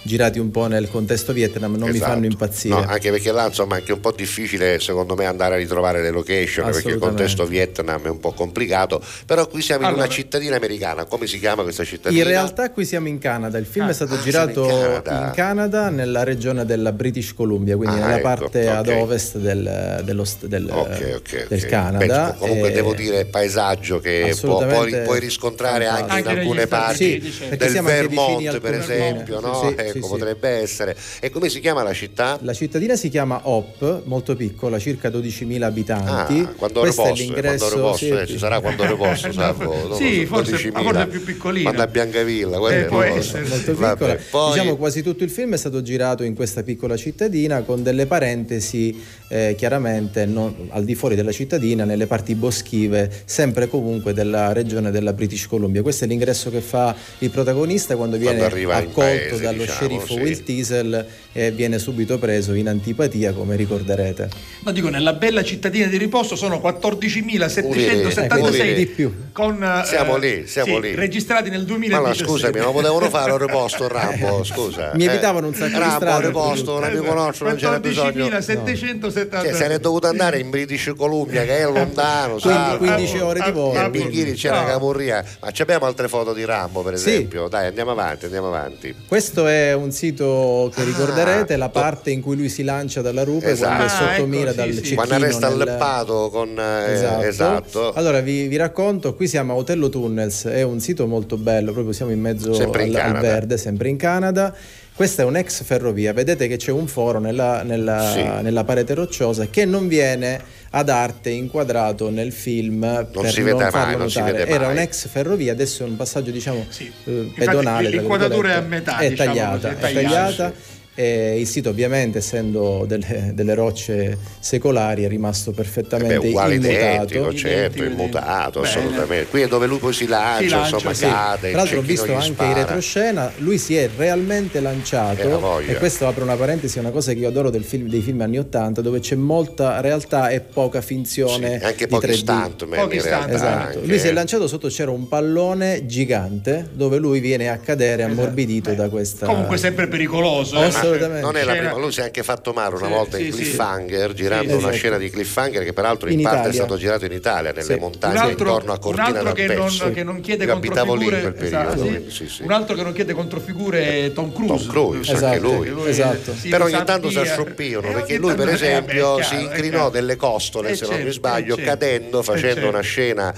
girati un po' nel contesto Vietnam non mi Esatto. fanno impazzire. No, anche perché là insomma è anche un po' difficile secondo me andare a ritrovare le location perché il contesto Vietnam è un po' complicato però qui siamo in Allora- una cittadina americana come si chiama questa cittadina? In realtà qui siamo in Canada, il film Ah, è stato ah, girato in in Canada. Canada. nella regione della British Columbia, quindi Ah, nella ecco, parte ad ok. ovest del, dello del, Ok, ok, del. Canada. Beh, comunque e- devo dire paesaggio che può- puoi, puoi riscontrare anche in. Anche alcune negli Stati parti sì, del Vermont per esempio no? Sì, sì, ecco potrebbe essere e come si chiama la città? La cittadina si chiama Hop, molto piccola, circa 12.000 abitanti. Ah, quando Questo è posto, eh, l'ingresso. quando posto, sì, eh, ci sarà quando posto, <laughs> salvo, non Sì, forse- 12.000. ma forse è più piccolina. Quando a Biancavilla, Eh, è può essere, molto Vabbè, piccola. poi- Diciamo quasi tutto il film è stato girato in questa piccola cittadina con delle parentesi eh, chiaramente non- al di fuori della cittadina, nelle parti boschive, sempre comunque della regione della British Columbia. Questo è l'ingresso che fa il protagonista quando viene Quando in accolto paese, dallo diciamo, sceriffo sì. Will Teasel e viene subito preso in antipatia, come ricorderete. No, dico, nella bella cittadina di riposo sono 14.776 Ecco, di più. con, eh, Siamo lì, siamo sì, lì. registrati nel Ma 2017. no, scusami, non potevano fare un riposto <laughs> Rambo, scusa. Mi evitavano un sacco di Rambo, strade, riposto, non mi conosco, non c'era bisogno. 14.770 Cioè, sarei dovuto andare in British Columbia che è lontano, sai. 15 ore di volo. E a Bighini c'era No. Camurria. Ma ci abbiamo altre foto di Rambo, per Sì. esempio? Dai, andiamo avanti, andiamo avanti. Questo è un sito che Ah, ricorderete, la parte in cui lui si lancia dalla rupe Esatto. quando è Ah, sotto mira ecco, dal sì, sì. cecchino Quando resta nel- alleppato con... eh, Esatto. esatto. Allora vi, vi racconto, qui siamo a Otello Tunnels, è un sito molto bello, proprio siamo in mezzo Sempre in al, al verde, sempre in Canada. Questa è un'ex ferrovia, vedete che c'è un foro nella, nella- Sì. nella parete rocciosa che non viene ad arte inquadrato nel film per si vede mai, farlo non si notare. vede Era mai. un'ex ferrovia, adesso è un passaggio diciamo eh, Infatti, pedonale. tra l'inquadratura è a metà, è diciamo tagliata, è tagliata, tagliata. E il sito ovviamente essendo delle, delle rocce secolari è rimasto Beh, perfettamente uguale immutato. identico, certo, immutato, assolutamente. Qui è dove lui poi si lancia, Si lancia, insomma, sì. cade. Tra l'altro ho visto anche in retroscena, lui si è realmente Eh, lanciato e questo apre una parentesi, è una cosa che io adoro del film- dei film anni 80 dove c'è molta realtà e poca finzione. Sì, anche di pochi 3D. stuntman Pochi in realtà. Esatto. Lui si è lanciato sotto c'era un pallone gigante dove lui viene a cadere ammorbidito da questa comunque sempre pericoloso eh. Assolutamente. Non è la prima, lui si è anche fatto male una Sì, volta sì, in sì. Cliffhanger, girando Sì, una esatto. scena di Cliffhanger che peraltro in, In parte è Italia. stato girato in Italia, nelle Sì. montagne un altro, intorno a un Cortina altro che, non, che non chiede Io abitavo lì in controfigure quel periodo, esatto, sì. quindi sì, sì. un altro che non chiede controfigure è Tom Cruise Tom Cruise, anche Esatto, lui. esatto. Però ogni tanto si via. assoppirono Eh, perché lui per eh, esempio è si è incrinò delle costole Eh, se non mi certo, sbaglio certo. cadendo facendo certo. una scena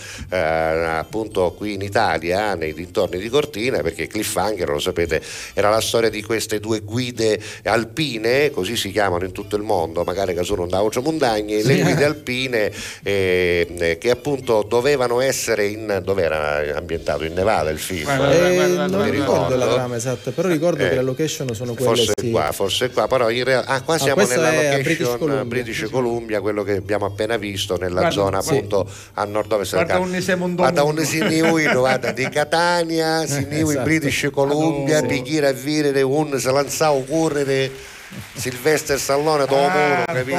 appunto qui in Italia nei dintorni di Cortina perché Cliffhanger lo sapete era la storia di queste due guide guide alpine, così si chiamano in tutto il mondo, magari che sono da altre montagne, le guide alpine eh, eh, che appunto dovevano essere in dove era ambientato in Nevada il film. Eh, non non mi ricordo la trama esatta, però ricordo Eh, che le location sono quelle Forse sì. qua, forse qua, però in realtà ah, qua Ah, siamo nella location British Columbia. British Columbia, quello che abbiamo appena visto nella Guarda, zona sì. appunto a nord-ovest del Guarda Canada. Guarda un si niui, guarda, di Catania, si niui in <laughs> Esatto. British Columbia, Sì. di virere un si lanciava a Silvestre Stallone dopo Ah, muro, capito?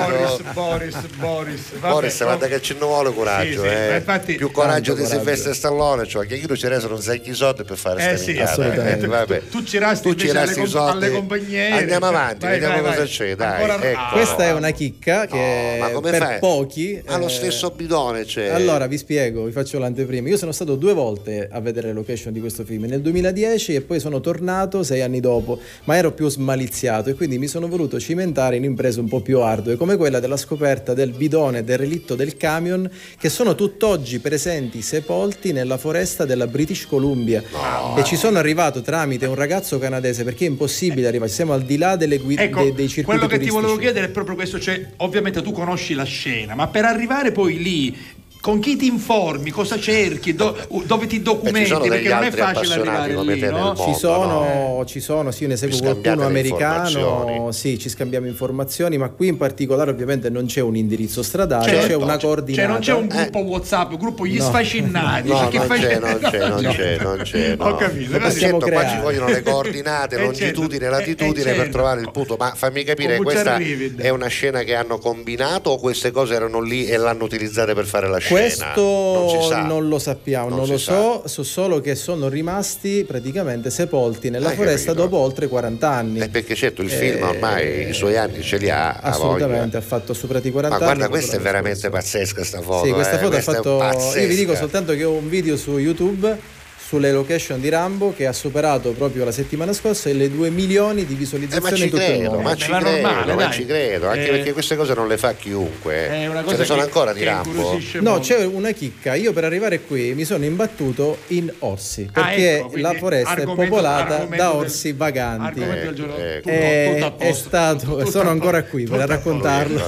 Boris, Boris, Boris. Vabbè, Boris, guarda che ci non vuole coraggio, Sì, sì, eh. infatti- più coraggio di coraggio. Silvestre Stallone, cioè che io ci resero un sacchi soldi per fare Eh sì, eh, vabbè. Tu ci rasti Tu ci invece alle, resti i com- soldi. alle compagniere. Andiamo avanti, Vai, vediamo vai, cosa vai. c'è, dai, Ancora- ecco. Questa è una chicca che come per fai? pochi Ha lo eh, stesso bidone, c'è. Allora vi spiego, vi faccio l'anteprima. Io sono stato due volte a vedere le location di questo film, nel 2010 e poi sono tornato sei anni dopo, ma ero più smaliziato e quindi mi sono voluto cimentare in imprese un po' più ardue, come quella della scoperta del bidone e del relitto del camion che sono tutt'oggi presenti sepolti nella foresta della British Columbia. E ci sono arrivato tramite un ragazzo canadese perché è impossibile arrivare, siamo al di là delle guide Ecco, dei, dei circuiti quello che ti volevo chiedere è proprio questo, cioè ovviamente tu conosci la scena, ma per arrivare poi lì con chi ti informi, cosa cerchi, do- dove ti documenti, Eh, perché non è facile arrivare lì, no? mondo. Ci sono, no? ci sono, sì, io ne seguo qualcuno americano, informazioni. sì, ci scambiamo informazioni, ma qui in particolare ovviamente non c'è un indirizzo stradale, Certo, c'è una cioè coordinata. non c'è un gruppo WhatsApp, un gruppo gli No. sfacinati, No, cioè chi non fa- c'è, non c'è, non <laughs> No. c'è, non c'è. <laughs> no. Ho capito, Ma certo, qua ci vogliono le coordinate, <laughs> Eh, longitudine e certo, latitudine eh, per certo. trovare il punto. Ma fammi capire, questa è una scena che hanno combinato o queste cose erano lì e l'hanno utilizzate per fare la scena? Questo non non lo sappiamo, Non non, lo sa. so, so solo che sono rimasti praticamente sepolti nella Hai foresta capito? dopo oltre 40 anni. Eh, perché certo il film Eh, ormai i suoi anni ce li ha. Assolutamente, ha fatto superati 40 Ma anni. guarda, questa è veramente pazzesca sta foto. Sì, questa eh, foto ha questa fatto. Io vi dico soltanto che ho un video su YouTube sulle location di Rambo che ha superato proprio la settimana scorsa le 2 milioni di Eh, ma visualizzazioni ci in tutto il credo, ma Eh, ci ma credo, normale, ma ci credo, anche Eh, perché queste cose non le fa chiunque. È una Ce cosa ne sono che- ancora di Rambo. No, molto. c'è una chicca. Io per arrivare qui mi sono imbattuto in orsi Ah, perché ecco, quindi la foresta è popolata argomento da del- orsi vaganti. Argomento del giorno. Eh, Tutto- Eh, tutto è stato, Tutto sono ancora qui per raccontarlo.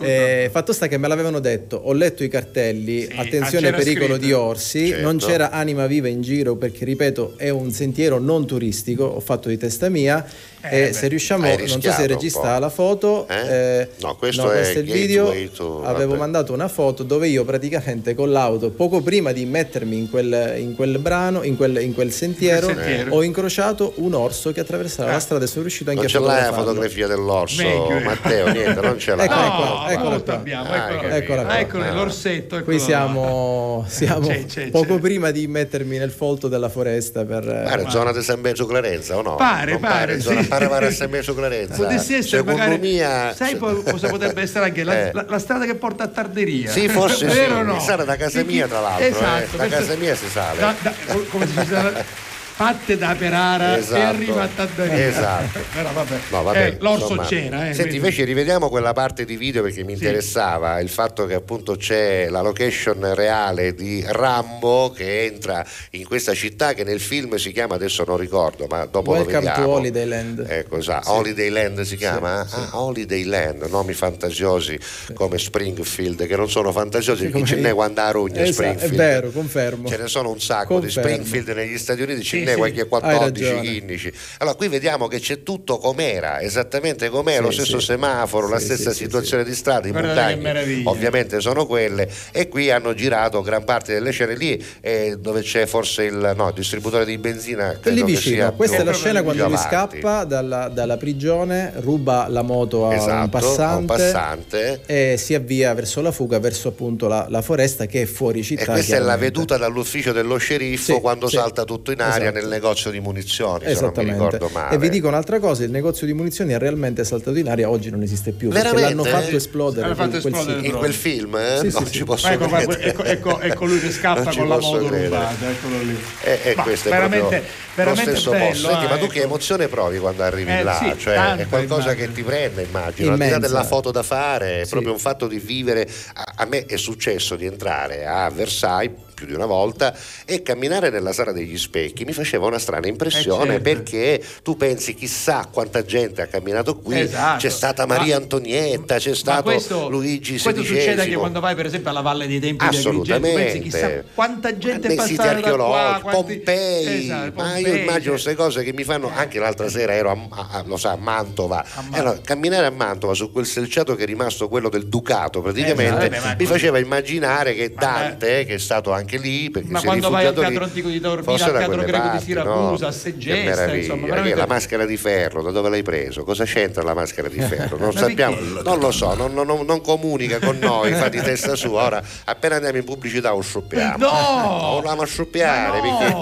Eh, fatto sta che me l'avevano detto, ho letto i cartelli, attenzione pericolo di orsi, Certo. non c'era anima viva in giro perché ripeto è un sentiero non turistico, ho fatto di testa mia Eh, e beh. se riusciamo, non so se po'. la foto, Eh? eh, No, questo no, è questo è il video, to- avevo vabbè. mandato una foto dove io praticamente con l'auto, poco prima di mettermi in quel, in quel brano, in quel, in quel sentiero, In sentiero. ho incrociato un orso che attraversava Ah. la strada e sono riuscito anche Non a ce l'hai la fotografia dell'orso, Meglio, eh. Matteo? Niente, non ce <laughs> l'hai. Eccola No, eccola qua. abbiamo, Ah, eccola, capito. Eccola qua. Eccolo, l'orsetto. Qui siamo, <laughs> siamo C'è, c'è, poco c'è. prima di mettermi nel folto della foresta per... Pare zona di San Benzo Clarenza o no? Pare, Non pare, zona, sì. pare pare a San Benzo Clarenza. Potessi essere Secondo magari, mia- sai poi cosa potrebbe essere anche la, <laughs> Eh. la- la strada che porta a Tarderia Sì, forse <laughs> sì. Vero o no? Sarà da casa mia, tra l'altro. esatto, eh. Da casa mia si sale. da- da- come si dice <laughs> fatte da Perara Esatto. e arriva a Tarderia Esatto. <laughs> Però vabbè. No, vabbè, Eh, l'orso insomma. c'era eh, Senti, quindi- invece rivediamo quella parte di video perché mi interessava il fatto che appunto c'è la location reale di Rambo che entra in questa città che nel film si chiama, adesso non ricordo, ma dopo lo Welcome vediamo. to Holiday Land. Ecco, esatto. Holiday Land si chiama? Sì, sì. Ah, Holiday Land, nomi fantasiosi come Springfield, che non sono fantasiosi, perché come ce n'è quando a Esatto, Springfield. è vero, confermo. Ce ne sono un sacco Confermo. di Springfield negli Stati Uniti, ce Sì, n'è sì. qualche Hai 14, ragione. 15. Allora qui vediamo che c'è tutto com'era, esattamente com'è, Sì, lo stesso sì. semaforo, la stessa sì, sì, situazione di strada, i montagni ovviamente sono quelle e qui hanno girato gran parte delle scene lì eh, dove c'è forse il, no, il distributore di benzina. Lì vicino, sia questa è la scena quando lui scappa dalla, dalla prigione, ruba la moto a Esatto, un a un passante, passante. e si avvia verso la fuga, verso appunto la, la foresta che è fuori città. E questa è la veduta dall'ufficio dello sceriffo Sì, quando sì. salta tutto in aria Esatto. Nel negozio di munizioni, se non mi Esattamente. ricordo male. E vi dico un'altra cosa: il negozio di munizioni è realmente saltato in aria, oggi non esiste più. Perché Veramente? l'hanno fatto esplodere. Hanno quel- fatto quel esplodere sito. in quel film eh? Sì, sì, non sì. ci posso ecco, ecco, ecco, ecco lui che scappa con la moto credere. rubata, eccolo lì. E, e Ma questo è veramente, proprio veramente lo stesso bello, posto. Senti, eh, ma tu che ecco. emozione provi quando arrivi Eh, là? sì, cioè, è qualcosa immagino. che ti prende, immagino. Al di là Immensa. della foto da fare, è Sì. proprio un fatto di vivere. A, a me è successo di entrare a Versailles più di una volta e camminare nella sala degli specchi mi faceva una strana impressione Eh, certo. perché tu pensi chissà quanta gente ha camminato qui, Esatto. c'è stata Ma- Maria Antonietta, c'è Ma stato questo, Luigi questo succede anche XVI. quando vai per esempio alla Valle dei Templi di Agrigento Assolutamente. pensi chissà quanta gente è nei siti passata da qua quanti- Pompei, Esatto, ma io immagino cioè. queste cose che mi fanno anche l'altra sera ero a, a- a- lo sa, a Mantova, Allora, camminare a Mantova su quel selciato che è rimasto quello del Ducato praticamente Eh, vabbè, ma mi faceva immaginare che Dante che è stato anche lì perché ma quando vai al teatro lì, antico di Taormina fosse al teatro greco di Siracusa no? a meraviglia, insomma veramente la maschera di ferro da dove l'hai preso? cosa c'entra la maschera di ferro? <laughs> non sappiamo non lo so non, non- non comunica con noi fa di testa sua ora appena andiamo in pubblicità o scioppiamo No! o andiamo a scioppiare no! perché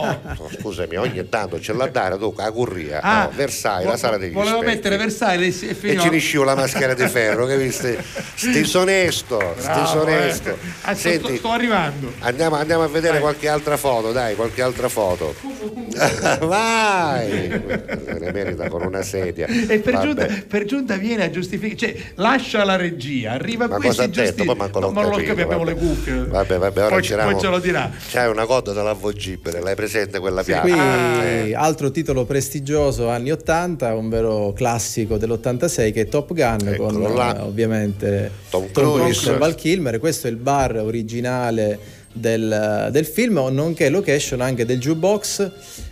no, scusami ogni tanto c'è la dare tu a Curria Ah, no, Versailles vo- la sala degli volevo specchi mettere Versailles e e finiva ci risciò la maschera di ferro che viste <laughs> stisonesto stisonesto eh. Ah, sto- sto arrivando Andiamo, andiamo a vedere qualche altra foto, dai, qualche altra foto. <laughs> Vai! Ne merita con una sedia. e per giunta, per giunta viene a giustificare cioè lascia la regia arriva Ma qui cosa si ha detto? giustifica ma non l'ho capito, capito abbiamo le cuffie Vabbè, vabbè, ora poi, c'eravamo- poi ce lo dirà C'hai una coda dall'avvogibile, l'hai presente quella pianta? Qui Eh, altro titolo prestigioso anni 80, un vero classico dell'86 che è Top Gun con Eccolo là. eh, ovviamente Tom Tom Cruise. Cruise e Val Kilmer. Questo è il bar originale del, del film, nonché location anche del jukebox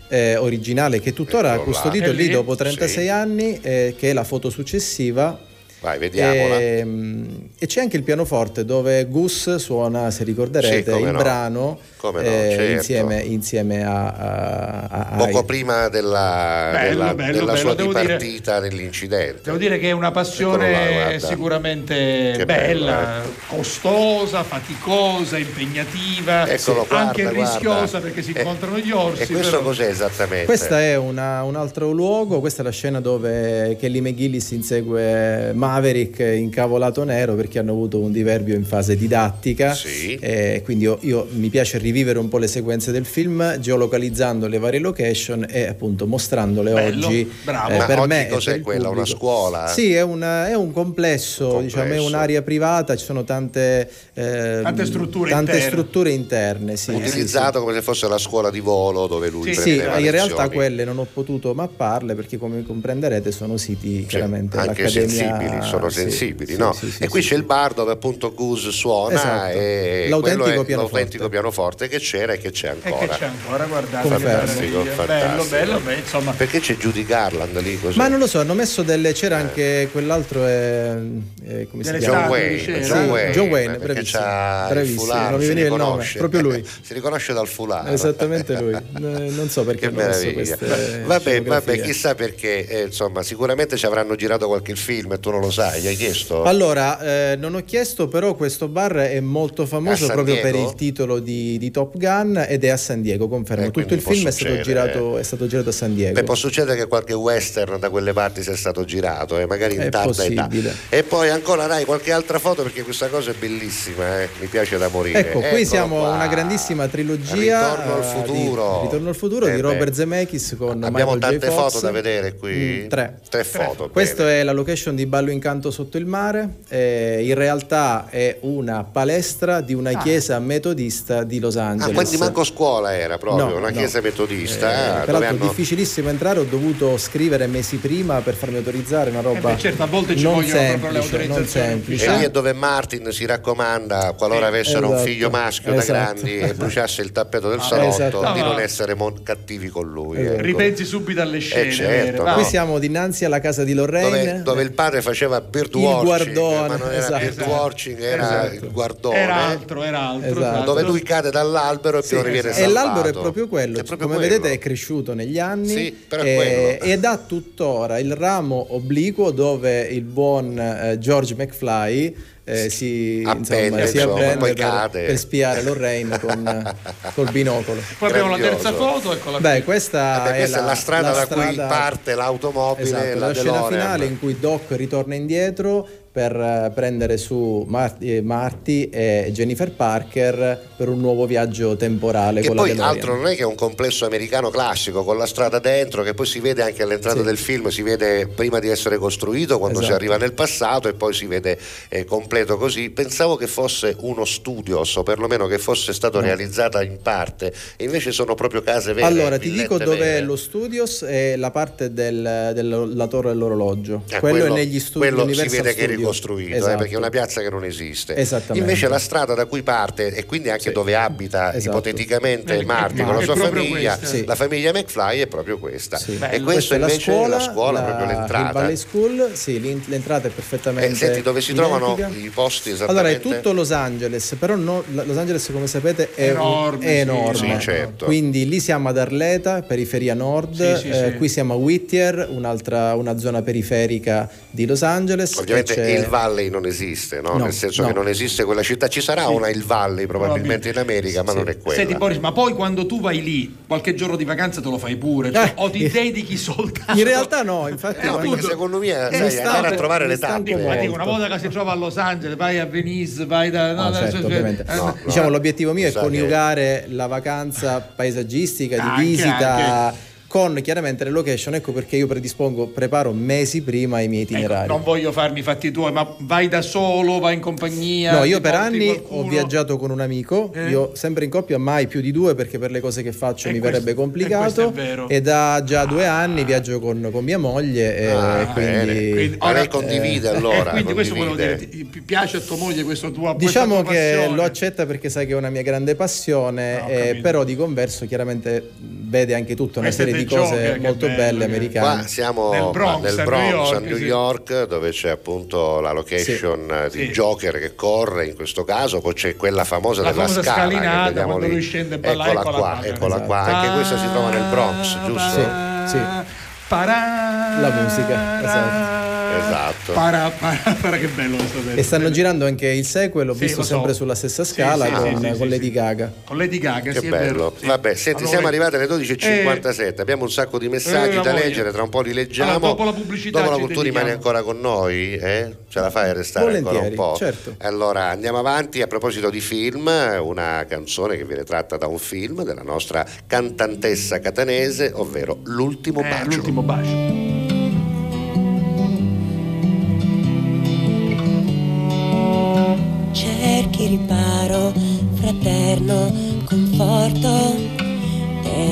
eh, originale che tuttora là. custodito lì lì? dopo 36 Sì. anni, eh, che è la foto successiva. Vai, vediamola. Ehm, E, c'è anche il pianoforte dove Gus suona, se ricorderete, Sì, il no. brano Come no, eh, certo. insieme, insieme a, a- a- a- Poco prima della, Bello, della- bello, della bello, sua dipartita nell'incidente. Devo dire che è una passione là, sicuramente Che bella, bello, eh. costosa, faticosa, impegnativa, Eccolo, guarda, anche guarda. rischiosa perché si Eh, incontrano gli orsi. E questo però- cos'è esattamente? Questa è una- un altro luogo, questa è la scena dove Kelly McGillis insegue Maverick incavolato nero perché hanno avuto un diverbio in fase didattica. Sì. E quindi io, io- mi piace rivivere un po' le sequenze del film, geolocalizzando le varie location e appunto mostrandole Bello, oggi. bravo. eh, Ma per oggi me cos'è quella? Una scuola? Sì, è, una- è un complesso, Un diciamo, è complesso. un'area privata, ci sono tante, ehm, Tante strutture tante interne. strutture interne, sì, sì, sì. Utilizzato come se fosse la scuola di volo dove lui Sì, Sì, in lezioni. realtà quelle non ho potuto mapparle perché come comprenderete sono siti chiaramente anche dell'Accademia sensibili, sono sensibili, sì, no? sì, sì, e qui sì. c'è il bar dove appunto Gus suona Esatto. e L'autentico è pianoforte. l'autentico pianoforte che c'era e che c'è E ancora. che c'è ancora, guardate, Fantastico, fantastico. bello, bello, beh, insomma, Perché c'è Judy Garland lì così? Ma non lo so, hanno messo delle. C'era anche quell'altro. eh, eh, come si Delle chiama? John Wayne. John Wayne, John Wayne, bravissimo. Bravissimo, foulard, non mi si veniva il nome, riconosce. proprio lui. <laughs> si riconosce dal foulard. Esattamente lui. <laughs> Eh, Non so perché Che hanno messo meraviglia. queste Vabbè, vabbè, chissà perché, eh, insomma, sicuramente ci avranno girato qualche film e tu non lo sai, gli hai chiesto? Allora, eh, non ho chiesto, però questo bar è molto famoso proprio per il titolo di, di Top Gun ed è a San Diego, confermo. Eh, Tutto il film è stato, girato, è stato girato a San Diego. Beh, può succedere che qualche western da quelle parti sia stato girato, eh, magari in È tarda età. possibile. E poi ancora dai qualche altra foto perché questa cosa è bellissima, eh, mi piace da morire. Ecco, qui Eccolo siamo qua. una grandissima trilogia. Ritorno al eh, futuro. Di, Ritorno al futuro Eh di beh. Robert Zemeckis con Abbiamo Michael tante J. Fox. foto da vedere qui. Mm, tre. Tre foto. Questa è la location di Ballo Incanto sotto il mare. eh, in realtà è una palestra di una chiesa metodista di Los Ah, Angeles. quindi manco scuola era proprio, No, una no. chiesa metodista. Eh, ah, peraltro hanno- difficilissimo entrare, ho dovuto scrivere mesi prima per farmi autorizzare una roba Eh beh, certo, a volte ci non vogliono proprio le semplice, non autorizzazioni semplice. E lì è dove Martin si raccomanda, qualora avessero un esatto. figlio maschio da Esatto. grandi e bruciasse il tappeto del Ah, salotto, esatto. di No, non no. essere mon- cattivi con lui. Esatto. ecco. ripensi subito alle scene. certo, vere, no. Qui siamo dinanzi alla casa di Lorraine. Dove, dove il padre faceva birdwatching, guardone, ma non era esatto. birdwatching, era Esatto. il guardone. Era altro, era altro. Esatto. esatto. Dove lui cade dall'albero e Sì, non viene e salvato. l'albero è proprio quello, È proprio come quello. vedete è cresciuto negli anni Sì, è eh, ed ha tuttora il ramo obliquo dove il buon eh, George McFly eh, si, Appende, insomma, si appende poi per, cade. per spiare Lorraine con, <laughs> col binocolo. Poi abbiamo la terza foto, eccola Beh, questa, Vabbè, questa è la strada da cui strada- parte l'automobile, Esatto, la la scena finale in cui Doc ritorna indietro per eh, prendere su eh, Marty e Jennifer Parker per un nuovo viaggio temporale Che poi altro non è che un complesso americano classico con la strada dentro che poi si vede anche all'entrata Sì. del film, si vede prima di essere costruito quando si Esatto. arriva nel passato e poi si vede eh, completo così. Pensavo che fosse uno studios o perlomeno che fosse stato No. realizzata in parte e invece sono proprio case vere. Allora, ti dico villette dove vere. è lo studios e la parte del, del- la torre dell'orologio. Eh, quello, è negli studi quello si vede che ricostruito eh, Esatto. perché è una piazza che non esiste Esattamente. invece la strada da cui parte e quindi anche dove abita Esatto. ipoteticamente Eh, Marty eh, con la sua famiglia. Sì. la famiglia McFly è proprio questa e Bello. questo Questa è invece è la scuola, la- proprio Il l'entrata Valley School, sì, l'entrata è perfettamente Eh, senti dove si trovano identica. i posti Allora esattamente è tutto Los Angeles, però no- Los Angeles come sapete è Enorme, è sì, enorme. sì, certo. Quindi lì siamo ad Arleta, periferia nord, Sì, sì, eh, sì. qui siamo a Whittier, un'altra, una zona periferica di Los Angeles. Ovviamente e il Valley non esiste, no? No, nel senso no. che non esiste quella città. Ci sarà una il Valley probabilmente in America, ma non è quella. Senti Boris, ma poi quando tu vai lì, qualche giorno di vacanza te lo fai pure, cioè, o ti dedichi soltanto. In realtà no, infatti Eh, no, perché secondo me sai, mi stanco- andare a trovare le tappe. Ma dico, una volta che si trova a Los Angeles, vai a Venice, vai da. No, da- certo, da- ovviamente. eh, no. Diciamo, l'obiettivo mio è Sa che- coniugare la vacanza paesaggistica, di Anche, visita con chiaramente le location. Ecco perché io predispongo, preparo mesi prima i miei Ecco, itinerari. non voglio farmi i fatti tuoi, ma vai da solo, vai in compagnia. No, io per anni qualcuno? ho viaggiato con un amico, Eh? io sempre in coppia, mai più di due perché per le cose che faccio E mi questo- verrebbe e questo complicato. è vero. E da già due anni viaggio con, con mia moglie e Ah, quindi... Quindi, Ma lei condivide eh, allora, eh, quindi questo condivide. volevo dire, ti piace a tua moglie questo tuo Diciamo tua che passione? lo accetta perché sai che è una mia grande passione, Ah, ho eh, però di converso chiaramente vede anche tutta una Questo serie di The cose Joker, che molto bello, belle che- americane. Qua siamo Nel Bronx, nel a New Bronx, York, a New sì. York, dove c'è appunto la location eh, di Sì. Joker che corre in questo caso, poi c'è quella famosa La della famosa scala che scalinata, vediamo quando lì. lui scende eccola eccola qua, qua. eccola qua, Esatto. anche questa si trova nel Bronx, giusto? Sì, sì. Parà, La musica, esatto. Esatto. Para, para, para, che bello questo E stanno girando anche il sequel, l'ho Sì, visto so. sempre sulla stessa scala sì, con, sì, con sì, Lady sì. Gaga. Con Lady Gaga, Che sì, è bello. vero. sì. Vabbè, senti, Allora, siamo arrivati alle 12.57, abbiamo un sacco di messaggi Eh, da leggere, tra un po' li leggiamo. Allora, dopo la pubblicità Dopo la cultura rimani dedichiamo. ancora con noi? eh? Ce la fai a restare ancora un Volentieri, po'? certo. Allora andiamo avanti. A proposito di film, una canzone che viene tratta da un film della nostra cantantessa catanese, ovvero L'ultimo Eh, bacio. l'ultimo bacio.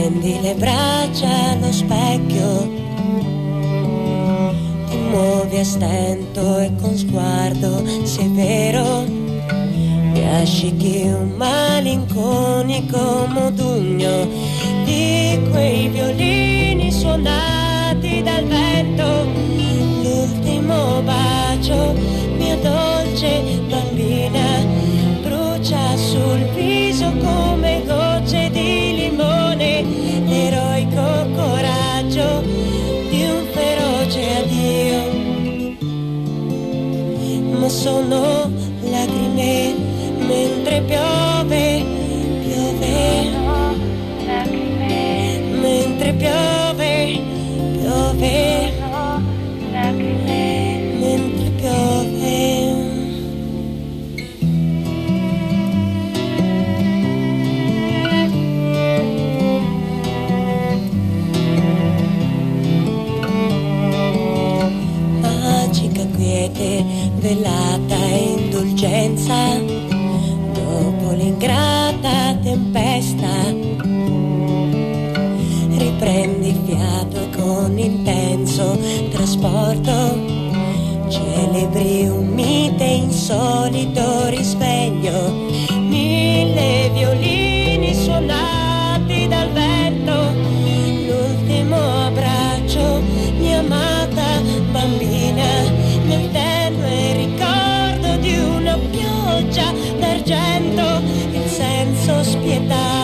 Tendi le braccia allo specchio, ti muovi a stento e con sguardo severo, piascichi un malinconico modugno di quei violini suonati dal vento, l'ultimo bacio, mia dolce bambina, brucia sul viso come gocce sono lacrime mentre piove, piove, mentre piove, velata indulgenza, dopo l'ingrata tempesta, riprendi fiato con intenso trasporto, celebri un mite insolito risveglio, senso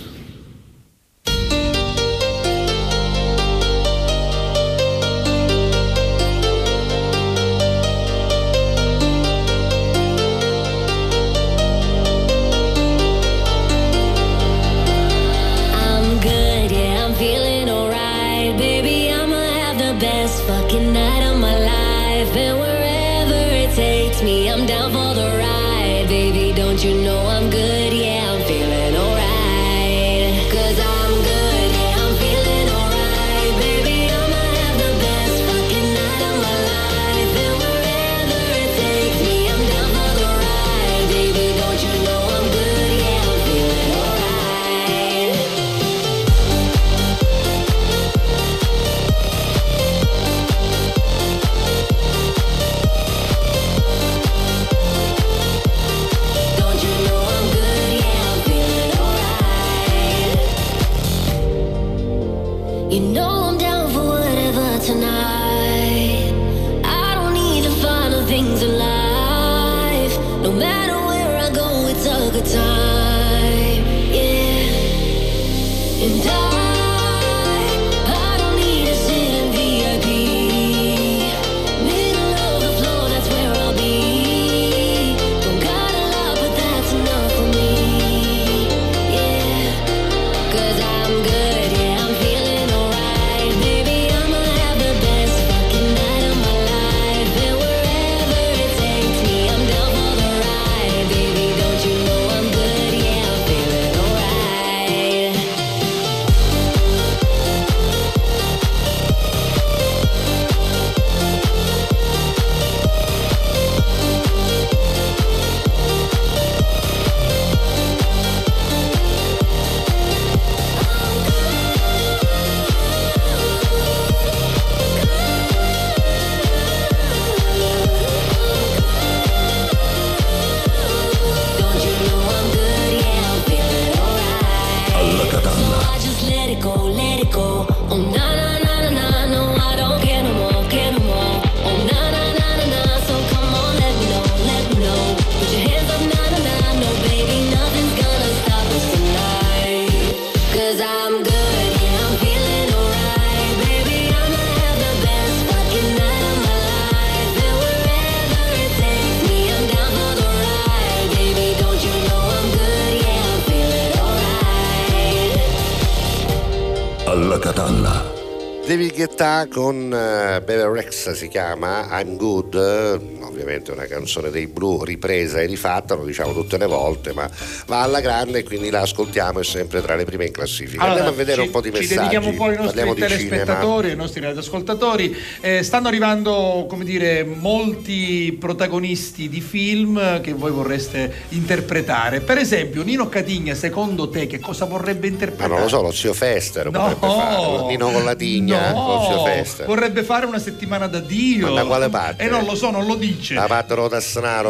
Si chiama I'm Good, ovviamente una canzone dei blu ripresa e rifatta, lo diciamo tutte le volte, ma va alla grande e quindi la ascoltiamo è sempre tra le prime in classifica. Allora, Andiamo a vedere ci- un po' di Ci messaggi. dedichiamo un po' ai nostri telespettatori, ai nostri radioascoltatori. Eh, stanno arrivando, come dire, molti protagonisti di film che voi vorreste interpretare. Per esempio, Nino Catigna, secondo te, che cosa vorrebbe Ma interpretare? non lo so, lo zio Fester No. potrebbe fare, Nino con la tigna. Bologna, No, Orzio Festa. vorrebbe fare una settimana da Dio. Ma da quale parte? E non lo so, non lo dice. La parte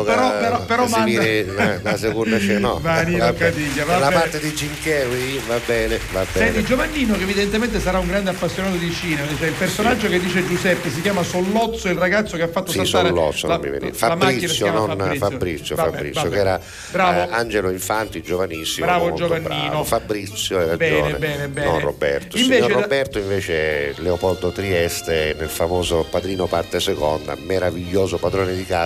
Però- che, però- però si manda- la, la seconda scena. No, Ma Nino vabbè. Cadiglia, va la bene. parte di Jim Carrey va bene, va bene. Senti, Giovannino, che evidentemente sarà un grande appassionato di cinema, cioè il personaggio che dice Giuseppe si chiama Sollozzo, il ragazzo che ha fatto Sì, saltare Sollozzo, la, non mi veniva. Fabrizio, non Fabrizio, Fabrizio, Vabbè, Fabrizio, vabbè. che era eh, Angelo Infanti, giovanissimo. Bravo, molto Giovannino. bravo. Fabrizio, hai Bene, ragione. bene, bene. Non Roberto. Invece signor da- Roberto invece Leopoldo Trieste nel famoso Padrino parte seconda, meraviglioso padrone di casa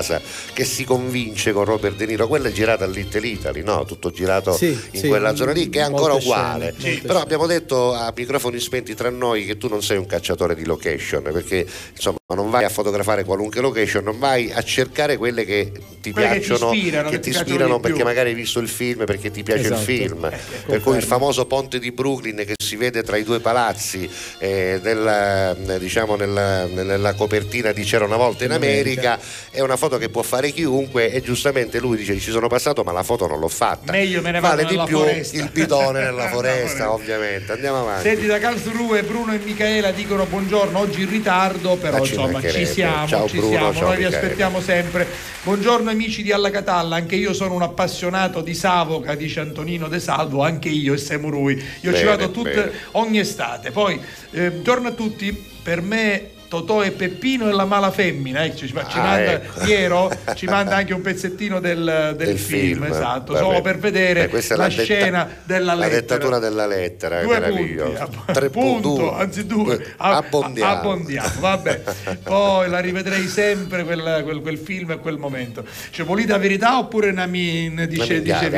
che si convince con Robert De Niro. Quella è girata all'Ittle Italy, no? Tutto girato Sì, in sì, quella zona lì che è ancora uguale. scene, Però abbiamo detto a microfoni spenti tra noi che tu non sei un cacciatore di location perché insomma non vai a fotografare qualunque location, non vai a cercare quelle che ti Quelle che ti piacciono, ispirano, che ti ispirano perché magari hai visto il film, perché ti piace Esatto. il film. Eh, per cui confermo. il famoso ponte di Brooklyn che si vede tra i due palazzi eh, nella, diciamo nella, nella copertina di C'era una volta in America. è una foto che può fare chiunque e giustamente lui dice ci sono passato ma la foto non l'ho fatta. Meglio me ne vado vale di più foresta. il bidone nella <laughs> foresta, ovviamente. Andiamo avanti. Senti da Karlsruhe Bruno e Michaela dicono buongiorno, oggi in ritardo, però ci insomma ci siamo, Ciao ci Bruno, siamo, ciao noi vi Michaela. aspettiamo sempre. Buongiorno amici di Alla Catalla, anche io sono un appassionato di Savoca, dice Antonino De Salvo, anche io e Semurui. Io ci Bene, vado tutte, ogni estate. Poi, eh, buongiorno a tutti, per me Totò e Peppino e la mala femmina, eh, ci, ci Ah, manda ecco. Piero, <laughs> ci manda anche un pezzettino del, del Del film, film, esatto, vabbè. solo per vedere è la, detta- scena della la lettera. dettatura della lettera, Due punti, Tre punto, punti. anzi due, A- Abbondiamo. abbondiamo, vabbè. <laughs> Poi la rivedrei sempre quel, quel- quel film e quel momento. Cioè, volete verità oppure una min? Dice, dice-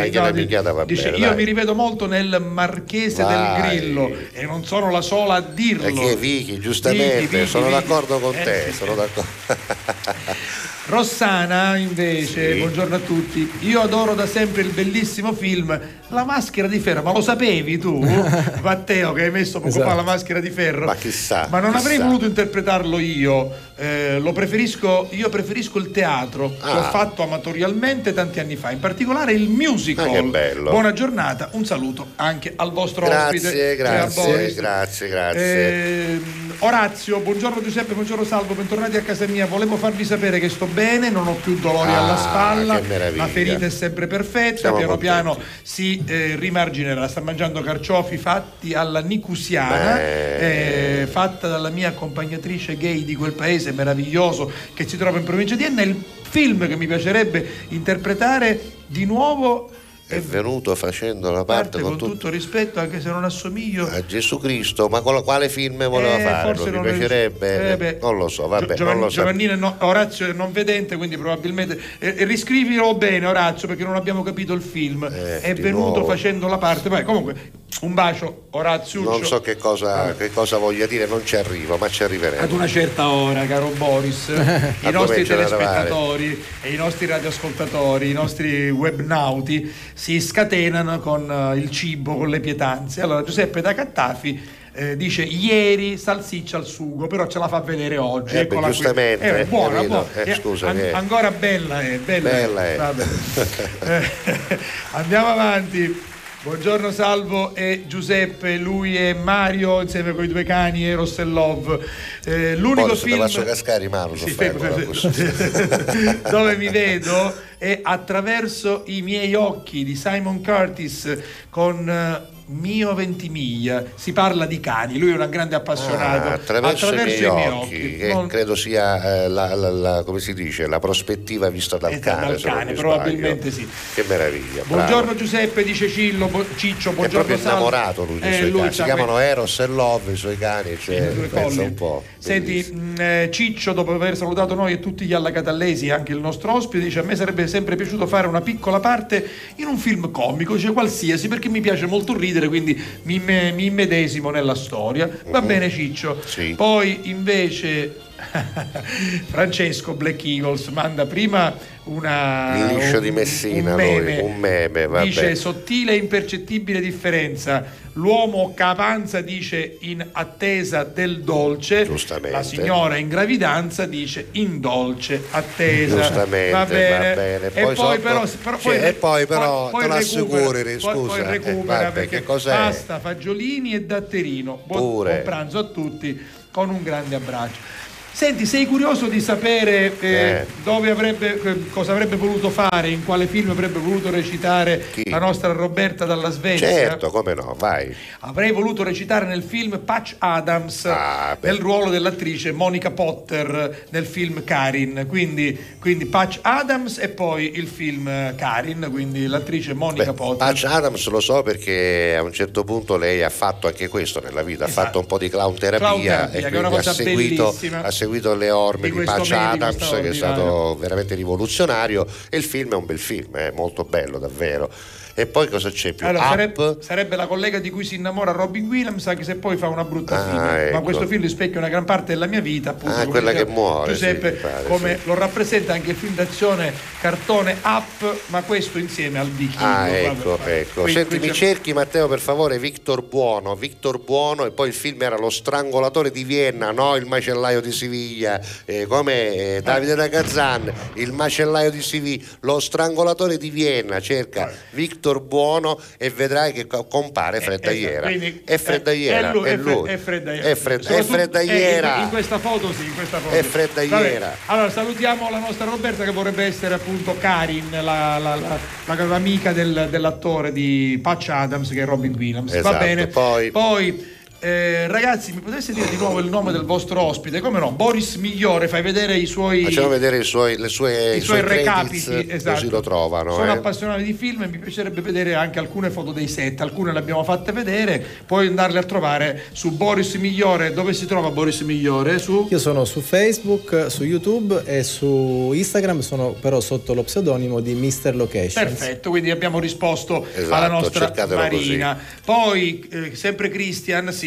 va dice, bene, io dai. mi rivedo molto nel Marchese Vai. del Grillo e non sono la sola a dirlo. Perché Vicky, giustamente, Vicky, Vicky, sono Vicky. D'accordo con te, sono d'accordo. <laughs> Rossana invece, Sì. buongiorno a tutti. Io adoro da sempre il bellissimo film La maschera di ferro, ma lo sapevi tu? <laughs> Matteo che hai messo poco fa Esatto. la maschera di ferro. Ma chissà. Ma non avrei chissà. voluto interpretarlo io. Eh, lo preferisco, io preferisco il teatro, che ho Ah. fatto amatorialmente tanti anni fa, in particolare il musical. Ah, che bello. Buona giornata, un saluto anche al vostro Grazie, ospite. grazie, Boris. grazie, grazie. Ehm, Orazio, buongiorno Giuseppe, buongiorno Salvo, bentornati a casa mia. Volevo farvi sapere che sto bene, non ho più dolori Ah, alla spalla, la ferita è sempre perfetta, Siamo piano contenti. piano si eh, rimarginerà. Sta mangiando carciofi fatti alla nicusiana, eh, fatta dalla mia accompagnatrice gay di quel paese meraviglioso che si trova in provincia di Enna. Il film che mi piacerebbe interpretare di nuovo È venuto facendo la parte parte con con tutto rispetto, anche se non assomiglio. a Gesù Cristo, ma con- quale film voleva Eh, farlo? forse Mi non è- piacerebbe? eh, beh. non lo so, vabbè, Giovanni- non lo so. Giovannino no- Orazio è non vedente, quindi probabilmente eh, eh, riscrivilo bene Orazio perché non abbiamo capito il film. Eh, è venuto nuovo. facendo la parte. Vai, comunque, un bacio, Orazio. Non so che cosa, che cosa voglia dire, non ci arrivo, ma ci Ad arriveremo. una certa ora, caro Boris, <laughs> i nostri ad telespettatori e i nostri radioascoltatori, i nostri webnauti si scatenano con eh, il cibo, con le pietanze. Allora, Giuseppe da Cattafi eh, dice ieri salsiccia al sugo, però ce la fa vedere oggi. Eh, beh, Eccola qui. giustamente, Eh, buona, buona. Eh, Eh, scusa, an- che- ancora bella è, bella, Bella è. <laughs> Eh, <laughs> andiamo avanti. Buongiorno Salvo e Giuseppe, lui è Mario insieme con i due cani e Love. Eh, l'unico Poi se film faccio cascare Mauro, Sì, fermo, fermo. <laughs> dove mi vedo è attraverso i miei occhi di Simon Curtis con eh, Mio Ventimiglia. Si parla di cani, lui è un grande appassionato. Ah, attraverso, i miei occhi, che Non- credo sia eh, la, la- la- come si dice, la prospettiva vista dal Eh, cane. dal cane, probabilmente sbaglio. sì. Che meraviglia. bravo. Buongiorno Giuseppe, dice Cillo, bo- Ciccio, È buongiorno proprio Salvo. innamorato lui dei Eh, suoi lui cani. Si chiamano Eros e Love i suoi cani, cioè, pensa un po'. Senti, mh, eh, Ciccio, dopo aver salutato noi e tutti gli allacatallesi anche il nostro ospite, dice: A me sarebbe sempre piaciuto fare una piccola parte in un film comico, cioè qualsiasi, perché mi piace molto ridere, quindi mi, me- mi immedesimo nella storia. Va Mhm. bene, Ciccio. Poi invece. <laughs> Francesco Black Eagles manda prima una liscio un- di Messina, un lui, meme. un meme, vabbè. Dice sottile e impercettibile differenza. L'uomo che avanza dice in attesa del dolce, Giustamente. la signora in gravidanza dice in dolce attesa. Giustamente, va bene. va bene. E Poi poi, so- però, però e poi però poi te lo recupera, assicuri, poi- poi scusa, eh, recupera vabbè, perché pasta, fagiolini e datterino. Buon, buon pranzo a tutti con un grande abbraccio. Senti, sei curioso di sapere eh, dove avrebbe, eh, cosa avrebbe voluto fare, in quale film avrebbe voluto recitare Chi? la nostra Roberta dalla Svezia? Certo, come no, vai. Avrei voluto recitare nel film Patch Adams Ah, nel ruolo dell'attrice Monica Potter nel film Karin. Quindi, quindi Patch Adams e poi il film Karin, quindi l'attrice Monica Beh, Potter. Patch Adams lo so perché a un certo punto lei ha fatto anche questo nella vita, ha fatto un po' di clown terapia, Clown terapia, e quindi ha seguito, ha seguito le orme Di di, Patch Adams che è stato veramente rivoluzionario e il film è un bel film, è molto bello davvero. E poi cosa c'è più? Allora, sarebbe, sarebbe la collega di cui si innamora Robin Williams, anche se poi fa una brutta Ah, fine. Ma ecco. questo film rispecchia una gran parte della mia vita, appunto. Ah, quella che muore, Giuseppe, sì, pare, come sì. lo rappresenta anche il film d'azione cartone Up, ma questo insieme al vichingo. Ah, ecco, ecco. Qui- Senti, qui mi cerchi Matteo per favore Victor Buono, Victor Buono e poi il film era Lo strangolatore di Vienna, no il macellaio di Siviglia, eh, come eh, Davide da Kazan, il macellaio di Siviglia, Lo strangolatore di Vienna, cerca Victor Buono e vedrai che co- compare Freddaiera. Eh, quindi- è Freddaiera, è lui, è lui. è Freddaiera. È Fred- è Soprattutto- Freddaiera. eh, in, questa foto sì, in questa foto. È. Vabbè, Allora salutiamo la nostra Roberta che vorrebbe essere appunto Karin, la, la- la- la- l'amica del- dell'attore di Patch Adams che è Robin Williams. Va Esatto, bene. poi- eh, ragazzi, mi poteste dire di nuovo il nome del vostro ospite? Come no? Boris Migliore, fai vedere i suoi. Facciamo vedere i suoi, le sue, i i suoi suoi recapiti, credits, esatto. così lo trovano. Sono eh. appassionato di film e mi piacerebbe vedere anche alcune foto dei set, alcune le abbiamo fatte vedere, poi andarle a trovare su Boris Migliore. Dove si trova Boris Migliore? Su Io sono su Facebook, su YouTube e su Instagram, sono però sotto lo pseudonimo di Mr. Locations. Perfetto, quindi abbiamo risposto Esatto, alla nostra Marina. Poi, eh, sempre Christian, sì,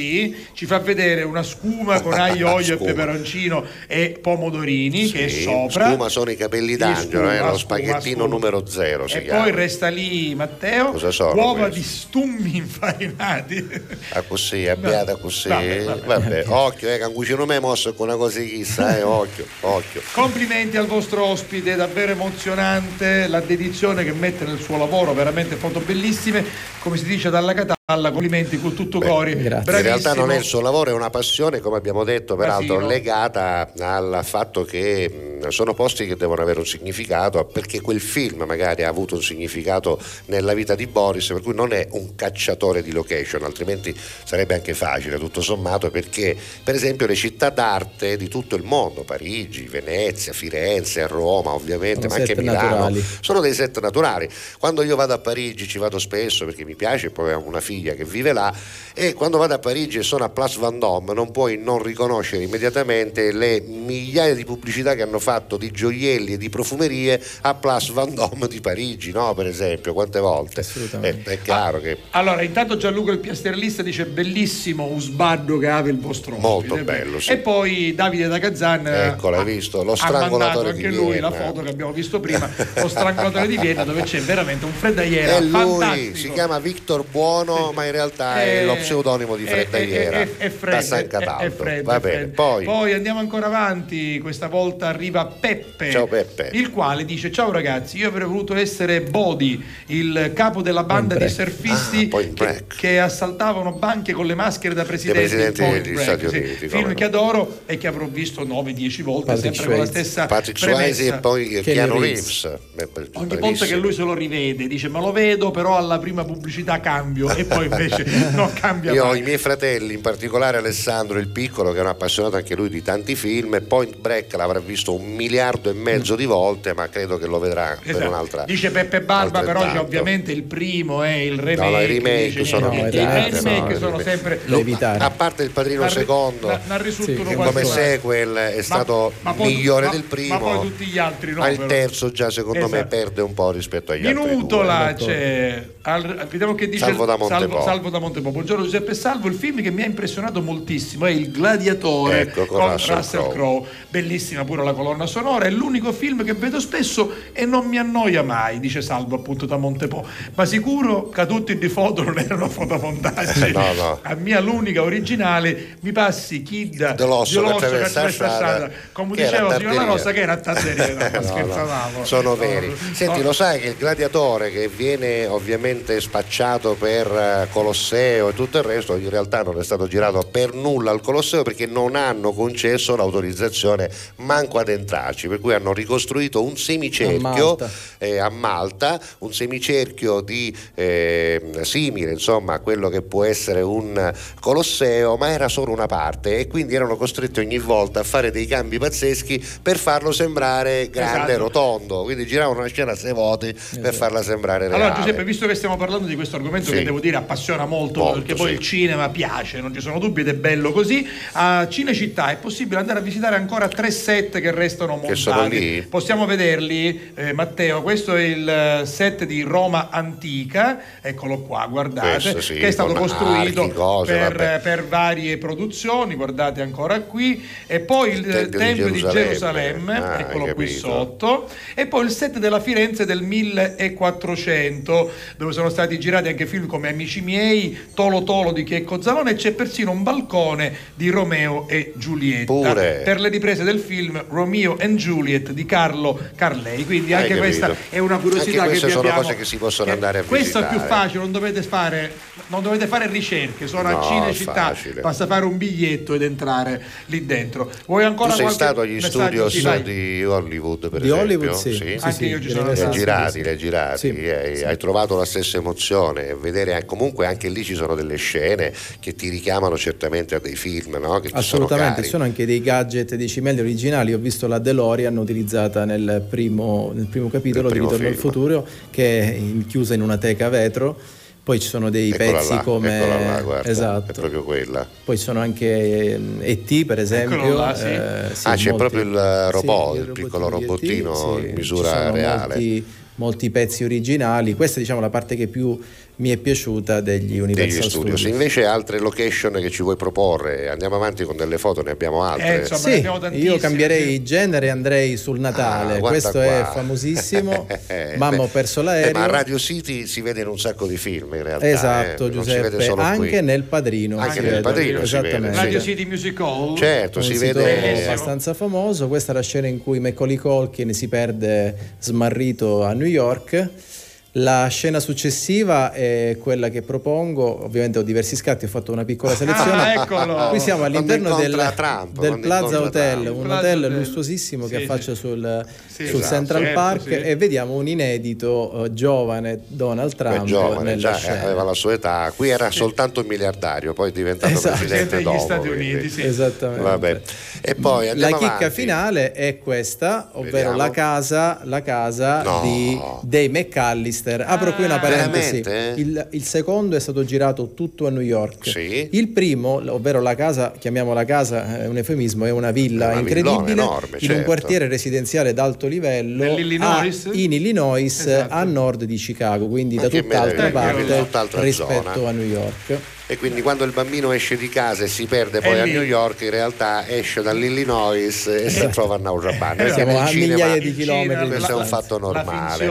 ci fa vedere una scuma con <laughs> aglio, olio e Scuma. peperoncino e pomodorini che è Sì, sopra. Scuma sono i capelli Sì, d'angelo, scuma, eh, lo spaghettino numero zero E chiama. poi resta lì Matteo, Cosa sono uova questi? di stummi <laughs> infarinati. Ah, così, abbiata così. Vabbè, vabbè. Vabbè, occhio, eh, che un cucino me mosso con una cosa chissà, eh, occhio, occhio. Complimenti al vostro ospite, davvero emozionante la dedizione che mette nel suo lavoro, veramente foto bellissime, come si dice dalla Catalla, complimenti con tutto cori. In realtà non è il suo lavoro, è una passione, come abbiamo detto, peraltro Casino. legata al fatto che mh, sono posti che devono avere un significato, perché quel film magari ha avuto un significato nella vita di Boris, per cui non è un cacciatore di location, altrimenti sarebbe anche facile, tutto sommato, perché per esempio le città d'arte di tutto il mondo, Parigi, Venezia, Firenze, Roma ovviamente, Sono ma anche Milano, naturali. sono dei set naturali. Quando io vado a Parigi ci vado spesso perché mi piace, poi ho una figlia che vive là e quando vado a Parigi e sono a Place Vendôme non puoi non riconoscere immediatamente le migliaia di pubblicità che hanno fatto di gioielli e di profumerie a Place Vendôme di Parigi, no? Per esempio, quante volte? Eh, è chiaro che Allora, intanto Gianluca il piastrellista dice bellissimo Usbardo che ave il vostro ospite. Molto bello, sì. E poi Davide da eh, Ecco, l'hai visto? Lo ha strangolatore di anche lui Vienna. la foto che abbiamo visto prima, <laughs> lo strangolatore di Vienna dove c'è veramente un freddaiera è lui, fantastico. si chiama Victor Buono, ma in realtà è Eh, lo pseudonimo di Freddaiera è- è- è Fred, da San è- è Cataldo. Fred, Va bene, Fred. poi andiamo ancora avanti, questa volta arriva Peppe, Ciao, Peppe. il quale dice ciao ragazzi, io avrei voluto essere Body, il capo della banda di surfisti Ah, che, che assaltavano banche con le maschere da presidente, presidenti Point degli Break, Stati sì. Uniti, come film no. che adoro e che avrò visto 9-10 volte Patrick sempre con la stessa Patrick premessa. Swayze e poi Keanu Reeves. Reeves. Beh, Ogni volta che lui se lo rivede dice me lo vedo però alla prima pubblicità cambio e poi invece non cambia Io ho mai. i miei fratelli, in particolare Alessandro il piccolo, che è un appassionato anche lui di tanti film. e Point Break l'avrà visto un miliardo e mezzo di volte, ma credo che lo vedrà per Esatto. un'altra. Dice Peppe Barba, però c'è ovviamente il primo e il remake. No, i remake sono niente. evitati, I remake no, sono i sempre Lo- A parte il padrino ri- secondo, n'ha risultato che come sequel è Ma- stato ma poi- migliore ma- del primo. Ma poi tutti gli altri no. ma il però. terzo già secondo me Esatto. perde un po' rispetto agli altri due. Minutola c'è Al- vediamo che dice Salvo da Montepo. Salvo, da Montepo. Buongiorno Giuseppe Salvo. Il film che mi ha impressionato moltissimo è Il Gladiatore Ecco, con Russell Crowe. Crowe. Bellissima pure la colonna sonora. È l'unico film che vedo spesso e non mi annoia mai, dice Salvo appunto da Montepo. Ma sicuro che tutti di foto non erano fotomontaggi. <laughs> No, no. A mia l'unica originale mi passi Kid Dell'osso che attraversa la strada, Come diceva signora Tarderia. Rosa che era Tazzeria. No, <laughs> ma No, no, scherzavamo. sono No, veri. Senti, lo sai che il gladiatore che viene ovviamente spacciato per Colosseo e tutto il resto, in realtà non è stato girato per nulla al Colosseo perché non hanno concesso l'autorizzazione manco ad entrarci, per cui hanno ricostruito un A semicerchio Malta. eh, a Malta, un semicerchio di eh, simile insomma a quello che può essere un Colosseo, ma era solo una parte e quindi erano costretti ogni volta a fare dei cambi pazzeschi per farlo sembrare grande Esatto. rotondo. Quindi giravano una scena a sei voti per farla sembrare reale. Allora Giuseppe, visto che stiamo parlando di questo argomento Sì. che devo dire appassiona molto, Molto, perché poi sì. il cinema piace, non ci sono dubbi ed è bello così, a Cinecittà è possibile andare a visitare ancora tre set che restano montati. Che sono lì? Possiamo vederli, eh, Matteo, questo è il eh, set di Roma Antica, eccolo qua, guardate, Questo sì, che è stato costruito archi, cose, per, vabbè. per varie produzioni, guardate ancora qui, e poi il Tempio di Tempio di Gerusalemme. Ah, eccolo qui sotto, e poi il set della Firenze del 1400 dove sono stati girati anche film come Amici miei, Tolo Tolo di Checco Zalone e c'è persino un balcone di Romeo e Giulietta. Pure. per le riprese del film Romeo and Juliet di Carlo Carlei. Quindi anche questa è una curiosità Anche che vi sono abbiamo. cose che si possono che andare a questo è più facile non dovete fare non dovete fare ricerche sono No, a Cinecittà facile. basta fare un biglietto ed entrare lì dentro vuoi Tu ancora sei qualche stato agli studios Sì, di Hollywood per Di esempio? Hollywood, sì. Sì, Anche sì, io ci sono hai stato. girati, hai girati, Sì, hai, sì. hai trovato la stessa emozione, vedere eh, comunque anche lì ci sono delle scene che ti richiamano certamente a dei film, no? che sono Assolutamente, cari. ci sono anche dei gadget dei cimelli originali. Ho visto la DeLorean utilizzata nel primo, nel primo capitolo Nel primo di Ritorno al futuro, che è chiusa in una teca a vetro. Poi ci sono dei Eccola pezzi là, come. eccola là, guarda, è esatto. proprio quella. Poi ci sono anche ET, per esempio. Là, sì. eh, sì, ah, c'è molti- proprio il robot, sì, il piccolo robottino in ci misura sono reale. Molti, molti pezzi originali. Questa è diciamo la parte che più mi è piaciuta degli Universal degli studios. Studios. Invece altre location che ci vuoi proporre? Andiamo avanti con delle foto, ne abbiamo altre. Eh, insomma, ne Sì, abbiamo io cambierei genere e andrei sul Natale. Ah, Questo è qua. famosissimo. <laughs> Eh, Mamma ho perso eh, l'aereo. ma a Radio City si vede in un sacco di film in realtà. Esatto, eh, Giuseppe. Anche qui. nel padrino. Anche nel vede. Padrino si vede, Esattamente. sì. Radio City Music Hall Certo, un si vede abbastanza famoso. Questa è la scena in cui Macaulay Culkin si perde smarrito a New York. La scena successiva è quella che propongo, ovviamente ho diversi scatti, ho fatto una piccola selezione. Ah, eccolo. Qui siamo all'interno del, Trump, del Plaza Hotel, Trump. un Plaza hotel Hotel. lussuosissimo che Sì, affaccia sì. sul, Sì, sul esatto, Central certo, Park sì. e vediamo un inedito eh, giovane Donald Beh, Trump giovane, nella già scena. aveva la sua età. Qui era soltanto un miliardario, poi è diventato Esatto. presidente degli dopo. Stati quindi- Uniti sì. Esattamente. Vabbè. E poi La chicca avanti. finale è questa, ovvero Vediamo. la casa, la casa No. di, dei McAllister. Apro qui una parentesi. Veramente? Il, il secondo è stato girato tutto a New York. Sì. Il primo, ovvero la casa, chiamiamola casa, è un eufemismo, è una villa È una incredibile enorme, in un certo. quartiere residenziale d'alto livello a- in Illinois, Esatto. a nord di Chicago, quindi Ma da tutt'altra parte rispetto zona. a New York. E quindi quando il bambino esce di casa e si perde poi È a lì. New York, in realtà esce dall'Illinois e si trova a Naujabad. Noi Siamo a cinema, migliaia di il chilometri questo è un fatto normale.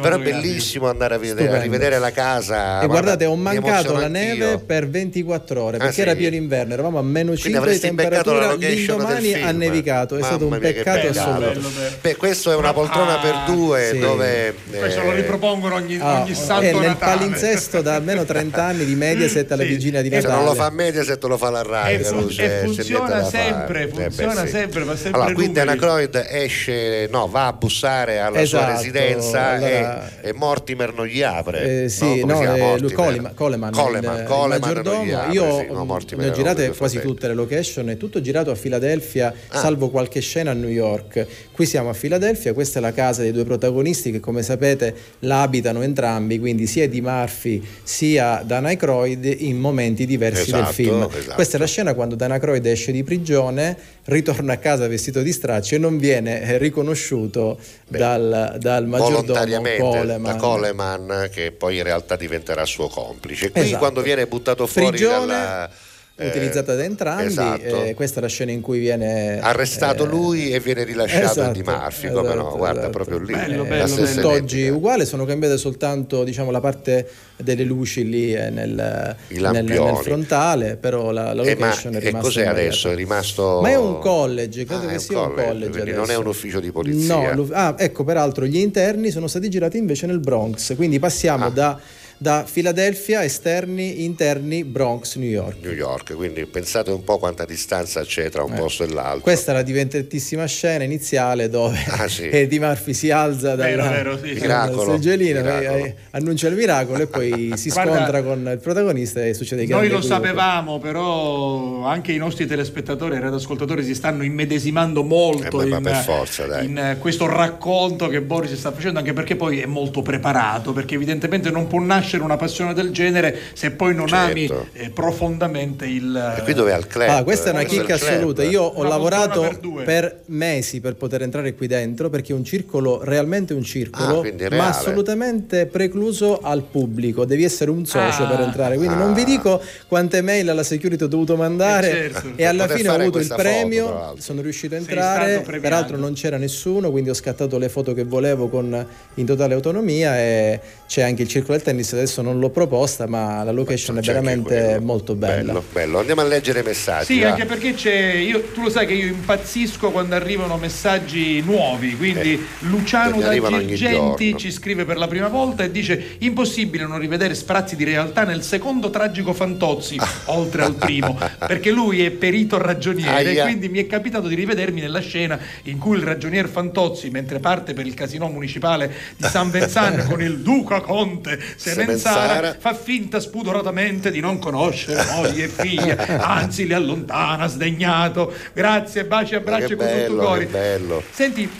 Però è bellissimo andare a vedere, a rivedere la casa. E guardate, ho mancato la neve per 24 ore Ah, perché sì? era pieno inverno, eravamo a meno 5 di temperatura. L'indomani ha nevicato, è Mamma stato un peccato assoluto. Beh, questo è una poltrona Ah, per due sì. dove questo eh, lo ripropongono ogni, Ah, ogni santo è nel Natale palinsesto da almeno 30 anni di Mediaset <laughs> alla Sì. Vigilia di E se Natale. non lo fa Mediaset lo fa la Rai. E fun- e eh, funziona niente da sempre, fare. funziona sempre, fa sempre Allora, qui numeri. Dan Aykroyd esce, no, va a bussare alla sua Esatto, residenza allora- e, e Mortimer non gli apre. Eh, sì, no, chiama? eh, Coleman, Coleman, Coleman, il- il Coleman non maggiordomo. gli apre, Io sì, no, Mortimer ne ho girate quasi fratelli. tutte le location, è tutto girato a Filadelfia, Ah. salvo qualche scena a New York. Qui siamo a Filadelfia, questa è la casa dei due protagonisti che come sapete la abitano entrambi, quindi sia di Murphy sia Dan Aykroyd in momenti diversi del Esatto, film. esatto. Questa è la scena quando Dana Croyd esce di prigione, ritorna a casa vestito di straccio e non viene eh, riconosciuto dal, dal maggiordomo Coleman. da Coleman che poi in realtà diventerà suo complice. Qui Esatto. quando viene buttato fuori Prigione dalla utilizzata da entrambi, esatto. eh, questa è la scena in cui viene arrestato eh, lui e viene rilasciato esatto, di Murphy, come no? esatto, Guarda, esatto. proprio lì. Eh, la stessa tutt'oggi identica. uguale, sono cambiate soltanto diciamo, la parte delle luci lì eh, nel, nel, nel frontale, però la, la Eh, ma location è e rimasta cos'è immediata. adesso? È rimasto. Ma è un college, credo Ah, che un sia un college, college. quindi adesso. non è un ufficio di polizia. No, ah, ecco, peraltro gli interni sono stati girati invece nel Bronx, quindi passiamo Ah. da, da Filadelfia, esterni, interni, Bronx, New York. New York, quindi pensate un po' quanta distanza c'è tra un Eh. posto e l'altro. Questa è la divertentissima scena iniziale dove Ah, sì. <laughs> Eddie Murphy si alza dal, Vero, vero, sì, Miracolo, miracolo. eh, annuncia il miracolo e poi <laughs> si Guarda, scontra con il protagonista e succede Noi grande lo equivoco. sapevamo, però anche i nostri telespettatori e radioascoltatori si stanno immedesimando molto Eh, ma in, per forza, dai. in, eh, questo racconto che Boris sta facendo, anche perché poi è molto preparato, perché evidentemente non può nascere una passione del genere se poi non Certo. ami eh, profondamente il... E qui dove è al club? Ah, questa è una chicca il assoluta. Io ho Una lavorato per per mesi per poter entrare qui dentro perché è un circolo, realmente un circolo, Ah, ma assolutamente precluso al pubblico. Devi essere un socio Ah. per entrare. Quindi non vi dico quante mail alla security ho dovuto mandare Eh, certo. e alla fine ho avuto il foto, premio. l'altro. sono riuscito a entrare. Peraltro non c'era nessuno, quindi ho scattato le foto che volevo con, in totale autonomia e c'è anche il circolo del tennis. Adesso non l'ho proposta, ma la location è C'è anche veramente quello. molto bella. Bello, bello. Andiamo a leggere i messaggi. Sì, va. anche perché c'è. Io, tu lo sai che io impazzisco quando arrivano messaggi nuovi. Quindi Luciano che da Girgenti ci scrive per la prima volta e dice: Impossibile non rivedere sprazzi di realtà nel secondo tragico Fantozzi, <laughs> oltre al primo, perché lui è perito ragioniere. Aia. Quindi mi è capitato di rivedermi nella scena in cui il ragionier Fantozzi, mentre parte per il casino municipale di San Vincent <laughs> con il Duca Conte Semenzara, Semenzara. fa finta spudoratamente di non conoscere moglie e figlie, <laughs> anzi li allontana sdegnato. Grazie, baci e abbracci con tutto il bello, cuore. che bello. Senti,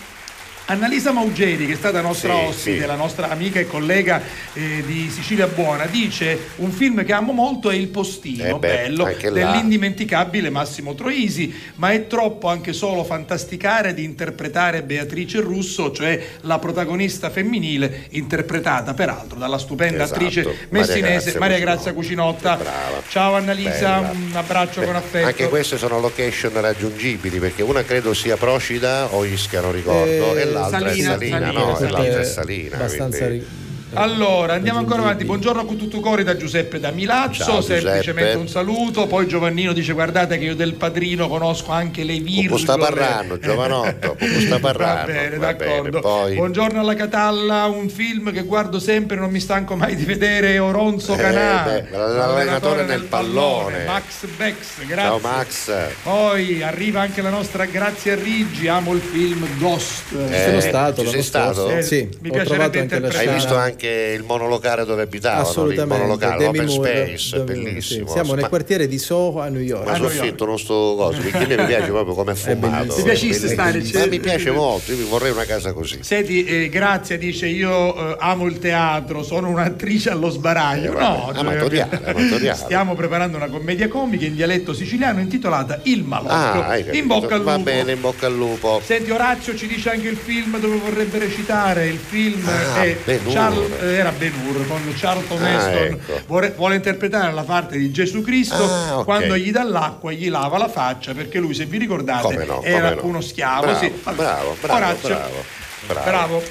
Annalisa Maugeri, che è stata nostra Sì, ospite, sì. la nostra amica e collega eh, di Sicilia Buona, dice un film che amo molto è Il Postino, Eh beh, bello, dell'indimenticabile Massimo Troisi, ma è troppo anche solo fantasticare di interpretare Beatrice Russo, cioè la protagonista femminile, interpretata peraltro dalla stupenda Esatto, attrice Maria messinese Grazia Maria. Grazia Cucinotta. Brava. Ciao Annalisa, Bella. un abbraccio con affetto. Anche queste sono location raggiungibili perché una credo sia Procida o Ischia, non ricordo, Eh, l'altra Salina, è Salina, Salina, no, l'altra è Salina. abbastanza quindi- ri- Allora, andiamo ancora avanti. Buongiorno con tutto cori da Giuseppe da Milazzo. Ciao, Semplicemente Giuseppe. un saluto. Poi Giovannino dice: Guardate che io del padrino conosco anche le virgole. Poco sta parlando, giovanotto, poco sta <laughs> Va parlando. bene, va d'accordo. bene. Poi Buongiorno alla Catalla, un film che guardo sempre, non mi stanco mai di vedere. Oronzo Eh, Canà, beh, l'allenatore nel pallone. Max Bex, grazie. Ciao Max. Poi arriva anche la nostra Grazia Riggi, amo il film Ghost. Eh, sono stato ci sei stato? Eh, Sì, mi ho piacerebbe trovato anche la interpretare. Hai visto anche il monolocale dove abitavano? Il Assolutamente, monolocale, Demi Open Moore, Space, Demi bellissimo. sì. Siamo nel Ma- quartiere di Soho a New York. Ma A sono New York. fitto non sto coso, <laughs> perché a me mi piace proprio come è fumato. Ti piacesse stare, Ma mi piace molto, io vorrei una casa così. Senti, eh, Grazia dice io eh, amo il teatro, sono un'attrice allo sbaraglio. Eh, no, vabbè, amatoriale, amatoriale. stiamo preparando una commedia comica in dialetto siciliano intitolata Il Malocchio. Ah, in bocca al Va lupo. bene, in bocca al lupo. Senti, Orazio ci dice anche il film dove vorrebbe recitare. Il film Ah, è Ben Hur. Charl- eh, era Ben Hur con Charlton Ah, Heston. ecco. Vuole, vuole interpretare la parte di Gesù Cristo Ah, ok. quando gli dà l'acqua e gli lava la faccia perché lui, se vi ricordate, no, era no. uno schiavo. Bravo, sì. bravo, bravo, bravo, bravo.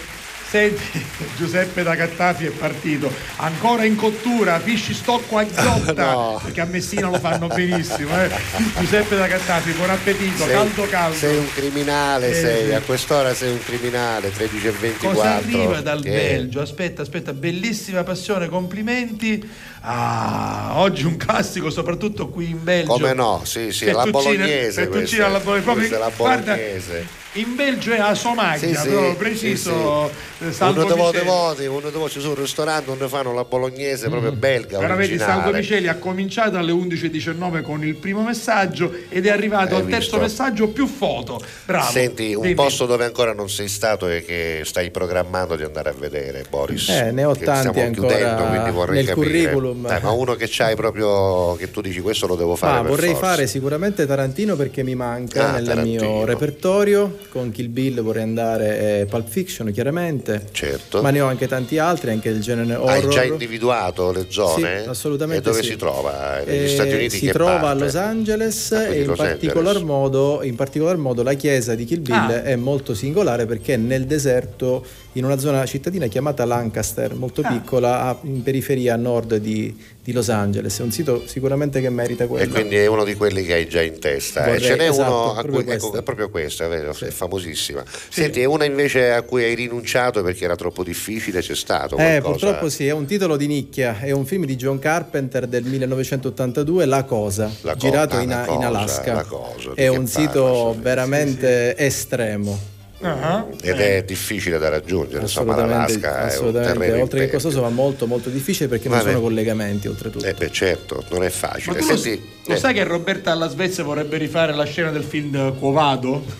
Senti, <laughs> Giuseppe da Cattafi è partito ancora in cottura, fisci stocco a ghiotta <laughs> No. perché a Messina lo fanno benissimo. eh. Giuseppe da Cattafi, buon appetito, Sei- caldo caldo. Sei un criminale, Eh, sei, a quest'ora sei un criminale, 13 e 24. Cosa arriva dal Che- Belgio? Aspetta, aspetta, bellissima passione, complimenti. Ah, oggi un classico, soprattutto qui in Belgio. Come no? Sì, sì, la bolognese. fettuccine questa. alla bolognese. Proprio- guarda, bolognese. In Belgio è a Somaglia, Sì, sì, proprio sì, preciso. sì. eh, Salvo uno volte Miceli. voti, uno di volte ci sono ristoranti donde fanno la bolognese proprio belga. Però vedi. Salvo Miceli ha cominciato alle 11.19 con il primo messaggio ed è arrivato Hai al terzo visto? messaggio più foto. Bravo. Senti, un Dimmi. posto dove ancora non sei stato e che stai programmando di andare a vedere, Boris. Eh, ne ho tanti stiamo ancora chiudendo, quindi vorrei nel capire. curriculum, insomma. Eh, ma uno che c'hai proprio che tu dici questo lo devo fare Ma per vorrei forza. fare sicuramente Tarantino perché mi manca Ah, nel Tarantino. mio repertorio. Con Kill Bill vorrei andare eh, Pulp Fiction, chiaramente. Certo. Ma ne ho anche tanti altri, anche il genere horror. Hai già individuato le zone? Sì, assolutamente E dove sì. si trova? Negli Eh, Stati Uniti si che trova parte? a Los Angeles Ah, e in Los particolar, Angeles. modo, in particolar modo la chiesa di Kill Bill Ah. è molto singolare perché è nel deserto in una zona cittadina chiamata Lancaster, molto Ah. piccola, a- in periferia a nord di, di Los Angeles. È un sito sicuramente che merita E quello. quindi è uno di quelli che hai già in testa. Vorrei- e ce n'è esatto, uno a proprio cui, questo. ecco, è proprio questa, è vero, è famosissima. Senti, è una invece a cui hai rinunciato perché era troppo difficile, c'è stato Eh, qualcosa? purtroppo sì, è un titolo di nicchia, è un film di John Carpenter del 1982, La Cosa, La co- girato ah, in, La in Cosa, Alaska. La Cosa, è un parla, sito veramente estremo. Ah, Ed è difficile da raggiungere, insomma Assolutamente, l'Alaska è un terreno oltre che costoso, ma molto molto difficile perché non Vabbè. sono collegamenti oltretutto. Eh beh, certo, non è Ma facile. tu lo, Senti, lo eh, sai che Roberta alla Svezia vorrebbe rifare la scena del film Quovado? <laughs>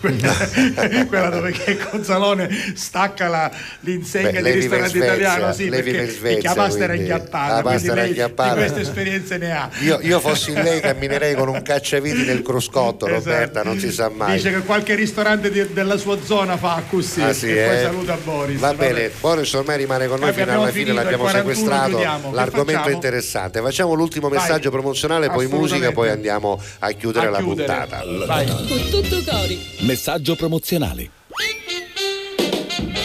Quella, dove che Gonzalone stacca la- l'insegna Beh, di ristorante Svezia, italiano, sì, lei vive perché in Svezia, pasta era inghiappata, quindi era inghiappata. queste esperienze ne ha. io, io fossi lei camminerei con un cacciaviti nel cruscotto, <laughs> Roberta, non si sa mai. Esatto. Dice che qualche ristorante di- della sua zona fa così Ah, sì, e poi eh? saluta Boris. Va vabbè. bene, Boris ormai rimane con noi Eh, fino alla fine, finito, l'abbiamo ai 41 sequestrato. chiudiamo. L'argomento è interessante. Facciamo l'ultimo Vai. messaggio promozionale, poi musica, poi andiamo a chiudere A la chiudere. puntata. Con tutto cori. Messaggio promozionale.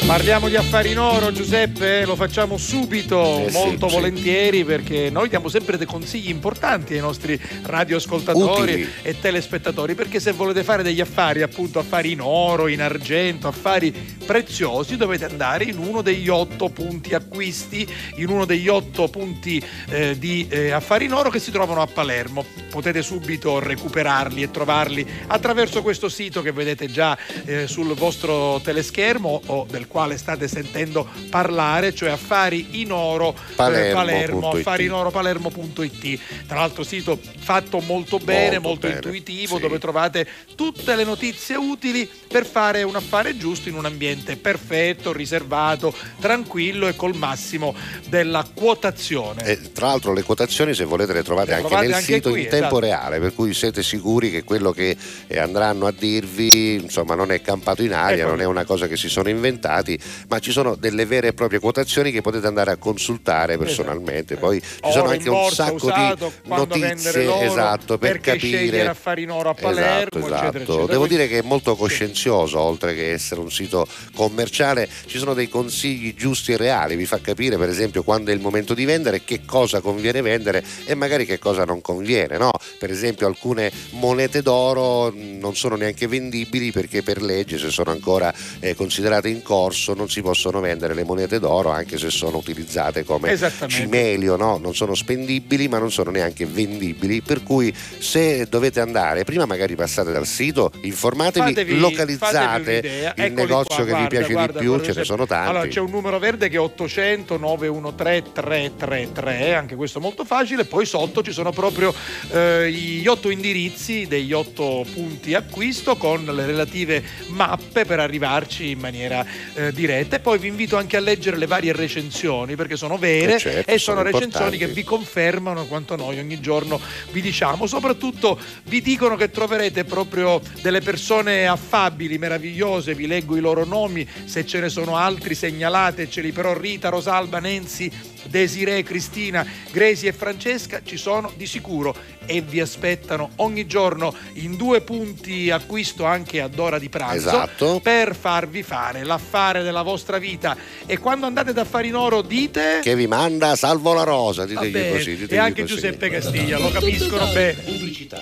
Parliamo di affari in oro, Giuseppe, lo facciamo subito, Eh sì, molto sì. volentieri, perché noi diamo sempre dei consigli importanti ai nostri radioascoltatori Utili. e telespettatori, perché se volete fare degli affari, appunto affari in oro, in argento, affari preziosi, dovete andare in uno degli otto punti acquisti, in uno degli otto punti eh, di eh, affari in oro che si trovano a Palermo. Potete subito recuperarli e trovarli attraverso questo sito che vedete già eh, sul vostro teleschermo o del quale state sentendo parlare, cioè affari in oro eh, Palermo Palermo, affari in oro palermo.it. Tra l'altro sito fatto molto bene, Molto molto, bene, intuitivo, sì. dove trovate tutte le notizie utili per fare un affare giusto in un ambiente perfetto, riservato, tranquillo e col massimo della quotazione. E, tra l'altro le quotazioni se volete le trovate Le anche nel anche sito qui, in tempo esatto. reale, per cui siete sicuri che quello che andranno a dirvi insomma non è campato in aria, Ecco. non è una cosa che si sono inventati, ma ci sono delle vere e proprie quotazioni che potete andare a consultare personalmente. Poi ci sono anche un sacco di notizie esatto, per capire scegliere affari in oro a Palermo, Esatto, eccetera, esatto. eccetera. Devo dire che è molto coscienzioso, oltre che essere un sito commerciale, ci sono dei consigli giusti e reali, vi fa capire per esempio quando è il momento di vendere, che cosa conviene vendere e magari che cosa non conviene. No? Per esempio alcune monete d'oro non sono neanche vendibili perché per legge se sono ancora eh, considerate in corso non si possono vendere le monete d'oro anche se sono utilizzate come cimelio, no? non sono spendibili ma non sono neanche vendibili, per cui se dovete andare, prima magari passate dal sito, informatevi, Fatevi- localizzate fatevi il negozio qua, che guarda, vi piace guarda, di più, ce ne sono tanti. Allora c'è un numero verde che è 800 913 333, anche questo molto facile, poi sotto ci sono proprio eh, gli otto indirizzi degli otto punti acquisto con le relative mappe per arrivarci in maniera eh, diretta e poi vi invito anche a leggere le varie recensioni perché sono vere Eh certo, e sono, sono recensioni importanti. che vi confermano quanto noi ogni giorno vi diciamo, soprattutto vi dicono che troverete proprio delle persone affabili, meravigliose, vi leggo i loro nomi, se ce ne sono altri segnalateceli, però Rita, Rosalba, Nancy, Desiree, Cristina, Gresi e Francesca ci sono di sicuro e vi aspettano ogni giorno in due punti acquisto anche ad ora di pranzo Esatto. per farvi fare l'affare della vostra vita e quando andate ad affari in oro dite Che vi manda Salvo la Rosa, ditegli Vabbè, così. e ditegli anche così. Giuseppe Castiglia lo capiscono bene Pubblicità.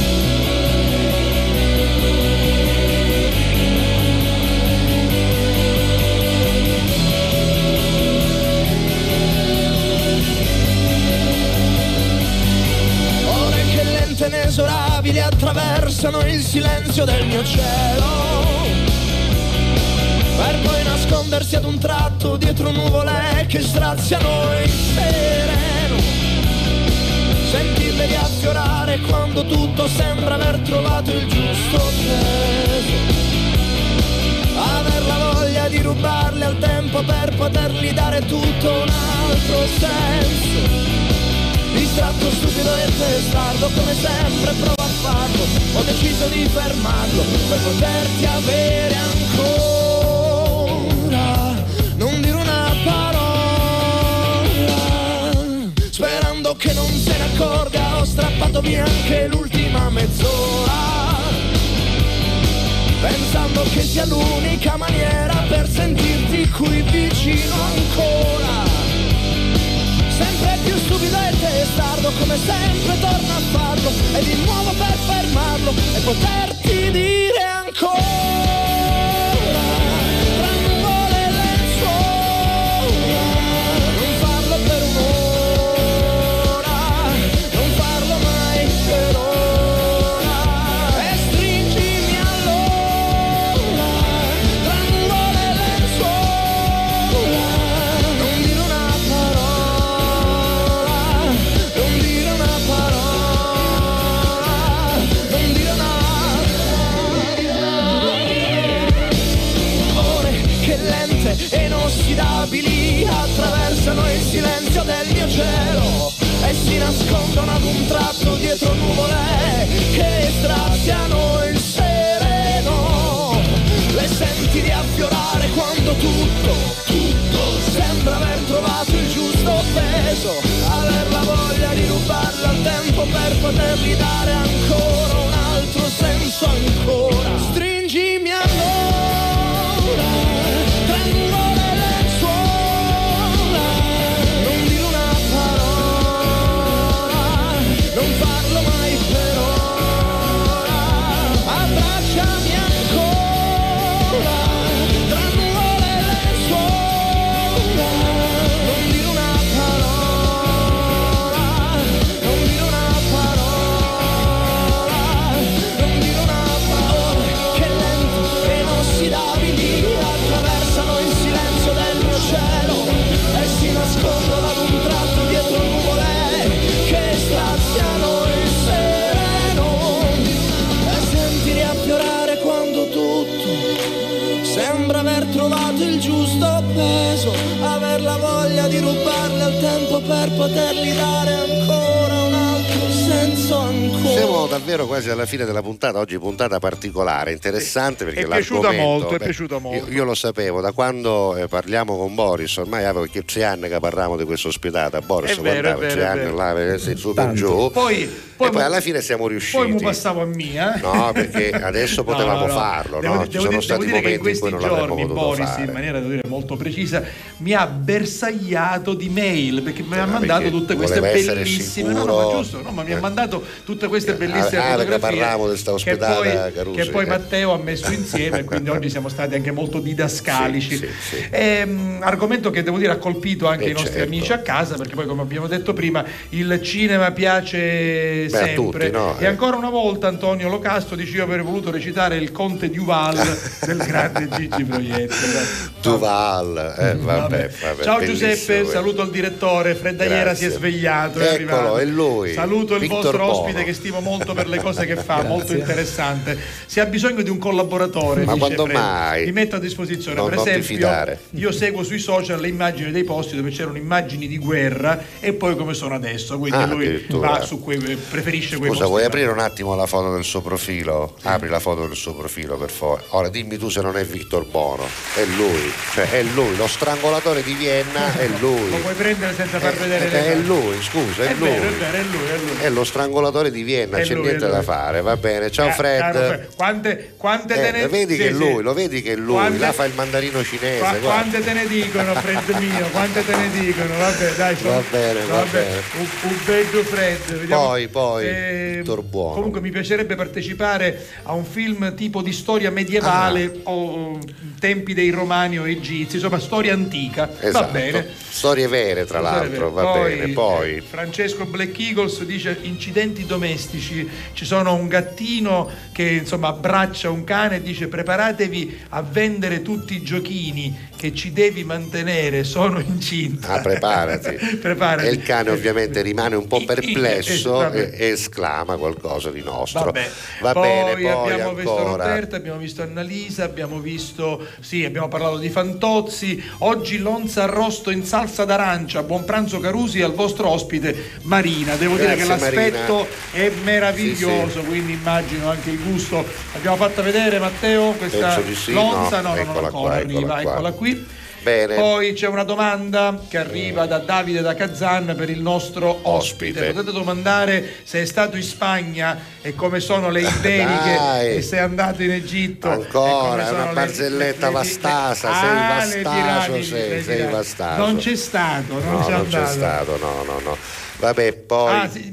Che lente e inesorabili attraversano il silenzio del mio cielo. Per poi nascondersi ad un tratto dietro nuvole che straziano il sereno. Sentirle riaffiorare quando tutto sembra aver trovato il giusto peso. Aver la voglia di rubarle al tempo per potergli dare tutto un altro senso Distratto, stupido e testardo come sempre provo a farlo. Ho deciso di fermarlo per poterti avere ancora. Non dire una parola Sperando che non se ne accorga. Ho strappato via anche l'ultima mezz'ora Pensando che sia l'unica maniera per sentirti qui vicino ancora Sempre più stupido e testardo come sempre torno a farlo E di nuovo per fermarlo e poterti dire ancora silenzio del mio cielo E si nascondono ad un tratto dietro nuvole Che straziano il sereno. Le senti riaffiorare quando tutto, tutto Sembra aver trovato il giusto peso. Aver la voglia di rubarla al tempo per potergli dare ancora un altro senso ancora. Stringimi allora davvero quasi alla fine della puntata, oggi puntata particolare, interessante perché È piaciuta molto, è beh, piaciuta molto. Io, io lo sapevo, da quando eh, parliamo con Boris, ormai avevo che tre anni che parliamo di questa ospitata, Boris È vero, guardava è tre vero, è anni vero. là, eh, sì, su per giù, Poi- e poi poi mu- alla fine siamo riusciti. Poi mi passavo a mia. eh. No, perché <laughs> adesso potevamo No, no. farlo, Devo, no? Ci devo sono dire, stati devo in momenti in questi cui non l'avremmo giorni potuto Boris, fare. in maniera devo dire, molto precisa, mi ha bersagliato di mail perché mi ha Eh, mandato tutte queste bellissime. No, no, sicuro. ma giusto, no, ma mi ha Eh. mandato tutte queste bellissime Ah, perché fotografie parlavamo di sta che ospedata poi, Carusi, che poi eh. Matteo ha messo insieme e quindi oggi siamo stati anche molto didascalici. Sì, sì, sì. Ehm, argomento che devo dire ha colpito anche Eh, i nostri certo. amici a casa perché poi come abbiamo detto prima il cinema piace Beh, sempre tutti, no? e Eh. ancora una volta Antonio Locastro dice io avrei voluto recitare il conte di Uval <laughs> del grande Gigi Proietti. Duval, eh, vabbè, vabbè, Ciao Giuseppe, questo. saluto il direttore. Fredda Grazie. Iera si è svegliato. È Eccolo, arrivato. è lui, Saluto il Victor vostro Bono. ospite che stimo molto per le cose che fa, <laughs> molto interessante. Se ha bisogno di un collaboratore, Ma quando Fredda, mai? mi metto a disposizione. Non- per esempio, io seguo sui social le immagini dei posti dove c'erano immagini di guerra e poi come sono adesso. Quindi Ah, lui va su quei, preferisce quei Scusa, posti. vuoi aprire un attimo la foto del suo profilo? Apri la foto del suo profilo per favore. Ora dimmi tu se non è Victor Bono. È lui, cioè è lui, lo strangolatore di Vienna è <laughs> lui. Lo puoi prendere senza far vedere le È lui, scusa, è, È lui. vero, è vero, è lui, è lui. È lo strangolatore di Vienna, È c'è niente è da fare, va bene. Ciao Eh, Fred. caro Quante, quante Eh, te ne vedi che sì, è lui, sì. lo vedi che è lui, Quante- là fa il mandarino cinese. Qua- quante te ne dicono, Fred mio? Quante te ne dicono? Vabbè, dai, Va bene, va vabbè, bene. Un, un bello Fred. vediamo. Poi, poi, Eh, Buono. Comunque mi piacerebbe partecipare a un film tipo di storia medievale Ah. o tempi dei romani o egizi, insomma storia antica. Va Esatto. bene. Storie vere, tra l'altro, va Poi, bene. Poi, eh, Francesco Black Eagles dice incidenti domestici, ci sono un gattino che insomma abbraccia un cane e dice preparatevi a vendere tutti i giochini che ci devi mantenere, sono incinta. ah, preparati. <laughs> Preparati. E il cane ovviamente rimane un po' perplesso vabbè. <laughs> e, esclama qualcosa di nostro. Vabbè. Va poi bene, poi abbiamo visto ancora. Roberta, abbiamo visto Annalisa, abbiamo visto, sì, abbiamo parlato di Fantozzi. Oggi Lonza arrosto in salsa d'arancia. Buon pranzo Carusi al vostro ospite Marina. Devo dire che Grazie, l'aspetto è meraviglioso, Sì, quindi immagino anche il gusto. Abbiamo fatto vedere Matteo questa sì, Lonza, no, no, no, eccola ancora qua, arriva, eccola qua. Qui. Bene. Poi c'è una domanda che arriva da Davide da Kazan per il nostro ospite. Ospite. Potete domandare se è stato in Spagna e come sono le <laughs> iberiche Dai. e se è andato in Egitto. Ancora, sono una le- barzelletta le- le- vastasa, Ah, sei le vastaso, piramidi, sei, le sei vastaso. Non c'è stato, non no, c'è non c'è stato, no, no, no. Vabbè, poi Ah, sì,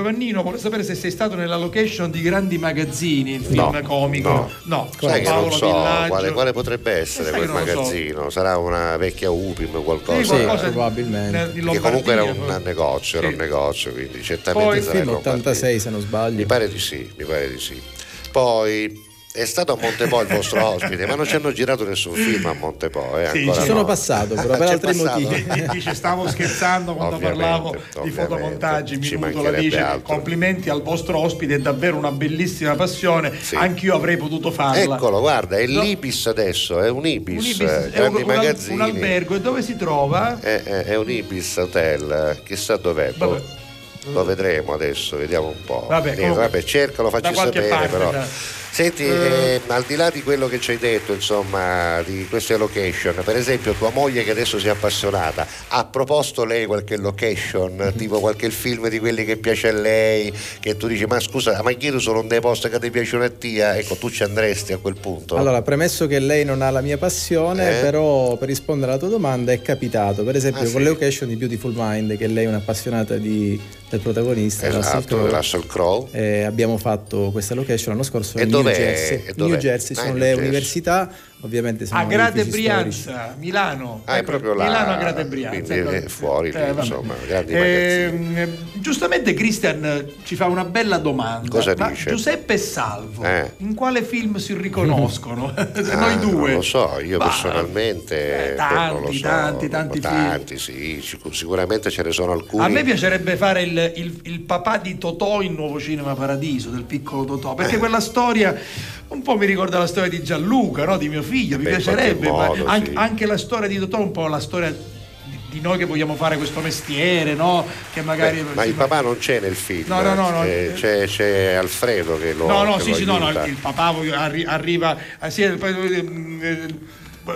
Giovannino vuole sapere se sei stato nella location di Grandi Magazzini, il film No, comico. no. con sai che Paolo non so quale, quale potrebbe essere quel lo so. magazzino, sarà una vecchia Upim o qualcosa. Sì, qualcosa di- probabilmente. Che comunque era un Lombardia, negozio, era Sì. un negozio, quindi certamente Poi- sarà Film in Lombardia. 86 se non sbaglio. Mi pare di sì, mi pare di sì. Poi è stato a Montepo il vostro ospite, ma non ci hanno girato nessun film a Montepo, eh, Sì, Ci sono no. passato, <laughs> però per altri passato? motivi. Dice stavo <laughs> scherzando quando Ovviamente, parlavo di fotomontaggi minuto la dice altro. complimenti al vostro ospite è davvero una bellissima passione Sì. anch'io avrei potuto farla Eccolo, guarda, è No. l'Ibis adesso, è un Ibis, un, ibis, eh, è grandi un, magazzini. un albergo e dove si trova? È, è- è un Ibis Hotel, chissà dov'è. boh. Vabbè. Lo vedremo adesso, vediamo un po'. Vabbè, comunque, vabbè, cercalo, facci da sapere parte, però. dai. Senti, eh, al di là di quello che ci hai detto, insomma, di queste location, per esempio tua moglie che adesso si è appassionata, ha proposto lei qualche location, tipo qualche film di quelli che piace a lei, che tu dici, ma scusa, ma io sono un dei posti che ti piacciono a te, ecco, tu ci andresti a quel punto? Allora, premesso che lei non ha la mia passione, Eh? però per rispondere alla tua domanda è capitato, per esempio Ah, con sì? le location di Beautiful Mind, che lei è un'appassionata di- del protagonista, Russell esatto, Crowe. Russell Crowe. Eh, abbiamo fatto questa location l'anno scorso E New dov'è? Jersey. Dov'è? New Jersey Ah, sono in le Jersey. università, ovviamente sono a Grade edifici storici. Brianza, Milano. Ah, è Ecco, proprio là, Milano a Grade Brianza. quindi ecco. è fuori lì, Eh, vabbè. insomma, grandi Ehm, giustamente Christian eh, ci fa una bella domanda. Cosa Ma dice? Giuseppe e Salvo, Eh. in quale film si riconoscono? <laughs> Ah, Noi due. Non lo so, io Ma- personalmente eh, non lo tanti, so, tanti, tanti tanti, sì, sic- sicuramente ce ne sono alcuni. A me piacerebbe fare il, il- il papà di Totò in Nuovo Cinema Paradiso, del piccolo Totò, Eh. perché quella storia un po' mi ricorda la storia di Gianluca, no? di mio figlio, mi Beh, in piacerebbe, qualche ma modo, anche, sì. anche la storia di Totò un po' la storia di, noi che vogliamo fare questo mestiere, no? che magari... Beh, ma il papà non c'è nel film, No, no, no, no. eh, c'è, c'è Alfredo che lo No, no, sì, sì, no, no, il papà arriva, ah, sì, eh,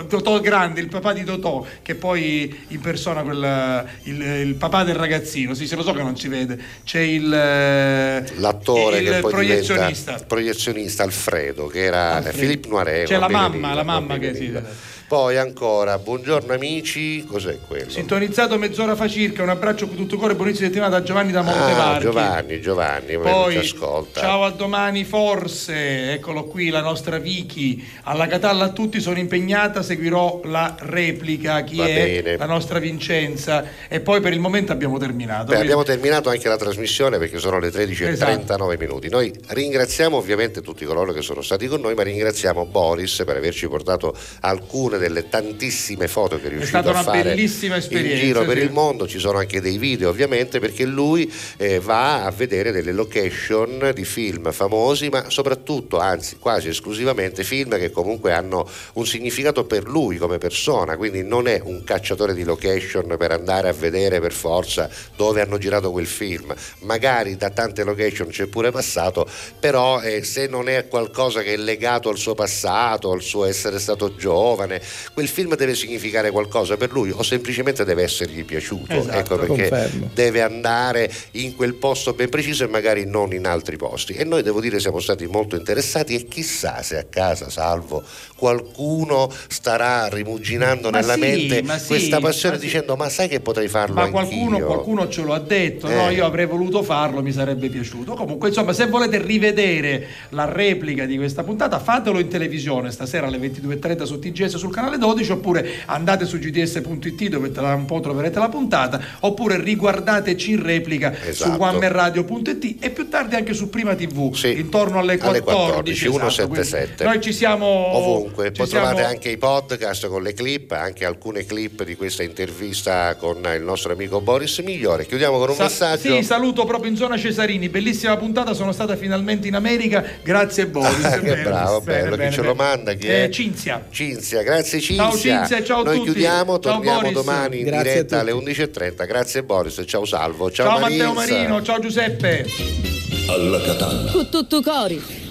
Totò Grande, il papà di Totò, che poi impersona quel, il, il papà del ragazzino. Sì, se lo so che non si vede. C'è il, eh, L'attore il che poi proiezionista. diventa proiezionista Alfredo, che era Alfredo. Philippe Noiret. C'è la mamma, la mamma che si. Villa. Poi ancora, buongiorno amici, cos'è quello? Sintonizzato mezz'ora fa circa, un abbraccio con tutto cuore, buonissima settimana da Giovanni da Ah, Montevarchi. Giovanni, Giovanni, Poi, ci ascolta. ciao a domani forse, eccolo qui la nostra Vicky, alla Catalla a tutti sono impegnata, seguirò la replica, chi Va è bene. la nostra Vincenza e poi per il momento abbiamo terminato. Beh, abbiamo terminato anche la trasmissione perché sono le 13.39 minuti. Noi ringraziamo ovviamente tutti coloro che sono stati con noi, ma ringraziamo Boris per averci portato alcune delle tantissime foto che è riuscito stata a una fare bellissima esperienza, in giro per sì. il mondo. Ci sono anche dei video ovviamente perché lui eh, va a vedere delle location di film famosi, ma soprattutto, anzi quasi esclusivamente film che comunque hanno un significato per lui come persona, quindi non è un cacciatore di location per andare a vedere per forza dove hanno girato quel film. Magari da tante location c'è pure passato, però eh, se non è qualcosa che è legato al suo passato, al suo essere stato giovane, quel film deve significare qualcosa per lui o semplicemente deve essergli piaciuto. Esatto. ecco perché Confermo. deve andare in quel posto ben preciso e magari non in altri posti. E noi devo dire siamo stati molto interessati e chissà se a casa, salvo, qualcuno starà rimuginando Ma nella sì, mente sì, questa passione ma sì. dicendo ma sai che potrei farlo Ma qualcuno, qualcuno ce lo ha detto, Eh. no? Io avrei voluto farlo, mi sarebbe piaciuto. Comunque, insomma, se volete rivedere la replica di questa puntata, fatelo in televisione stasera alle 22.30 su TGS sul canale 12, oppure andate su gds.it dove tra un po' troverete la puntata, oppure riguardateci in replica Esatto. su onemanradio.it e più tardi anche su Prima TV, intorno alle alle 14. 14, esatto, 177. quindi Noi ci siamo ovunque, ci poi trovate siamo- anche i podcast con le clip, anche alcune clip di questa intervista con il nostro amico Boris Migliore. Chiudiamo con un Sa- messaggio. Sì, saluto proprio in zona Cesarini, bellissima puntata, sono stata finalmente in America, grazie Boris. Ah, <laughs> che Bene, bravo, bene, bello, bene, chi ce lo manda? Chi Eh? Cinzia. Cinzia, grazie Cinzia. Ciao Cinzia, ciao a Noi tutti. chiudiamo, Ciao torniamo Boris. domani in Grazie diretta alle tutti. 11.30. Grazie Boris, ciao Salvo, ciao, Ciao Matteo. Marino, ciao Giuseppe. Alla Catalla. Con tutto cori.